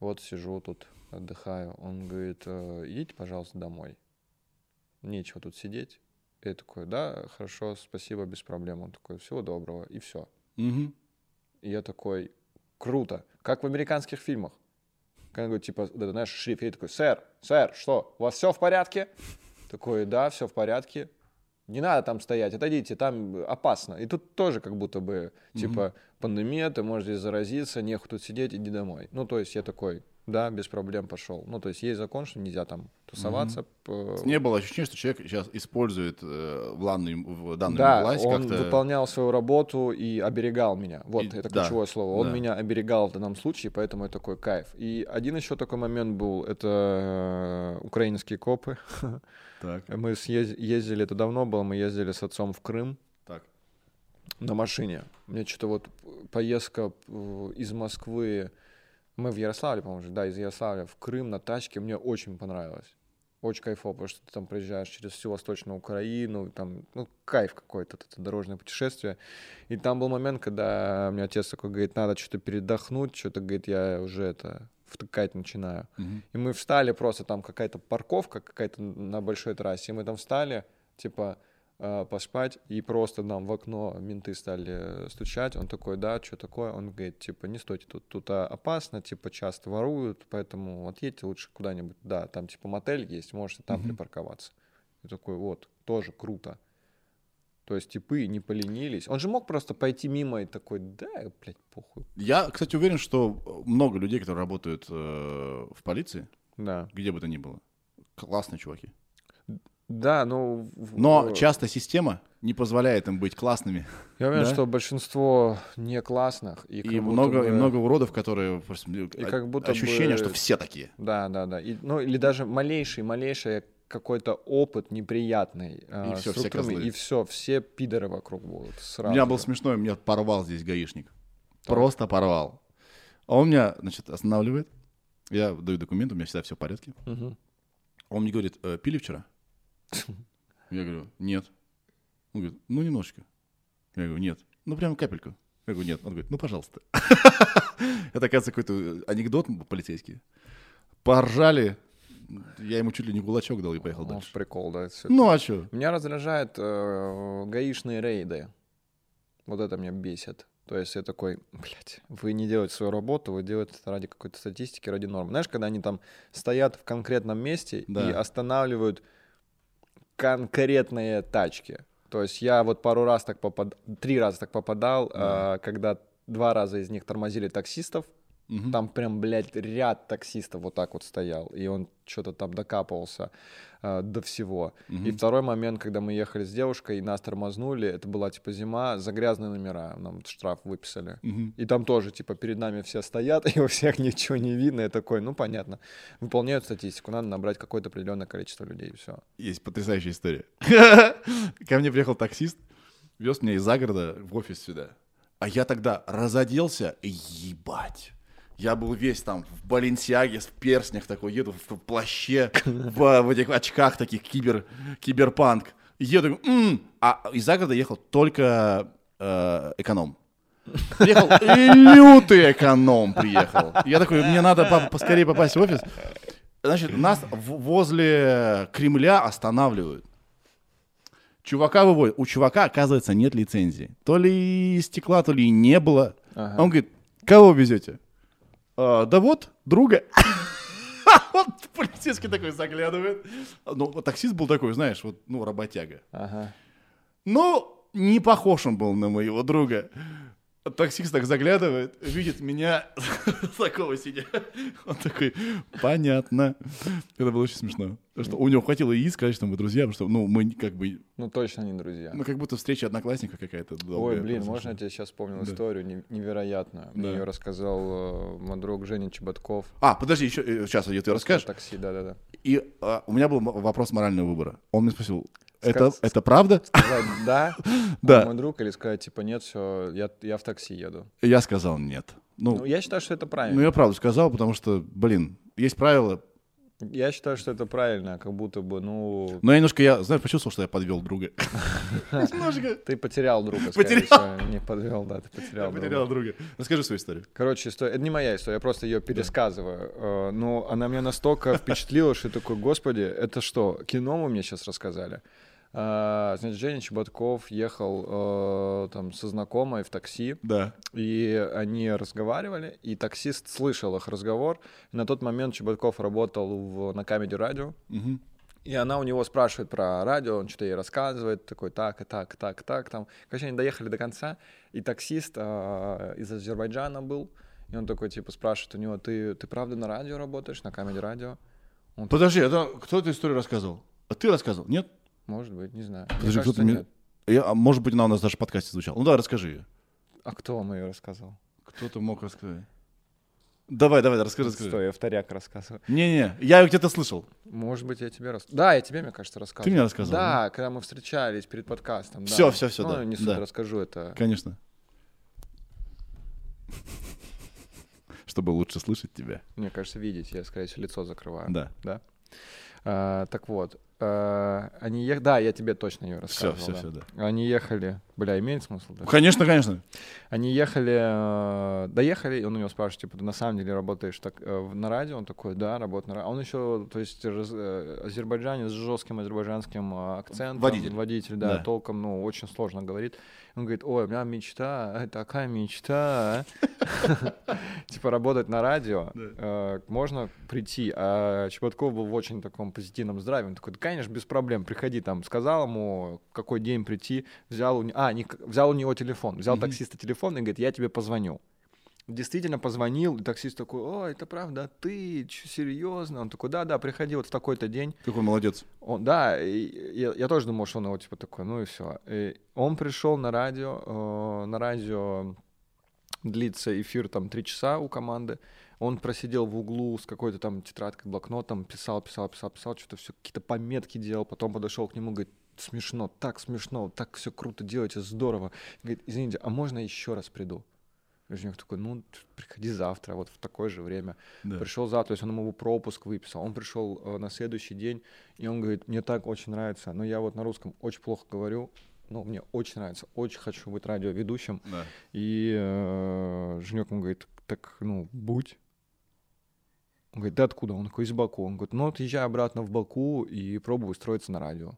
вот сижу тут, отдыхаю. Он говорит, «Э, идите, пожалуйста, домой. Нечего тут сидеть. Я такой, да, хорошо, спасибо, без проблем. Он такой, всего доброго, и все. Мгм. И я такой, круто, как в американских фильмах. Когда говорит, типа, это, знаешь, шрифт, и я такой, сэр, сэр, что, у вас все в порядке? Такой, да, все в порядке. Не надо там стоять, отойдите, там опасно. И тут тоже как будто бы, типа, пандемия, ты можешь здесь заразиться, нехуй тут сидеть, иди домой. Ну, то есть я такой, да, без проблем пошел. Ну, то есть есть закон, что нельзя там тусоваться. п- Не было ощущения, что человек сейчас использует э, вланную им- в- данную Да, власть он как-то... выполнял свою работу и оберегал меня. Вот И- это да, ключевое слово. Он да. меня оберегал в данном случае, поэтому это такой кайф. И один еще такой момент был, это э, украинские копы. Так, Мы съез- ездили, это давно было, мы ездили с отцом в Крым так. на машине. Мне что-то вот поездка из Москвы, мы в Ярославле, по-моему, да, из Ярославля в Крым на тачке, мне очень понравилось. Очень кайфово, потому что ты там проезжаешь через всю Восточную Украину, там, ну, кайф какой-то, это дорожное путешествие. И там был момент, когда у меня отец такой говорит, надо что-то передохнуть, что-то, говорит, я уже это втыкать начинаю. Мгм. И мы встали, просто там какая-то парковка какая-то на большой трассе, и мы там встали, типа, поспать, и просто нам в окно менты стали э, стучать. Он такой, да, что такое? Он говорит, типа, не стойте тут, тут а, опасно, типа, часто воруют, поэтому отъедьте лучше куда-нибудь. Да, там, типа, мотель есть, можете там Мгм. припарковаться. И такой, вот, тоже круто. То есть типы не поленились. Он же мог просто пойти мимо и такой, да, блядь, похуй. Я, кстати, уверен, что много людей, которые работают э, в полиции, Да. где бы то ни было, классные чуваки. Да, ну... Но часто система не позволяет им быть классными. Я уверен, Да? что большинство не классных. И, И, много, бы- и много уродов, которые... просто, э, И как будто ощущение, бы- что все такие. Да, да, да. И, ну, или даже малейший, малейший какой-то опыт неприятный. а, И с все руками, козлы. И все, все пидоры вокруг будут. У Сразу меня был смешной, меня порвал здесь гаишник. Так. Просто порвал. А он меня, значит, останавливает. Я даю документы, у меня всегда все в порядке. Мгм. Он мне говорит, «Э, пили вчера? Я говорю, нет. Он говорит, ну немножечко. Я говорю, нет. Ну прям капельку. Я говорю, нет. Он говорит, ну пожалуйста. Это, оказывается, какой-то анекдот полицейский. Поржали. Я ему чуть ли не кулачок дал и поехал дальше. Прикол, да. всё. Ну а что? Меня раздражает э, гаишные рейды. Вот это меня бесит. То есть я такой, блядь, вы не делаете свою работу, вы делаете это ради какой-то статистики, ради норм. Знаешь, когда они там стоят в конкретном месте Да. и останавливают конкретные тачки. То есть я вот пару раз так попадал, три раза так попадал, да. э, когда два раза из них тормозили таксистов, Угу. Там прям, блядь, ряд таксистов вот так вот стоял, и он что-то там докапывался э, до всего. Угу. И второй момент, когда мы ехали с девушкой, и нас тормознули, это была, типа, зима, за грязные номера нам штраф выписали. Угу. И там тоже, типа, перед нами все стоят, и у всех ничего не видно, и такой, ну, понятно. Выполняют статистику, надо набрать какое-то определенное количество людей, и все. Есть потрясающая история. Ко мне приехал таксист, вез меня из загорода в офис сюда. А я тогда разоделся, ебать. Я был весь там в Баленсиаге, в перстнях такой, еду в плаще, в, в этих очках таких, кибер, киберпанк. Еду, м-м", а из загорода ехал только э, эконом. Приехал лютый эконом приехал. Я такой, мне надо по поскорее попасть в офис. Значит, нас возле Кремля останавливают. Чувака выводят. У чувака, оказывается, нет лицензии. То ли стекла, то ли не было. Ага. Он говорит, кого везете? А, да вот, друга. Вот полицейский такой заглядывает. Ну, таксист был такой, знаешь, вот, ну, работяга. Ага. Ну, не похож он был на моего друга. Таксист так заглядывает, видит меня такого сидя. Он такой, понятно. Это было очень смешно. Потому что у него хватило и сказать, что мы друзья, потому что, ну, мы как бы... Ну, точно не друзья. Ну, как будто встреча одноклассника какая-то. Ой, блин, можно я тебе сейчас вспомнил да. историю невероятную? Мне да. ее рассказал э, мой друг Женя Чеботков. А, подожди, еще, сейчас э, ты расскажешь. Такси, да-да-да. И а, у меня был вопрос морального выбора. Он мне спросил, это, Ска- это правда? Сказать да, да. мой друг, или сказать, типа, нет, все, я, я в такси еду. Я сказал нет. Ну, ну, я считаю, что это правильно. Ну, я правду сказал, потому что, блин, есть правила. Я считаю, что это правильно, как будто бы, ну... Но я немножко, я, знаешь, почувствовал, что я подвел друга. Немножко. Ты потерял друга, Потерял. Не подвел, да, ты потерял друга. потерял друга. Расскажи свою историю. Короче, история, это не моя история, я просто ее пересказываю. Э, но она меня настолько впечатлила, что такой, господи, это что, кино вы мне сейчас рассказали? А, значит, Женя Чеботков ехал э, там со знакомой в такси. Да. И они разговаривали, и таксист слышал их разговор. На тот момент Чебатков работал в, на Comedy Radio. Угу. И она у него спрашивает про радио, он что-то ей рассказывает, такой так, и так, и так, и так. Там. Короче, они доехали до конца, и таксист э, из Азербайджана был, и он такой, типа, спрашивает у него, ты, ты правда на радио работаешь, на Comedy Radio? Он Подожди, это кто эту историю рассказывал? А ты рассказывал, нет? Может быть, не знаю. Подожди, Мне кажется, мне... Я, а может быть, она у нас даже в подкасте звучала. Ну давай, расскажи ее. А кто вам ее рассказал? Кто-то мог рассказать. Давай, давай, расскажи, расскажи. Что, я вторяк рассказываю? Не-не, я ее где-то слышал. Может быть, я тебе рассказал. Да, я тебе, мне кажется, рассказывал. Ты мне рассказал? Да, да? когда мы встречались перед подкастом. Все, да. все, все, ну, да. не суть, да. расскажу это. Конечно. Чтобы лучше слышать тебя. Мне кажется, видеть. Я, скорее всего, лицо закрываю. Да. Да? А, так вот, а, они ехали... Да, я тебе точно ее рассказывал. Все, все, да. все, да. Они ехали... Бля, имеет смысл? Да? Конечно, конечно. Они ехали... Э, доехали, и он у него спрашивает, типа, ты на самом деле работаешь так, э, на радио? Он такой, да, работаю на радио. А он еще, то есть, раз, э, азербайджанец с жестким азербайджанским акцентом. Водитель. Водитель, да, да, толком, ну, очень сложно говорит. Он говорит, ой, у меня мечта, такая мечта. Типа работать на радио. Можно прийти. А Чеботков был в очень таком позитивном здравии. Он такой, конечно, без проблем, приходи там. Сказал ему, какой день прийти. Взял у, а, не, взял у него телефон. Взял таксиста телефон и говорит, я тебе позвоню действительно позвонил, и таксист такой, о, это правда, ты, че, серьезно? Он такой, да-да, приходи вот в такой-то день. Какой молодец. Он, да, и, я, я тоже думал, что он его типа такой, ну и все. И он пришел на радио, э, на радио длится эфир там три часа у команды, он просидел в углу с какой-то там тетрадкой, блокнотом, писал, писал, писал, писал, что-то все, какие-то пометки делал, потом подошел к нему, говорит, смешно, так смешно, так все круто делаете, здорово. Говорит, извините, а можно еще раз приду? Женек такой, ну, приходи завтра, вот в такое же время. Да. Пришел завтра, то есть он ему пропуск выписал. Он пришел э, на следующий день, и он говорит, мне так очень нравится, но я вот на русском очень плохо говорю, но мне очень нравится, очень хочу быть радиоведущим. Да. И э, Женек ему говорит, так, ну, будь. Он говорит, да откуда? Он такой, из Баку. Он говорит, ну, вот езжай обратно в Баку и пробуй устроиться на радио.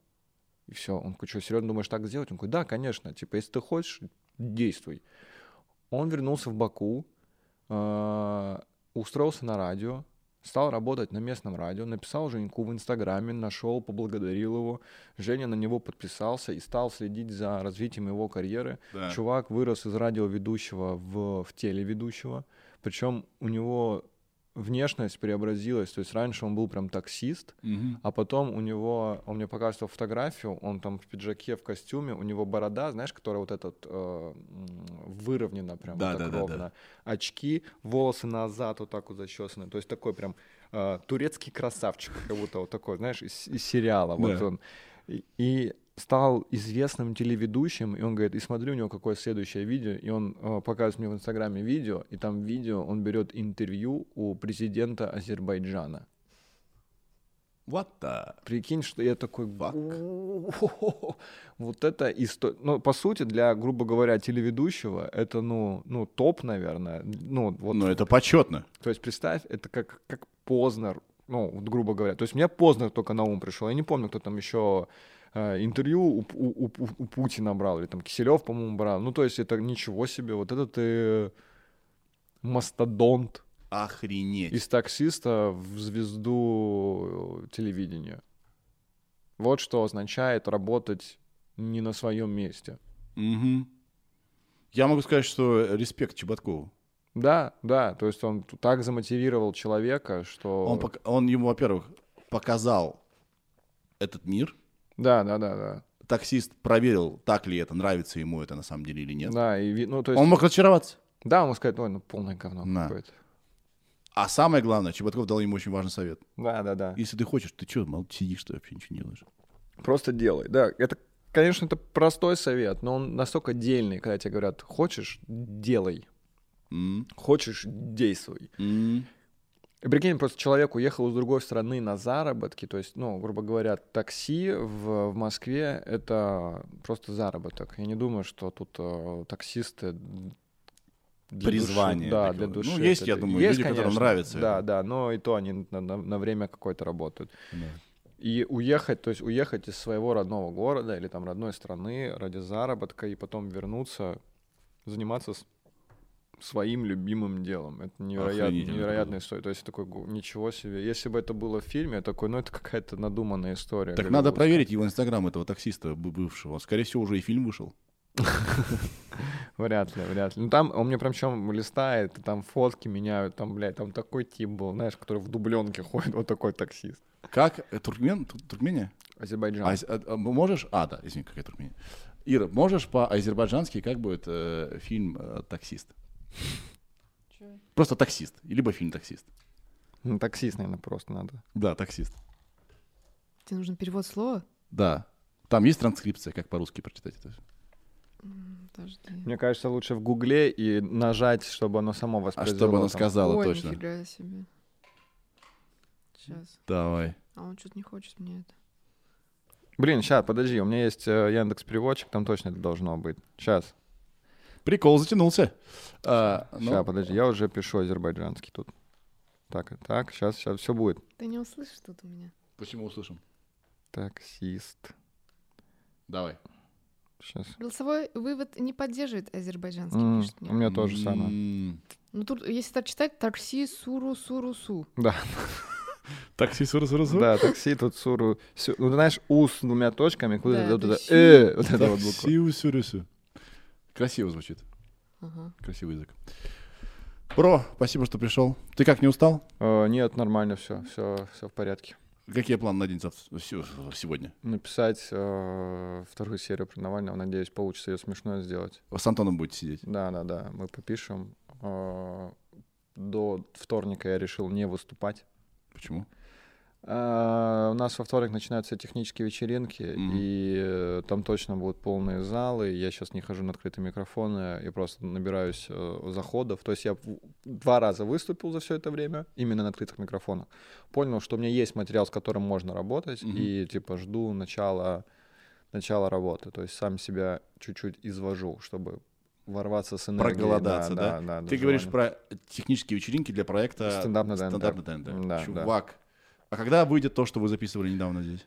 И все. Он такой, что, серьезно думаешь так сделать? Он говорит, да, конечно. Типа, если ты хочешь, действуй. Он вернулся в Баку, э, устроился на радио, стал работать на местном радио, написал Женьку в Инстаграме, нашел, поблагодарил его. Женя на него подписался и стал следить за развитием его карьеры. Да. Чувак вырос из радиоведущего в, в телеведущего. Причем у него внешность преобразилась. То есть раньше он был прям таксист, Мгм. а потом у него, он мне показывал фотографию, он там в пиджаке, в костюме, у него борода, знаешь, которая вот этот э, выровнена прям Да, вот так да, да, ровно. да. Очки, волосы назад вот так вот зачесаны. То есть такой прям э, турецкий красавчик, как будто вот такой, знаешь, из, из сериала. Вот Да. он. И, и стал известным телеведущим, и он говорит, и смотрю у него какое следующее видео, и он э, показывает мне в Инстаграме видео, и там видео он берет интервью у президента Азербайджана. What the... Прикинь, что я такой... «О-о-о-о-о». Вот это история... Ну, по сути, для, грубо говоря, телеведущего, это, ну, ну топ, наверное. Ну, вот, Ну, это почетно. То есть, представь, это как, как Познер, ну, вот, грубо говоря. То есть, мне Познер только на ум пришел. Я не помню, кто там еще интервью у, у- у- у Путина брал, или там Киселев, по-моему, брал. Ну, то есть, это ничего себе. Вот это ты мастодонт Охренеть. из таксиста в звезду э, телевидения. Вот что означает работать не на своем месте. Мгм. Я могу сказать, что респект Чеботкову. Да, да, то есть он так замотивировал человека, что... Он, он ему, во-первых, показал этот мир. Да, да, да, да. Таксист проверил, так ли это, нравится ему это на самом деле или нет. Да, и, ну, то есть... Он мог разочароваться. Да, он мог сказать, ой, ну, полное говно Да. какое-то. А самое главное, Чеботков дал ему очень важный совет. Да, да, да. Если ты хочешь, ты что, мол, сидишь, что вообще ничего не делаешь? Просто делай. Да, это, конечно, это простой совет, но он настолько дельный, когда тебе говорят, хочешь, делай. М, Хочешь, действуй. м. И прикинь, просто человек уехал из другой страны на заработки, то есть, ну, грубо говоря, такси в, в Москве — это просто заработок. Я не думаю, что тут э, таксисты для Призвание души, да, для Ну, души. есть, это- я думаю, люди, которым конечно, нравится Да, это. да, но и то они на, на- на время какое-то работают. Да. И уехать, то есть уехать из своего родного города или там родной страны ради заработка и потом вернуться, заниматься с- своим любимым делом. Это невероятно, невероятная история. То есть такой, ничего себе. Если бы это было в фильме, я такой, ну это какая-то надуманная история. Так надо проверить его инстаграм, этого таксиста бывшего. Скорее всего, уже и фильм вышел. Вряд ли, вряд ли. Ну там он мне прям чем листает, там фотки меняют, там, блядь, там такой тип был, знаешь, который в дубленке ходит, вот такой таксист. Как? Э, Туркмен? Тур- Туркмения? Азербайджан. А, а, а, можешь? А, да, извини, какая Туркмения. Ира, можешь по-азербайджански, как будет э, фильм э, «Таксист»? Просто «Таксист», либо фильм «Таксист». Ну, таксист, наверное, просто надо. Да, «Таксист». Тебе нужен перевод слова? Да. Там есть транскрипция, как по-русски прочитать это? Подожди. Мне кажется, лучше в гугле и нажать, чтобы оно само А воспроизвело. чтобы оно там. сказала Ой, точно. нифига себе. Сейчас. Давай. А он что-то не хочет мне это. Блин, сейчас, подожди, у меня есть Яндекс переводчик, там точно это должно быть. Сейчас, Прикол затянулся. А, ну, сейчас, подожди, я уже пишу азербайджанский тут. Так, так, сейчас, сейчас, все будет. Ты не услышишь тут у меня? Почему услышим? Таксист. Давай. Сейчас. Голосовой вывод не поддерживает азербайджанский, М, пишет мне. у меня тоже самое. М, Ну тут, если так читать, такси суру суру су. Да, Такси, суру, суру, суру. да, такси тут суру. Ну, ты знаешь, у с двумя точками, куда Да, вот это, э, вот это вот буква. Такси, суру, суру. Красиво звучит. Ага. Красивый язык. Бро, спасибо, что пришел. Ты как, не устал? Э, Нет, нормально все, все, все в порядке. Какие планы на день завтра, сегодня? Написать э, вторую серию про Навального, надеюсь, получится ее смешно сделать. С Антоном будете сидеть? Да, да, да, мы попишем. Э, До вторника я решил не выступать. Почему? Э, У нас во вторник начинаются технические вечеринки, Мгм. и э, там точно будут полные залы. Я сейчас не хожу на открытые микрофоны, и просто набираюсь э, заходов. То есть я два раза выступил за все это время, именно на открытых микрофонах. Понял, что у меня есть материал, с которым можно работать, Мгм. и типа жду начала, начала работы. То есть сам себя чуть-чуть извожу, чтобы ворваться с энергией. Проголодаться, да? да, да, Ты да, говоришь желание. про технические вечеринки для проекта Стендап на ТНТ. «Стендап на ТНТ». Да, Чувак, а когда выйдет то, что вы записывали недавно здесь?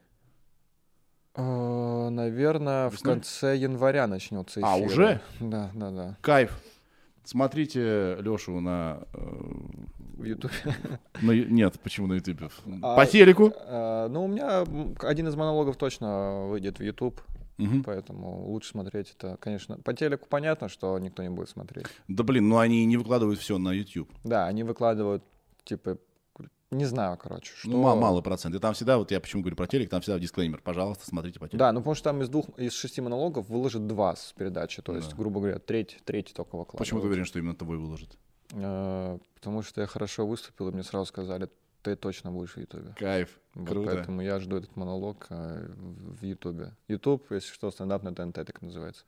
Э, Наверное, в Весной? конце января начнется эфир. А, уже? Да, да, да. Кайф. Смотрите Лешу на э, В Ютубе. И- нет, почему на Ютубе? А, По телеку? А, Ну, у меня один из монологов точно выйдет в YouTube, Мгм. поэтому лучше смотреть это, конечно. По телеку понятно, что никто не будет смотреть. Да блин, ну они не выкладывают все на YouTube. Да, они выкладывают, типа, не знаю, короче, что... Ну, ма- мало процент. И там всегда, вот я почему говорю про телек, там всегда дисклеймер. Пожалуйста, смотрите по телеку. Да, ну потому что там из двух, из шести монологов выложат два с передачи, то есть, Да. грубо говоря, треть, треть только выкладывают. Почему ты уверен, что именно твой выложит? Э, Потому что я хорошо выступил, и мне сразу сказали, ты точно будешь в Ютубе. Кайф. Вот Круто. Поэтому я жду этот монолог э, в Ютубе. Ютуб, если что, стендап на ТНТ так называется.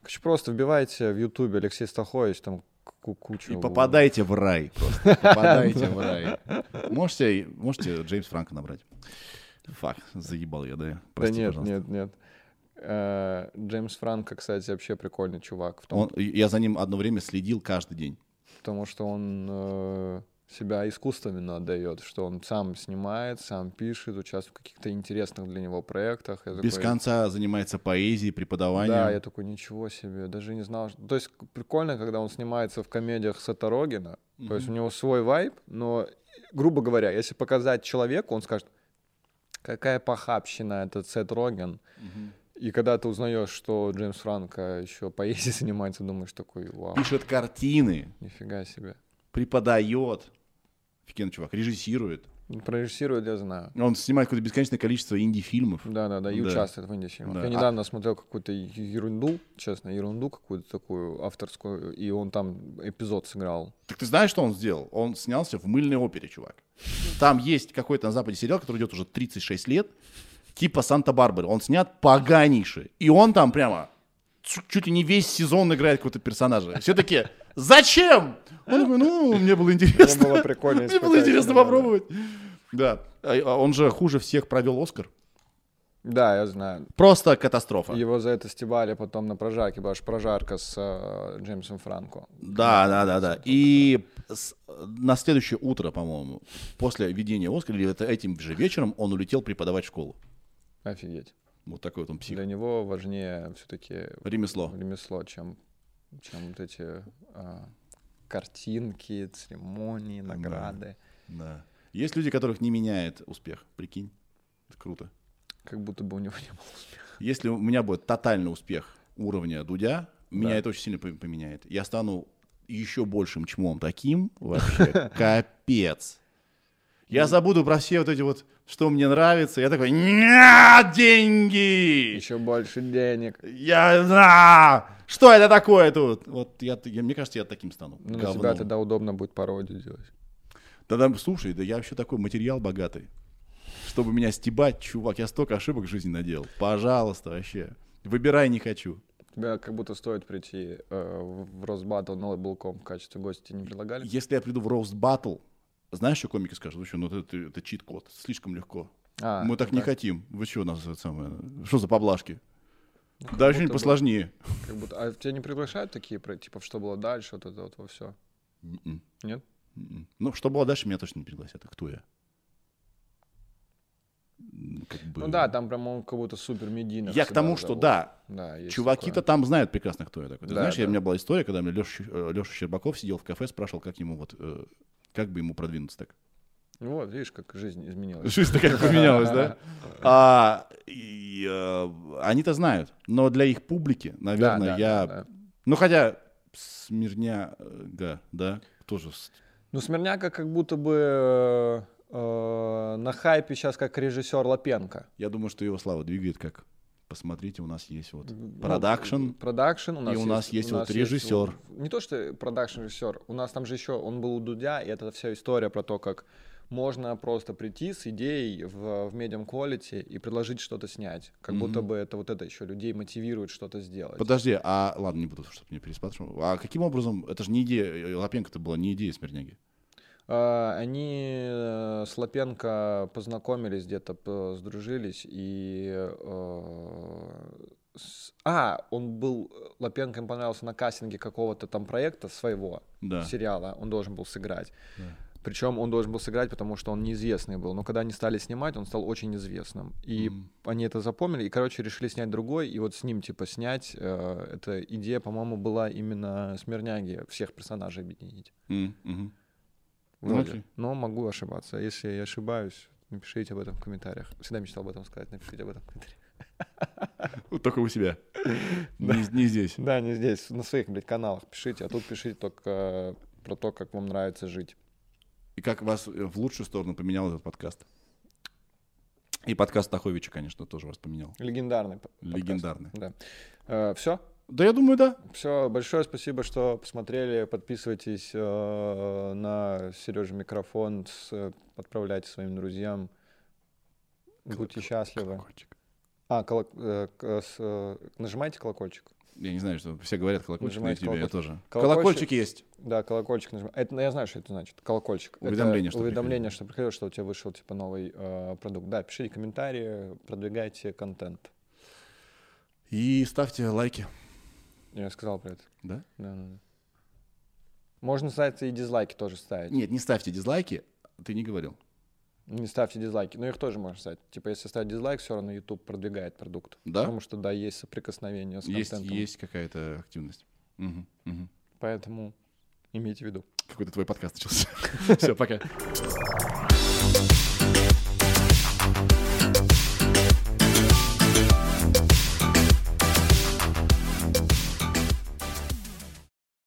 Короче, просто вбивайте в Ютубе Алексей Стахович, там кучу... И попадайте в рай просто. Попадайте в рай. Можете, можете Джеймс Франка набрать. Фак, заебал я, да? Да Прости, нет, пожалуйста. нет, нет. Э, Джеймс Франко, кстати, вообще прикольный чувак. В том, Он, я за ним одно время следил каждый день. Потому что он э, себя искусственно отдает, что он сам снимает, сам пишет, участвует в каких-то интересных для него проектах. Я Без такой, конца занимается поэзией, преподаванием. Да, я такой, ничего себе, даже не знал. что- То есть прикольно, когда он снимается в комедиях Сета Рогена, то есть у него свой вайб, но, грубо говоря, если показать человеку, он скажет, какая похабщина этот Сет Роген. Мгм. И когда ты узнаешь, что Джеймс Франко еще поэзией занимается, думаешь такой, вау, Пишет картины, нифига себе. преподает. Офигенный чувак. Режиссирует. Прорежиссирует, я знаю. Он снимает какое-то бесконечное количество инди-фильмов. Да, да, да, и Да. участвует в инди-фильмах. Да. Я А- недавно смотрел какую-то ерунду, честно, ерунду какую-то такую авторскую, и он там эпизод сыграл. Так ты знаешь, что он сделал? Он снялся в мыльной опере, чувак. Там есть какой-то на Западе сериал, который идет уже 36 лет, типа Санта-Барбары. Он снят поганейше. И он там прямо чуть ли не весь сезон играет какого-то персонажа. Все такие, зачем? Он такой, ну, мне было интересно. Мне было прикольно Мне было интересно попробовать. Да. А а он же хуже всех провел Оскар. Да, я знаю. Просто катастрофа. Его за это стебали потом на прожарке, что прожарка с э, Джеймсом Франко. Да, да, да, да. И с- на следующее утро, по-моему, после ведения Оскара, или это этим же вечером, он улетел преподавать в школу. Офигеть. Вот такой вот он псих. Для него важнее все-таки Ремесло. ремесло, чем, чем вот эти а, картинки, церемонии, награды. Да. Есть люди, которых не меняет успех. Прикинь. Это круто. Как будто бы у него не было успеха. Если у меня будет тотальный успех уровня Дудя, меня Да. это очень сильно по- поменяет. Я стану еще большим чмом таким, вообще, капец. Я забуду про все вот эти вот, что мне нравится. Я такой, нет, деньги! Еще больше денег. Я, а, что это такое тут? Вот я, я- мне кажется, я таким стану. Ну, на говном. тебя тогда удобно будет пародию делать. Да-да, слушай, да я вообще такой материал богатый. Чтобы меня стебать, чувак, я столько ошибок в жизни наделал. Пожалуйста, вообще. Выбирай не хочу. Тебя как будто стоит прийти э, в Росбаттл на Лейблком в качестве гостя тебе не предлагали? Если я приду в Роуст Баттл, знаешь, что комики скажут? Вы что, ну это, это чит-код, слишком легко. А, Мы так не да. хотим. Вы что, у нас это самое, что за поблажки? Ну, Да, что-нибудь посложнее. Как будто... А тебя не приглашают такие, типа, что было дальше, вот это вот во все? М-м, Нет? м-м. Ну, что было дальше, меня точно не пригласят. А кто я? Как бы... Ну да, там прям он как будто супер медийно. Я к тому, что да, Да, Чуваки-то такое. там знают прекрасно, кто я такой. Ты Да, знаешь, я- да. у меня была история, когда мне Леша, Леша Щербаков сидел в кафе, спрашивал, как ему вот, э, как бы ему продвинуться так. Ну вот, видишь, как жизнь изменилась. Жизнь такая поменялась, да? А, и, э, они-то знают, но для их публики, Да, наверное, да, я... да, да. Ну, хотя Смирняга, э, да, да, тоже... Ну, Смирняга как будто бы э, э, на хайпе сейчас как режиссер Лапенко. Я думаю, что его слава двигает как... Посмотрите, у нас есть вот Ну, продакшн. Продакшн у нас у нас есть у вот нас режиссер. не то, что продакшн режиссер, у нас там же еще он был у Дудя, и это вся история про то, как можно просто прийти с идеей в, в Medium Quality и предложить что-то снять. Как будто бы это вот это еще людей мотивирует что-то сделать. Подожди, а ладно, не буду, чтобы не переспрашивал. А каким образом, это же не идея, Лапенко-то была не идея Смирняги. А, Они э, с Лапенко познакомились где-то, сдружились, и... э, А, он был... Лапенко им понравился на кастинге какого-то там проекта своего, Да. сериала, он должен был сыграть. Да. Причем он должен был сыграть, потому что он неизвестный был. Но когда они стали снимать, он стал очень известным. И Мгм. они это запомнили, и, короче, решили снять другой. И вот с ним, типа, снять. э, эта идея, по-моему, была именно Смирняги, всех персонажей объединить. Мгм. Вроде. окей. Но могу ошибаться. Если я ошибаюсь, напишите об этом в комментариях. Всегда мечтал об этом сказать. Напишите об этом в комментариях. Вот только у себя. Не, здесь. Да, не здесь, на своих, блядь, каналах пишите, а тут пишите только э, про то, как вам нравится жить. И как вас э, в лучшую сторону поменял этот подкаст? И подкаст Таховича, конечно, тоже вас поменял. Легендарный. подкаст. Легендарный. Да. все? Да я думаю, да. Все, большое спасибо, что посмотрели. Подписывайтесь э, на Сережа микрофон, с- отправляйте своим друзьям. Будьте счастливы. Колокольчик. А, колок- э, к- с- э, нажимайте колокольчик. Я не знаю, что все говорят колокольчик на Нажимайте YouTube, я колокольчик. тоже. Колокольчик. Колокольчик есть. Да, колокольчик нажимайте. Это, ну, я знаю, что это значит. Колокольчик. Уведомление, это что уведомление, что приходило, что у тебя вышел типа новый э, продукт. Да, пишите комментарии, продвигайте контент. И ставьте лайки. Я сказал про это. Да? Да, да, да. Можно, кстати, и дизлайки тоже ставить. Нет, не ставьте дизлайки. Ты не говорил. Не ставьте дизлайки, но их тоже можно ставить. Типа, если ставить дизлайк, все равно YouTube продвигает продукт. Да? Потому что, да, есть соприкосновение с Есть, контентом. есть какая-то активность. Мгм, мгм. Поэтому имейте в виду. Какой-то твой подкаст начался. Все, пока.